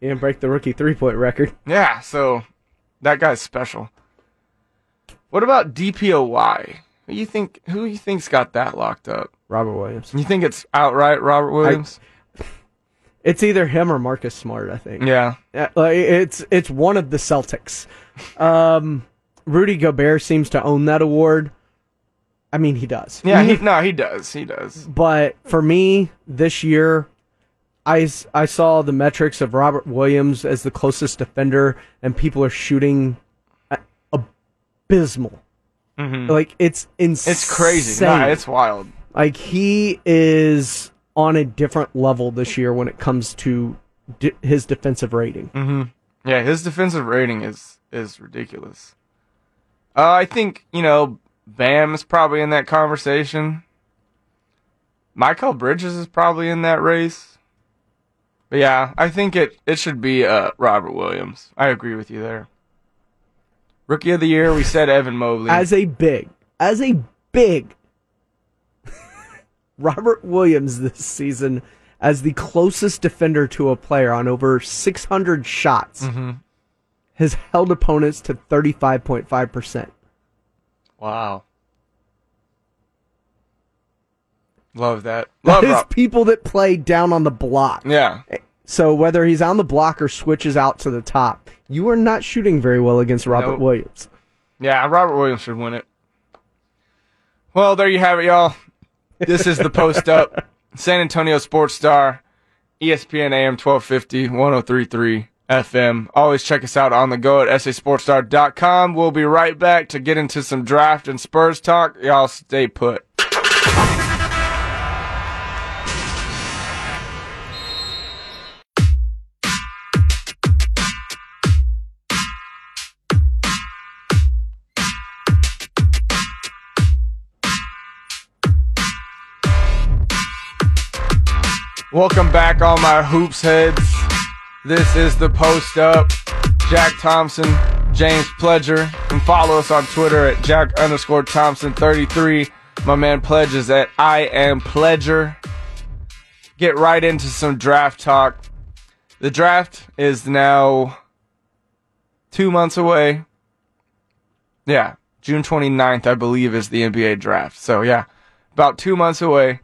he didn't break the rookie three point record. Yeah, so that guy's special. What about DPOY? Who you think who you think's got that locked up? Robert Williams. You think it's outright Robert Williams? It's either him or Marcus Smart, I think. yeah. Yeah, like, it's it's one of the Celtics. Um, Rudy Gobert seems to own that award. I mean, he does. Yeah, he no, he does. He does. But for me, this year, I, I saw the metrics of Robert Williams as the closest defender, and people are shooting abysmal. Mhm. Like it's insane. It's crazy. Nah, it's wild. like he is on a different level this year when it comes to d- his defensive rating. Mhm. Yeah, his defensive rating is is ridiculous. Uh, I think, you know, Bam is probably in that conversation. Mikal Bridges is probably in that race. But yeah, I think it, it should be uh, Robert Williams. I agree with you there. Rookie of the year, we said Evan Mobley. As a big, as a big, Robert Williams this season as the closest defender to a player on over 600 shots Mhm. has held opponents to 35.5%. wow. Love that. That Love is Rob. people that play down on the block. Yeah. So whether he's on the block or switches out to the top, you are not shooting very well against Robert Nope. Williams. Yeah, Robert Williams should win it. Well, there you have it, y'all. This is the post up. San Antonio Sports Star, ESPN AM 1250, 1033 FM. Always check us out on the go at sasportstar.com. We'll be right back to get into some draft and Spurs talk. Y'all stay put. Welcome back, all my hoops heads. This is the post up. Jack Thompson, James Pledger, and follow us on Twitter at Jack underscore Thompson 33. My man pledges at I am Pledger. Get right into some draft talk. The draft is now two months away. Yeah, June 29th, I believe, is the NBA draft. So yeah, about two months away.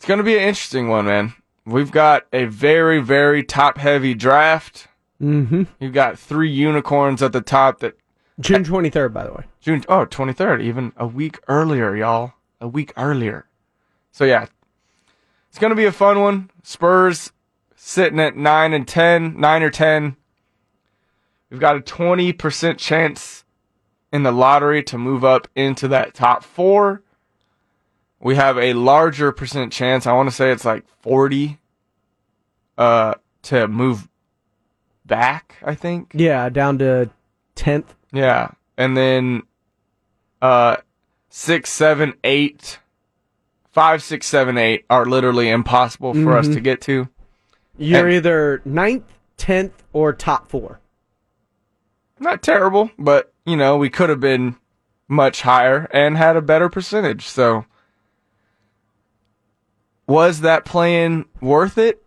It's going to be an interesting one, man. We've got a very, very top heavy draft. Mm-hmm. You've got three unicorns at the top that June 23rd, by the way. June oh 23rd, even a week earlier, y'all. A week earlier. So yeah. It's gonna be a fun one. Spurs sitting at nine and 10, 9 or ten. We've got a twenty percent chance in the lottery to move up into that top four. We have a larger percent chance, I want to say it's like forty, uh, to move back, I think. Yeah, down to 10th. Yeah. And then uh six, seven, eight, five, six, seven, eight are literally impossible for us Mhm. to get to. You're And- either 9th, 10th, or top four. Not terrible, but you know, we could have been much higher and had a better percentage. So was that play-in worth it?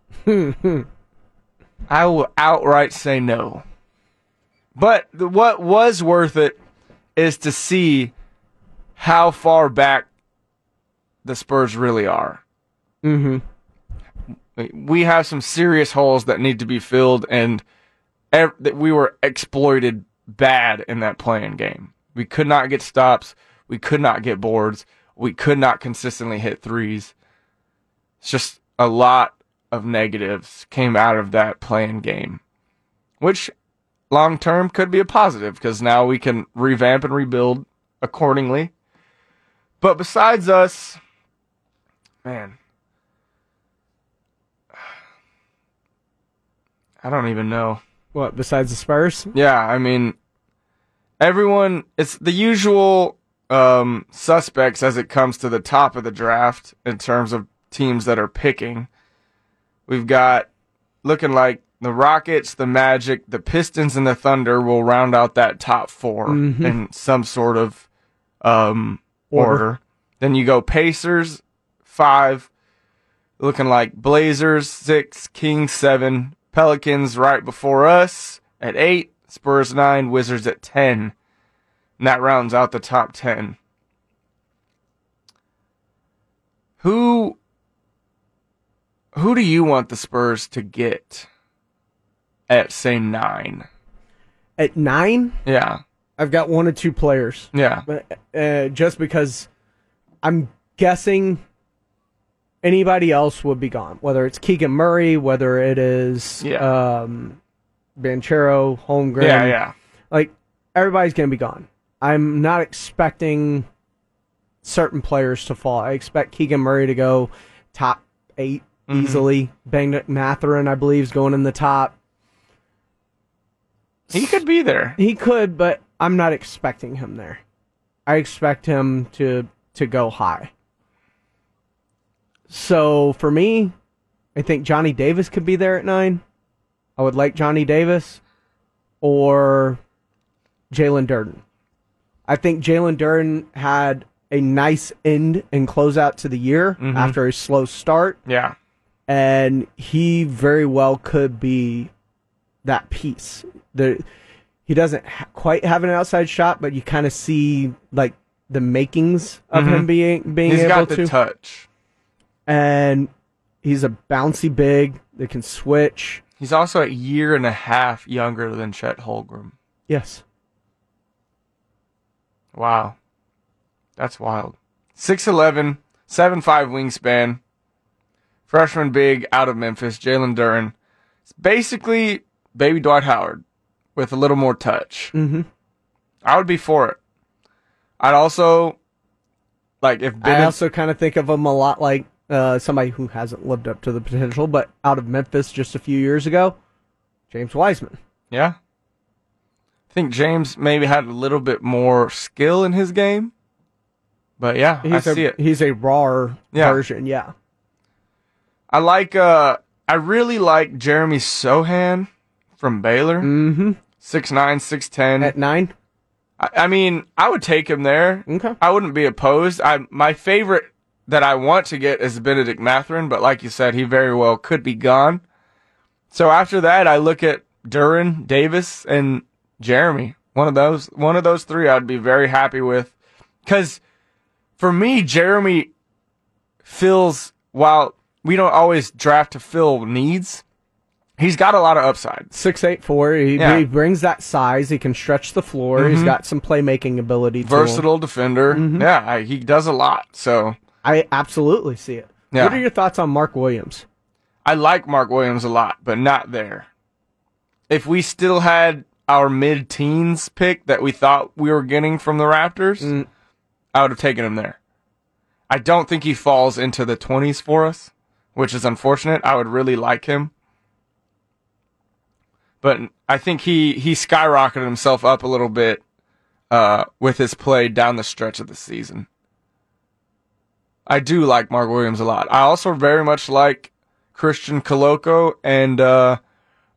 I will outright say no. But the, what was worth it is to see how far back the Spurs really are. Mm-hmm. We have some serious holes that need to be filled, and ev- that we were exploited bad in that play-in game. We could not get stops. We could not get boards. We could not consistently hit threes. It's just a lot of negatives came out of that play-in game, which long term could be a positive because now we can revamp and rebuild accordingly. But besides us, man, I don't even know. What, besides the Spurs? Yeah, I mean, everyone, it's the usual um, suspects as it comes to the top of the draft in terms of teams that are picking. We've got looking like the Rockets, the Magic, the Pistons, and the Thunder will round out that top 4 Mhm. in some sort of um, Order. order. Then you go Pacers, five, looking like Blazers, six, Kings, seven, Pelicans right before us at eight, Spurs nine, Wizards at ten. And that rounds out the top ten. Who who do you want the Spurs to get at say nine? At nine, Yeah. I've got one or two players. Yeah. But, uh, just because I'm guessing anybody else would be gone, whether it's Keegan Murray, whether it is Yeah. um, Banchero, Holmgren. Yeah, yeah. Like everybody's going to be gone. I'm not expecting certain players to fall. I expect Keegan Murray to go top 8 Mhm. easily. Bang Mathurin, I believe, is going in the top. He could be there. He could, but I'm not expecting him there. I expect him to to go high. So for me, I think Johnny Davis could be there at nine. I would like Johnny Davis or Jalen Duren. I think Jalen Duren had a nice end and closeout to the year Mhm. after a slow start. Yeah. And he very well could be that piece. He doesn't ha- quite have an outside shot, but you kind of see like the makings of Mhm. him being being He's able got the to touch. and he's a bouncy big that can switch. He's also a year and a half younger than Chet Holmgren. Yes. Wow. That's wild. 6'11, 7'5 wingspan. Freshman big out of Memphis, Jalen Duren. It's basically baby Dwight Howard with a little more touch. Mm-hmm. I would be for it. I'd also like if I also kind of think of him a lot like uh, somebody who hasn't lived up to the potential, but out of Memphis just a few years ago, James Wiseman. yeah. I think James maybe had a little bit more skill in his game. But yeah, He's a see it. he's a raw Yeah. version. Yeah. I like uh I really like Jeremy Sochan from Baylor. Mm-hmm. Six nine, six ten. At nine. I, I mean, I would take him there. Okay. I wouldn't be opposed. I my favorite that I want to get is Bennedict Mathurin, but like you said, he very well could be gone. So after that, I look at Duren, Davis, and Jeremy. One of those, one of those three, I'd be very happy with. Because for me, Jeremy feels while we don't always draft to fill needs. He's got a lot of upside. Six eight four. He, Yeah. he brings that size. He can stretch the floor. He's Mhm. got some playmaking ability. Versatile defender. Yeah, I, he does a lot. So I absolutely see it. Yeah. What are your thoughts on Mark Williams? I like Mark Williams a lot, but not there. If we still had our mid teens pick that we thought we were getting from the Raptors, Mm. I would have taken him there. I don't think he falls into the 20s for us, which is unfortunate. I would really like him. But I think he, he skyrocketed himself up a little bit uh, with his play down the stretch of the season. I do like Mark Williams a lot. I also very much like Christian Koloko and uh,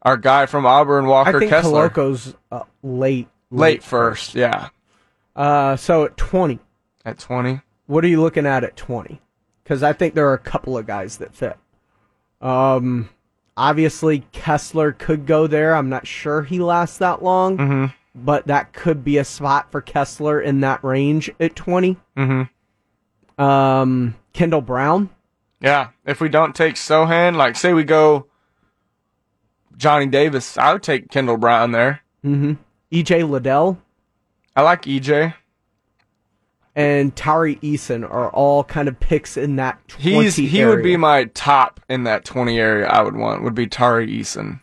our guy from Auburn, Walker I think Kessler. Koloko's uh, late. Late first, yeah. Uh, so at twenty, At 20. what are you looking at at twenty? Because I think there are a couple of guys that fit. Um, obviously Kessler could go there. I'm not sure he lasts that long, Mm-hmm. but that could be a spot for Kessler in that range at twenty. Mm-hmm. Um, Kendall Brown. Yeah. If we don't take Sochan, like say we go Johnny Davis, I would take Kendall Brown there. Mm-hmm. EJ Liddell I like EJ. And Tari Eason are all kind of picks in that 20 He's he would be my top in that 20 area I would want would be Tari Eason.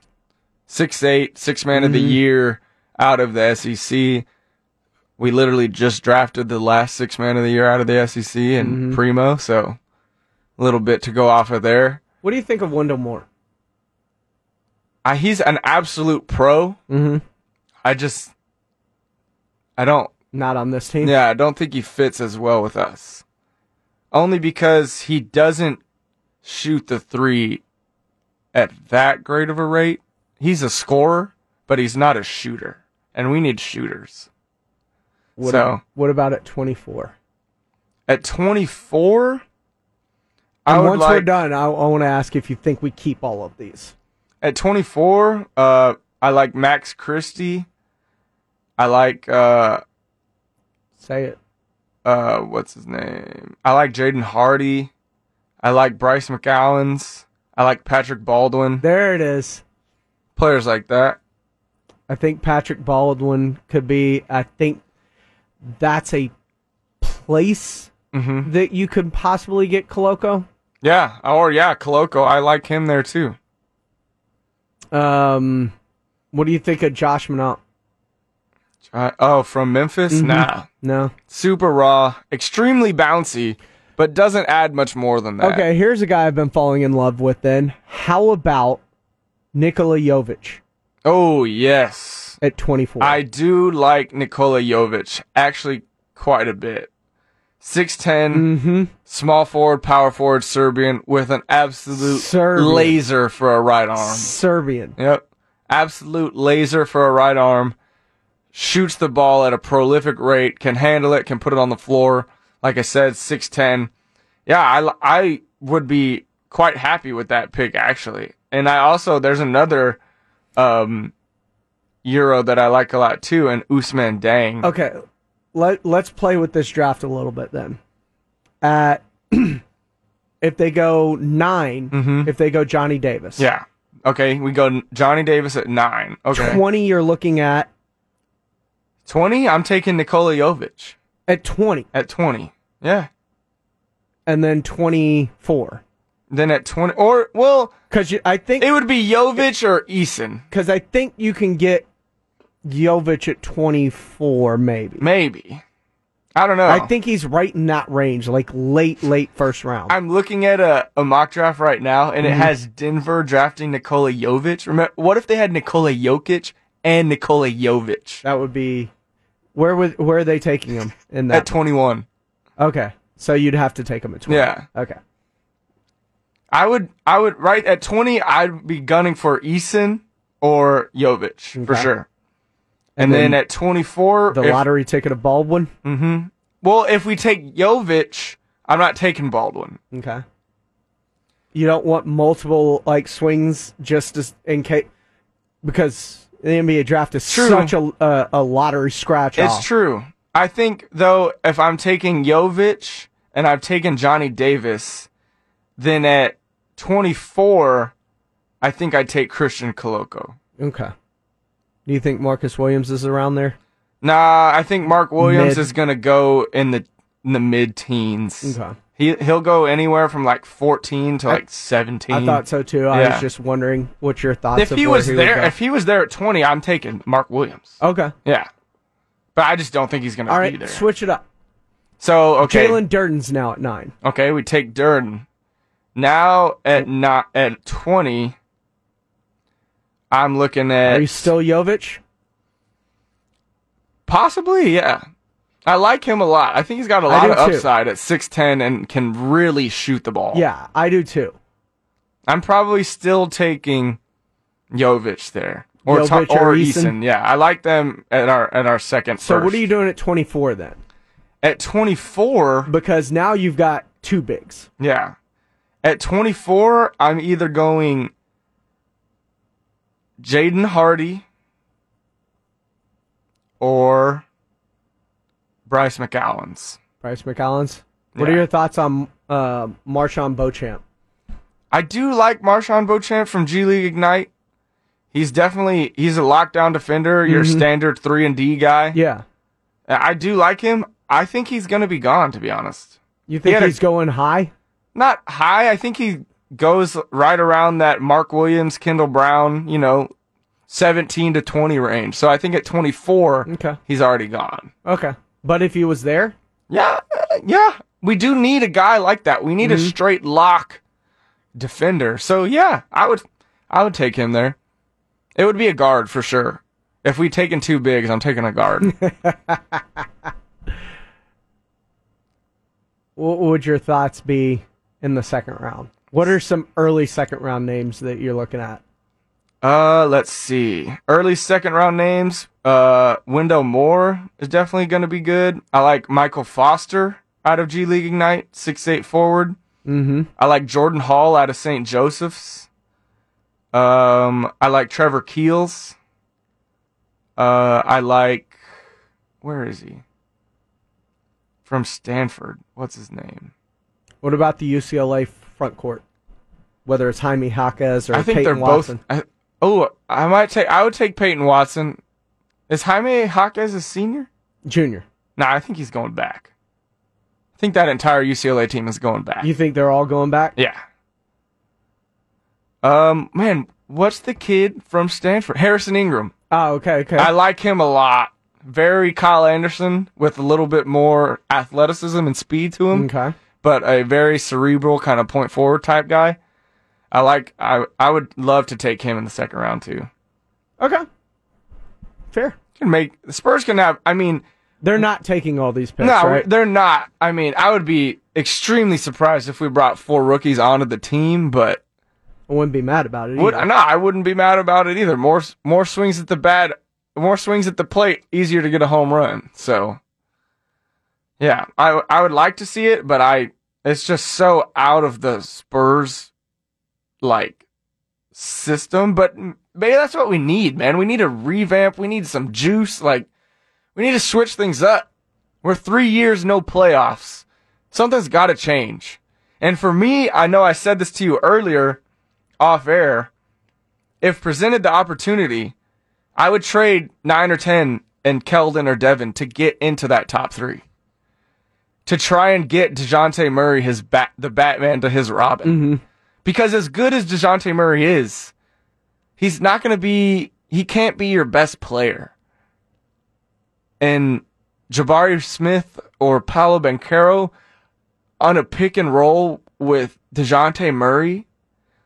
Six eight, six man of the Mhm. year out of the SEC. We literally just drafted the last six man of the year out of the SEC and Mhm. Primo, so a little bit to go off of there. What do you think of Wendell Moore? Uh, he's an absolute pro. Mm-hmm. I just I don't Not on this team. Yeah, I don't think he fits as well with us. Only because he doesn't shoot the three at that great of a rate. He's a scorer, but he's not a shooter. And we need shooters. What, so what about at 24? at 24, I once we're done, I, I want to ask if you think we keep all of these. at 24, uh, I like Max Christie. I like uh, Say it. uh, what's his name? I like Jaden Hardy. I like Bryce McGowens. I like Patrick Baldwin. There it is. Players like that. I think Patrick Baldwin could be. I think that's a place Mm-hmm. that you could possibly get Koloko. Yeah. Or yeah, Koloko. I like him there too. Um, what do you think of Josh Minott? Uh, oh, from Memphis? Mhm. Nah. No. Super raw, extremely bouncy, but doesn't add much more than that. Okay, here's a guy I've been falling in love with. Then, how about Nikola Jovic Oh yes. at 24? I do like Nikola Jovic actually quite a bit. 6'10, mm-hmm. small forward, power forward, Serbian with an absolute Serbian. laser for a right arm. Serbian. Yep. Absolute laser for a right arm. Shoots the ball at a prolific rate, can handle it, can put it on the floor. Like I said, 6'10. Yeah, I, I would be quite happy with that pick, actually. And I also, there's another um, Euro that I like a lot too, and Ousmane Dieng. Okay, let let's play with this draft a little bit then. At if they go 9 Mhm. if they go Johnny Davis, Yeah. Okay, we go Johnny Davis at nine. Okay. twenty you're looking at 20, I'm taking Nikola Jovic at twenty, at 20. Yeah. and then twenty four. Then at 20, or, well, Because I think it would be Jovic or Eason. because I think you can get Jovic at twenty four, maybe. Maybe. I don't know. I think he's right in that range, like late, late first round. I'm looking at a, a mock draft right now, and it Mhm. has Denver drafting Nikola Jovic. Remember, what if they had Nikola Jokic and Nikola Jovic that would be where would where are they taking him in at that? 21? okay, so you'd have to take him at twenty. Yeah. Okay. I would, I would, right at 20, I'd be gunning for Eason or Jovic for sure. And And, then, then at 24, The if- lottery ticket of Baldwin. Mhm. Well, if we take Jovic, I'm not taking Baldwin. Okay. You don't want multiple like swings just as in case because The NBA draft is True. such a uh, a lottery scratch It's off. true. I think though, if I'm taking Jovic and I've taken Johnny Davis, then at 24, I think I'd take Christian Koloko. Okay. Do you think Marcus Williams is around there? Nah, I think Mark Williams Mid. is gonna go in the in the mid teens. Okay. He he'll go anywhere from like 14 to like 17. I thought so too. I Yeah. was just wondering what your thoughts. if he was there, if he was there at 20, I'm taking Mark Williams. okay. Yeah, but I just don't think he's gonna All be right, there. switch it up. So okay, Jalen Duren's now at nine. Okay, we take Duren. Now at not at twenty, I'm looking at. Are you still Jovic? possibly, yeah. I like him a lot. I think he's got a lot of too. upside at six ten and can really shoot the ball. Yeah, I do too. I'm probably still taking Jovic there or Jovic Ta- or or Eason? Eason. Yeah, I like them at our at our second. So first. what are you doing at 24 then? at 24? Because now you've got two bigs. Yeah. At 24, I'm either going Jaden Hardy or Bryce McGowens. Bryce McGowens. What are your thoughts on uh, MarJon Beauchamp? I do like MarJon Beauchamp from G League Ignite. He's definitely he's a lockdown defender, your Mhm. standard 3 and D guy. Yeah. I do like him. I think he's going to be gone to be honest. You think a- he's going high? not high. I think he goes right around that Mark Williams, Kendall Brown, you know, 17 to 20 range. So I think at 24, Okay. he's already gone. Okay. But if he was there, Yeah, yeah. We do need a guy like that. We need a Mhm. straight lock defender. So yeah, I would, I would take him there. It would be a guard for sure. If we taken two bigs, I'm taking a guard. what would your thoughts be in the second round? What are some early second round names that you're looking at? Uh, let's see. Early second round names. Uh, Wendell Moore is definitely going to be good. I like Michael Foster out of G League Ignite, six eight forward. Mm-hmm. I like Jordan Hall out of St. Joseph's. Um, I like Trevor Keels. Uh, I like where is he? From Stanford. What's his name? What about the UCLA front court? Whether it's Jaime Jaquez or I think Peyton they're Watson. both. I, oh, I might take. I would take Peyton Watson. Is Jaime Jaquez a senior? Junior. Nah, I think he's going back. I think that entire UCLA team is going back. You think they're all going back? Yeah. Um, man, what's the kid from Stanford? Harrison Ingram. Oh, okay, okay. I like him a lot. Very Kyle Anderson with a little bit more athleticism and speed to him. Okay. But a very cerebral kind of point forward type guy. I like. I I would love to take him in the second round too. Okay. Fair. Can make the Spurs can have. I mean, They're not taking all these picks, no, right? they're not. I mean, I would be extremely surprised if we brought four rookies onto the team, but I wouldn't be mad about it. Would, either. no, I wouldn't be mad about it either. More more swings at the bat, more swings at the plate, easier to get a home run. So, yeah, I I would like to see it, but I it's just so out of the Spurs like system. But maybe that's what we need, man. We need a revamp. We need some juice. Like we need to switch things up. We're three years no playoffs. Something's got to change. And for me, I know I said this to you earlier off air, if presented the opportunity, I would trade nine or ten and Keldon or Devin to get into that top three. To try and get DeJounte Murray his bat the Batman to his Robin. Mm-hmm. Because as good as DeJounte Murray is, he's not gonna be he can't be your best player. And Jabari Smith or Paolo Banchero on a pick and roll with DeJounte Murray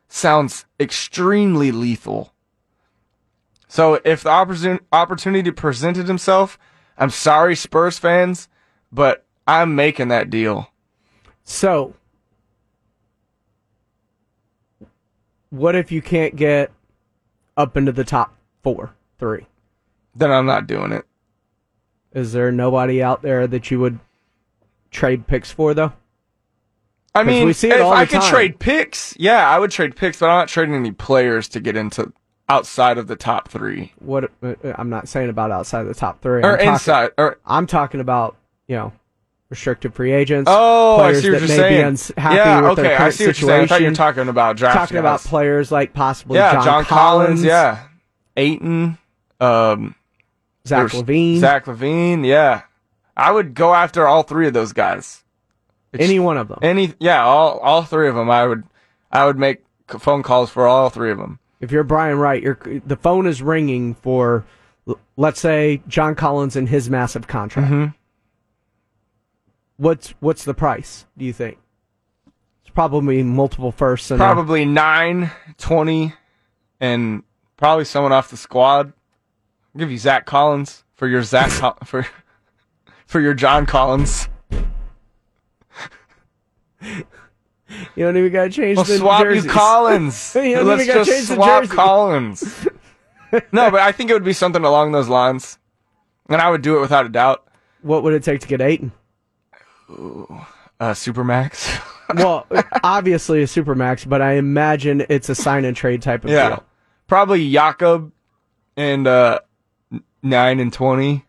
sounds extremely lethal. So if the opportunity presented himself, I'm sorry, Spurs fans, but I'm making that deal. So, what if you can't get up into the top four, three? Then I'm not doing it. Is there nobody out there that you would trade picks for, though? I mean, we see it if all I could time. trade picks, yeah, I would trade picks, but I'm not trading any players to get into outside of the top three. What uh, I'm not saying about outside of the top three. Or I'm talking- inside, or- I'm talking about you know restricted free agents. Oh, I see what you're saying. unhappy yeah, with okay, their I see what situation. you're saying. I thought you were talking about draft talking about players like possibly yeah, John, John Collins, yeah, Ayton, um, Zach LaVine. Zach LaVine, yeah. I would go after all three of those guys. Any one of them. Any, yeah, all all three of them. I would, I would make phone calls for all three of them. If you're Brian Wright, your the phone is ringing for, let's say John Collins and his massive contract. Mhm. What's what's the price? Do you think? It's probably multiple firsts and a- Probably nine, twenty, and probably someone off the squad. I'll give you Zach Collins for your Zach Col- for for your John Collins. You don't even got to change We'll the swap jerseys. you Collins. you don't Let's even got to just change the swap jersey. Collins. no, but I think it would be something along those lines, and I would do it without a doubt. What would it take to get Ayton? Uh, Supermax. well, obviously a supermax, but I imagine it's a sign and trade type of yeah, deal. probably Jakob and uh, nine and twenty,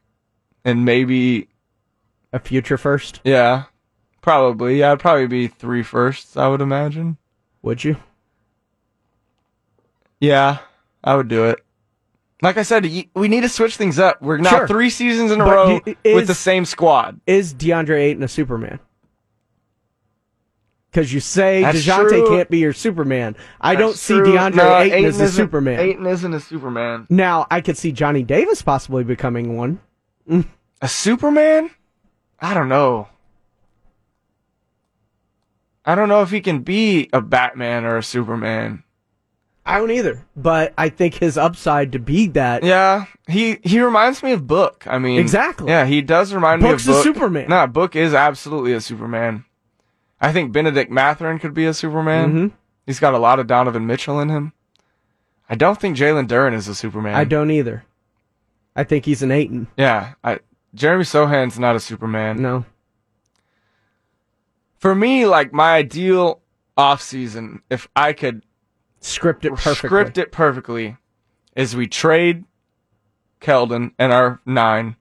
and maybe A future first. yeah, probably yeah, it'd probably be three firsts. I would imagine. Would you? Yeah, I would do it. Like I said, we need to switch things up. We're now Sure. three seasons in a But row y- with the same squad. Is DeAndre Ayton a Superman? Because you say That's DeJounte true. can't be your Superman. I don't see true. DeAndre No, Ayton, as a Superman. Ayton isn't a Superman. Now, I could see Johnny Davis possibly becoming one. Mm. A Superman? I don't know. I don't know if he can be a Batman or a Superman. I don't either, but I think his upside to be that. Yeah, he he reminds me of Book. I mean, Exactly. Yeah, he does remind Book's me of Book. Superman. Nah, Book is absolutely a Superman. I think Bennedict Mathurin could be a Superman. Mhm. He's got a lot of Donovan Mitchell in him. I don't think Jalen Duren is a Superman. I don't either. I think he's an Ayton. Yeah, I, Jeremy Sochan's not a Superman. No. For me, like my ideal off season, if I could Script it perfectly. script it perfectly, is we trade Keldon and our nine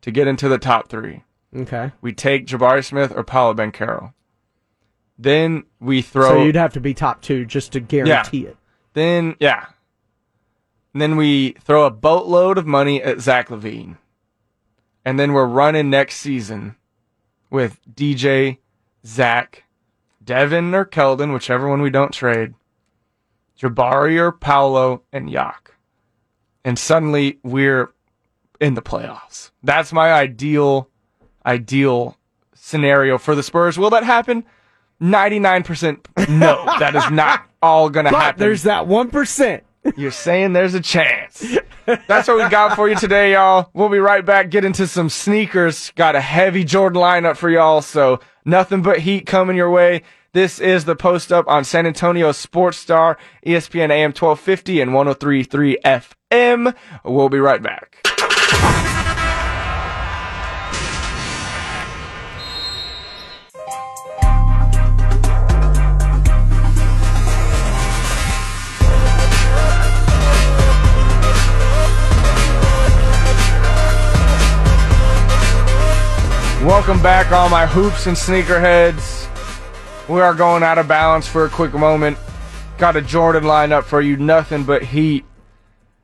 to get into the top three. Okay. We take Jabari Smith or Paolo Banchero. Then we throw. So you'd have to be top two just to guarantee it. Then yeah. And then we throw a boatload of money at Zach LaVine. And then we're running next season with DJ, Zach, Devin or Keldon, whichever one we don't trade, Jabari or Paolo, and Yak. And suddenly we're in the playoffs. That's my ideal ideal scenario for the Spurs. Will that happen? 99% no. that is not all going to happen. there's that 1%. You're saying there's a chance. That's what we got for you today, y'all. We'll be right back. Get into some sneakers. Got a heavy Jordan lineup for y'all, so nothing but heat coming your way. This is the post up on San Antonio Sports Star, ESPN AM 1250 and 1033 FM. We'll be right back. Welcome back, all my hoops and sneakerheads. We are going out of balance for a quick moment. Got a Jordan lineup for you, nothing but heat.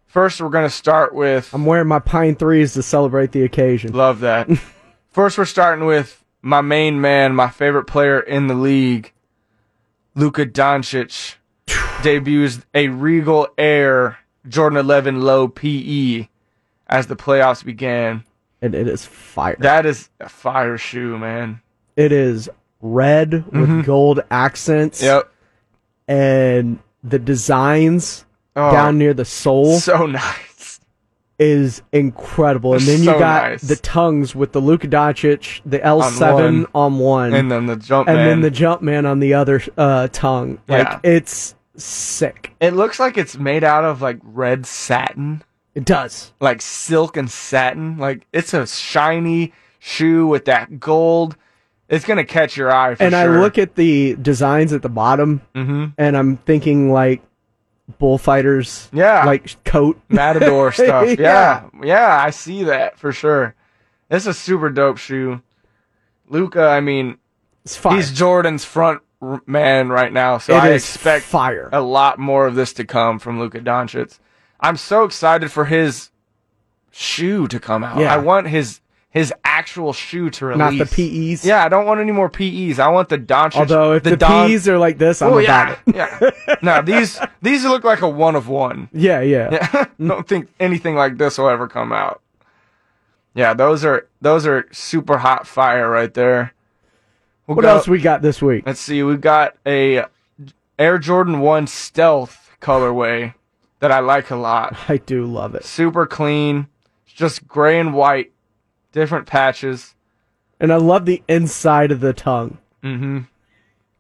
First, we're going to start with. I'm wearing my pine threes to celebrate the occasion. Love that. First, we're starting with my main man, my favorite player in the league, Luka Doncic. debuts a Regal Air Jordan 11 Low PE as the playoffs began. And it is fire. That is a fire shoe, man. It is red with Mhm. gold accents. Yep. And the designs Oh, down near the sole So nice. is incredible. And then you got nice. the tongues with the Luka Doncic, the L7 one. on one, And then the jump and man. then the jump man on the other uh, tongue. Like Yeah. it's sick. It looks like it's made out of like red satin. It does. Like silk and satin. Like it's a shiny shoe with that gold. It's gonna catch your eye for and I look at the designs at the bottom, Mhm. and I'm thinking like bullfighters. Yeah. like coat Matador stuff. Yeah. yeah. I see that for sure. It's a super dope shoe. Luka, I mean, It's fire. he's Jordan's front man right now, so It I expect fire. a lot more of this to come from Luka Doncic. I'm so excited for his shoe to come out. Yeah. I want his his actual shoe to release. Not the PEs. Yeah, I don't want any more PEs. I want the Doncic. Although if the, Don- P's are like this, I'm oh about yeah, it. yeah. No, these these look like a one of one. Yeah, yeah. Yeah, don't think anything like this will ever come out. Yeah, those are those are super hot fire right there. We'll What go- else we got this week? Let's see. We've got a Air Jordan One Stealth colorway that I like a lot. I do love it. Super clean, just gray and white, different patches. And I love the inside of the tongue. Mm-hmm.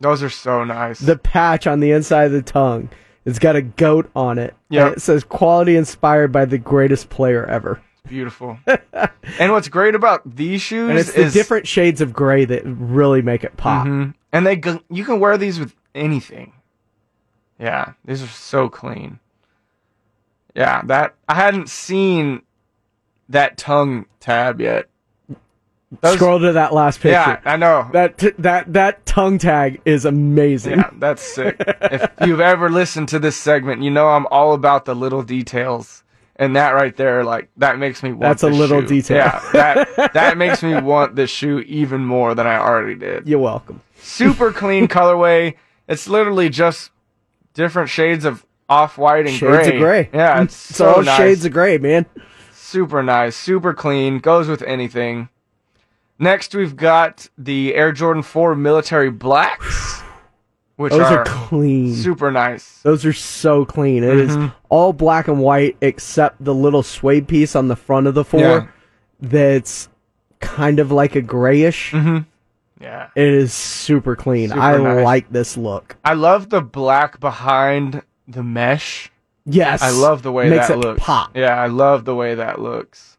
Those are so nice. The patch on the inside of the tongue. It's got a goat on it. Yep. And it says quality inspired by the greatest player ever. Beautiful. and what's great about these shoes And it's the is different shades of gray that really make it pop. Mhm. And they you can wear these with anything. Yeah, these are so clean. Yeah, that I hadn't seen that tongue tab yet. Those- Scroll to that last picture. Yeah, I know. That t- that that tongue tag is amazing. Yeah, that's sick. if you've ever listened to this segment, you know I'm all about the little details. And that right there, like that makes me want. That's a little shoe. detail. Yeah, that that makes me want the shoe even more than I already did. You're welcome. Super clean colorway. It's literally just different shades of off white and Shades gray. of gray. Yeah, it's, It's so all nice. shades of gray, man. Super nice, super clean, goes with anything. Next, we've got the Air Jordan 4 Military Blacks, which Those are, are clean. super nice. Those are so clean. It is Mhm. all black and white except the little suede piece on the front of the four Yeah. that's kind of like a grayish. Mhm. Yeah. It is super clean. Super I nice. like this look. I love the black behind the mesh. Yes. I love the way Makes that it looks. pop. Yeah, I love the way that looks.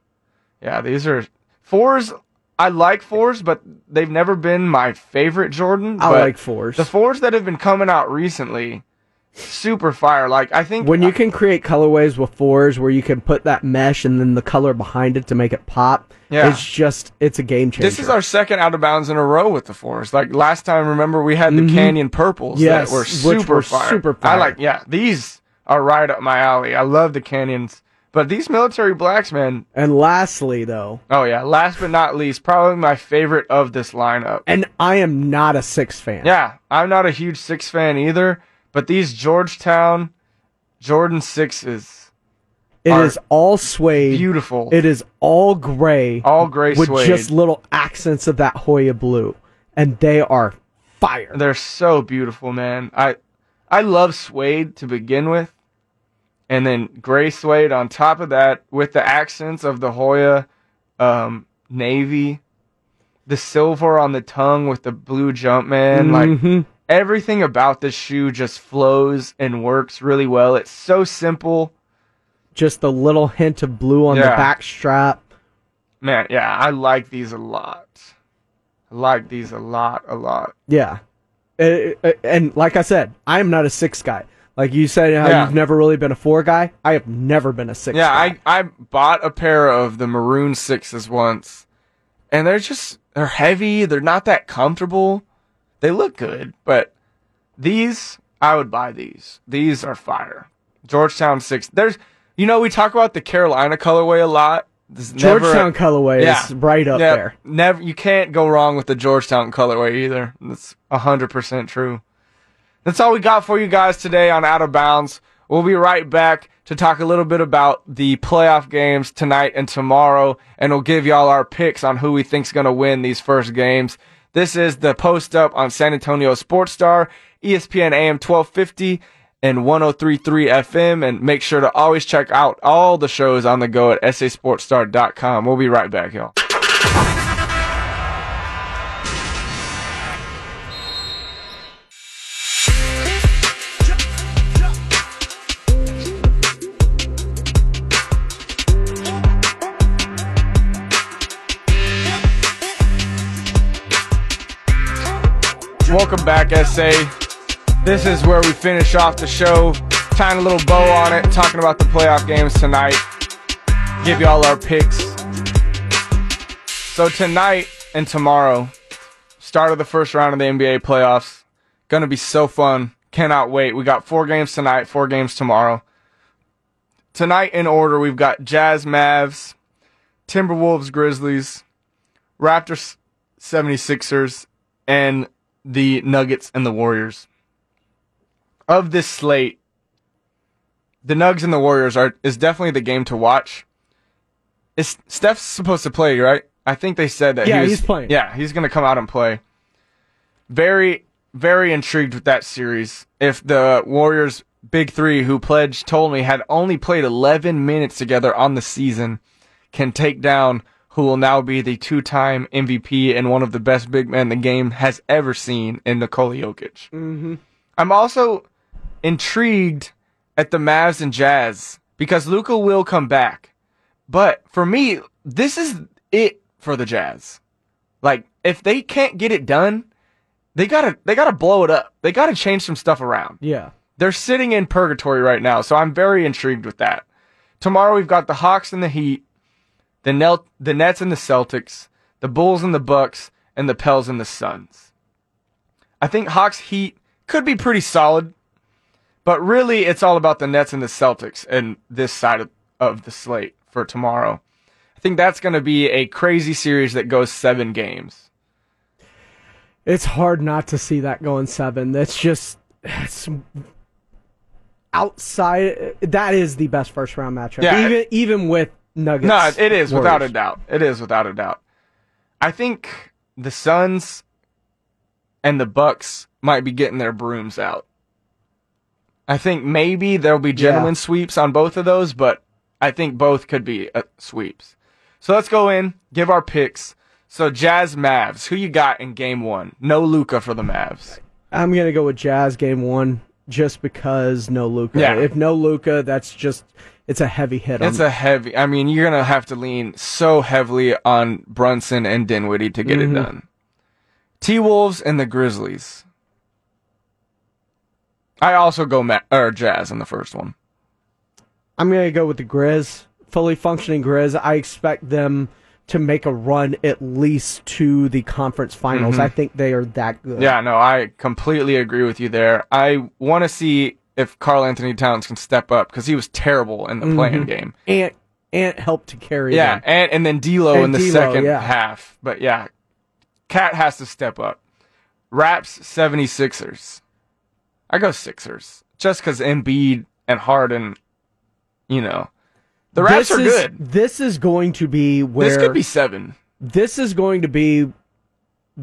Yeah, these are fours. I like fours, but they've never been my favorite Jordan. I like fours. The fours that have been coming out recently, super fire. Like I think When you can create colorways with fours where you can put that mesh and then the color behind it to make it pop, Yeah. it's just it's a game changer. This is our second out of bounds in a row with the fours. Like last time, remember we had the Mhm. Canyon purples Yes, that were super were fire. super fire. I like, yeah, these are right up my alley. I love the Canyons, but these military blacks, man. And lastly, though, Oh yeah, last but not least, probably my favorite of this lineup. and I am not a six fan. Yeah, I'm not a huge six fan either, but these Georgetown Jordan sixes, It is all suede. beautiful. It is all gray. All gray suede with suede. just little accents of that Hoya blue, and they are fire. They're so beautiful, man. I I love suede to begin with. And then gray suede on top of that with the accents of the Hoya um, navy, the silver on the tongue with the blue jump man, like everything about this shoe just flows and works really well. It's so simple. Just a little hint of blue on the Yeah. back strap. Man, yeah, I like these a lot. I like these a lot, a lot. Yeah, and like I said, I am not a six guy. Like you said, how Yeah. you've never really been a four guy. I have never been a six. Yeah, guy. I I bought a pair of the maroon sixes once, and they're just they're heavy. They're not that comfortable. They look good, but these I would buy these. These are fire. Georgetown six. There's you know we talk about the Carolina colorway a lot. There's never a- Georgetown colorway Yeah. is right up Yeah, there. Never you can't go wrong with the Georgetown colorway either. That's hundred percent true. That's all we got for you guys today on Out of Bounds. We'll be right back to talk a little bit about the playoff games tonight and tomorrow, and we'll give y'all our picks on who we think's going to win these first games. This is the post up on San Antonio Sports Star, ESPN AM 1250 and 1033 FM, and make sure to always check out all the shows on the go at sasportstar.com. We'll be right back, y'all. Welcome back, SA. This is where we finish off the show tying a little bow on it, talking about the playoff games tonight. Give you all our picks. So tonight and tomorrow, start of the first round of the NBA playoffs. Gonna be so fun. Cannot wait. We got four games tonight, four games tomorrow. Tonight in order, we've got Jazz Mavs, Timberwolves Grizzlies, Raptors 76ers, and the Nuggets and the Warriors. Of this slate, the Nugs and the Warriors are is definitely the game to watch. Is Steph's supposed to play, right? I think they said that. Yeah, he was, he's playing. Yeah, he's going to come out and play. Very, very intrigued with that series. If the Warriors big three, who Pledger, told me had only played 11 minutes together on the season, can take down who will now be the two-time MVP and one of the best big men the game has ever seen in Nikola Jokic. Mm-hmm. I'm also intrigued at the Mavs and Jazz because Luka will come back. But for me, this is it for the Jazz. Like if they can't get it done, they gotta they gotta blow it up. They gotta change some stuff around. Yeah. They're sitting in purgatory right now, so I'm very intrigued with that. Tomorrow we've got the Hawks and the Heat, the Nel- the Nets and the Celtics, the Bulls and the Bucks, and the Pels and the Suns. I think Hawks Heat could be pretty solid, but really it's all about the Nets and the Celtics and this side of, of the slate for tomorrow. I think that's going to be a crazy series that goes seven games. It's hard not to see that going seven. That's just it's outside. That is the best first round matchup. Yeah. even even with Nuggets. No, it is without a doubt. It is without a doubt. I think the Suns and the Bucks might be getting their brooms out. I think maybe there'll be gentlemen sweeps on both of those, but I think both could be uh, sweeps. So let's go in, give our picks. So Jazz Mavs, who you got in game one? No Luka for the Mavs. I'm gonna go with Jazz game one just because no Luka. Yeah. If no Luka, that's just it's a heavy hit. It's a heavy. I mean, you're gonna have to lean so heavily on Brunson and Dinwiddie to get Mhm. it done. T Wolves and the Grizzlies. I also go Ma- or Jazz in the first one. I'm gonna go with the Grizz, fully functioning Grizz. I expect them to make a run at least to the conference finals. Mhm. I think they are that good. Yeah, no, I completely agree with you there. I want to see if Karl-Anthony Towns can step up because he was terrible in the play-in Mhm. game. Ant Ant helped to carry. Yeah, them. and and then D'Lo And in the D'Lo, second yeah. half. But yeah, KAT has to step up. Raps 76ers. I go Sixers just because Embiid and Harden, you know, the Raps This are is- good. This is going to be where This could be seven. This is going to be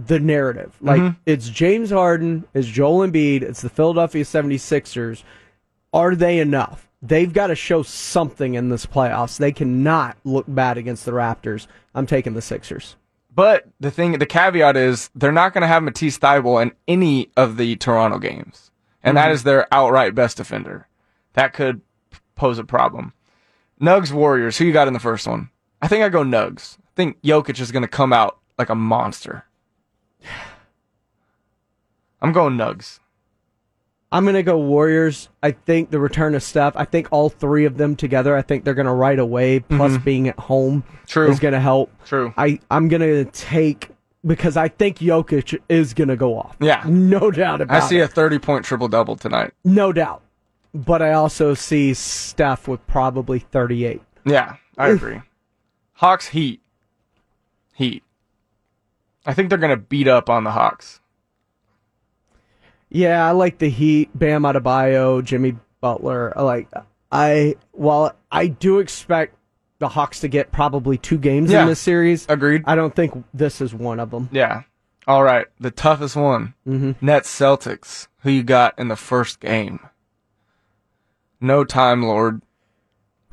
the narrative. Like Mhm. it's James Harden, it's Joel Embiid, it's the Philadelphia 76ers. Are they enough? They've got to show something in this playoffs. They cannot look bad against the Raptors. I'm taking the Sixers. But the thing, the caveat is they're not going to have Matisse Thybulle in any of the Toronto games, and that Mhm. is their outright best defender. That could pose a problem. Nugs Warriors. Who you got in the first one? I think I go Nugs. I think Jokic is going to come out like a monster. I'm going Nugs. I'm going to go Warriors. I think the return of Steph, I think all three of them together, I think they're going to right away, plus Mhm. being at home True. is going to help. True. I, I'm going to take, because I think Jokic is going to go off. Yeah. No doubt about it. I see it. a 30 point triple double tonight. No doubt. But I also see Steph with probably 38. Yeah, I agree. Hawks Heat. Heat. I think they're going to beat up on the Hawks. Yeah, I like the Heat, Bam Adebayo, Jimmy Butler. Like I while I do expect the Hawks to get probably two games Yeah. in this series. Agreed. I don't think this is one of them. Yeah. All right. The toughest one. Mm-hmm. Nets Celtics. Who you got in the first game? No time, Lord.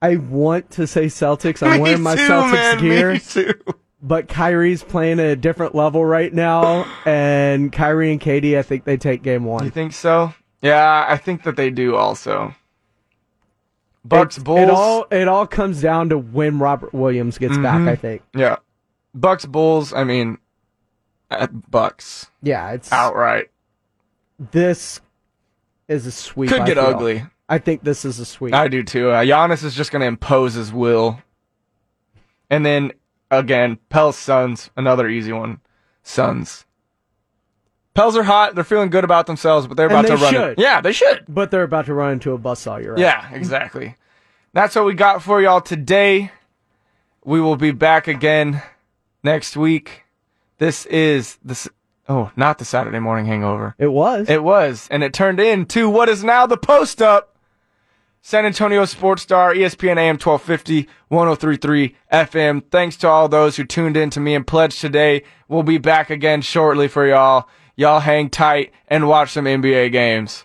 I want to say Celtics. I'm wearing my Celtics gear. But Kyrie's playing at a different level right now, and Kyrie and KD, I think they take game one. You think so? Yeah, I think that they do also. Bucks Bulls. It all it all comes down to when Robert Williams gets back. Mhm. I think. Yeah. Bucks Bulls, I mean, At Bucks Yeah, it's outright. this is a sweep. Could I get feel. ugly. I think this is a sweep. I do too. Uh, Giannis is just going to impose his will. And then again, Pels Suns, another easy one. Suns. Pels are hot. They're feeling good about themselves, but they're about they to run should. it. Yeah, they should. but they're about to run into a buzzsaw. You're right. Yeah, exactly. That's what we got for y'all today. We will be back again next week. This is this. Oh, not the Saturday morning hangover. It was. It was, and it turned into what is now the post up. San Antonio Sports Star, ESPN AM 1250, 1033 FM. Thanks to all those who tuned in to me and Pledger today. We'll be back again shortly for y'all. Y'all hang tight and watch some NBA games.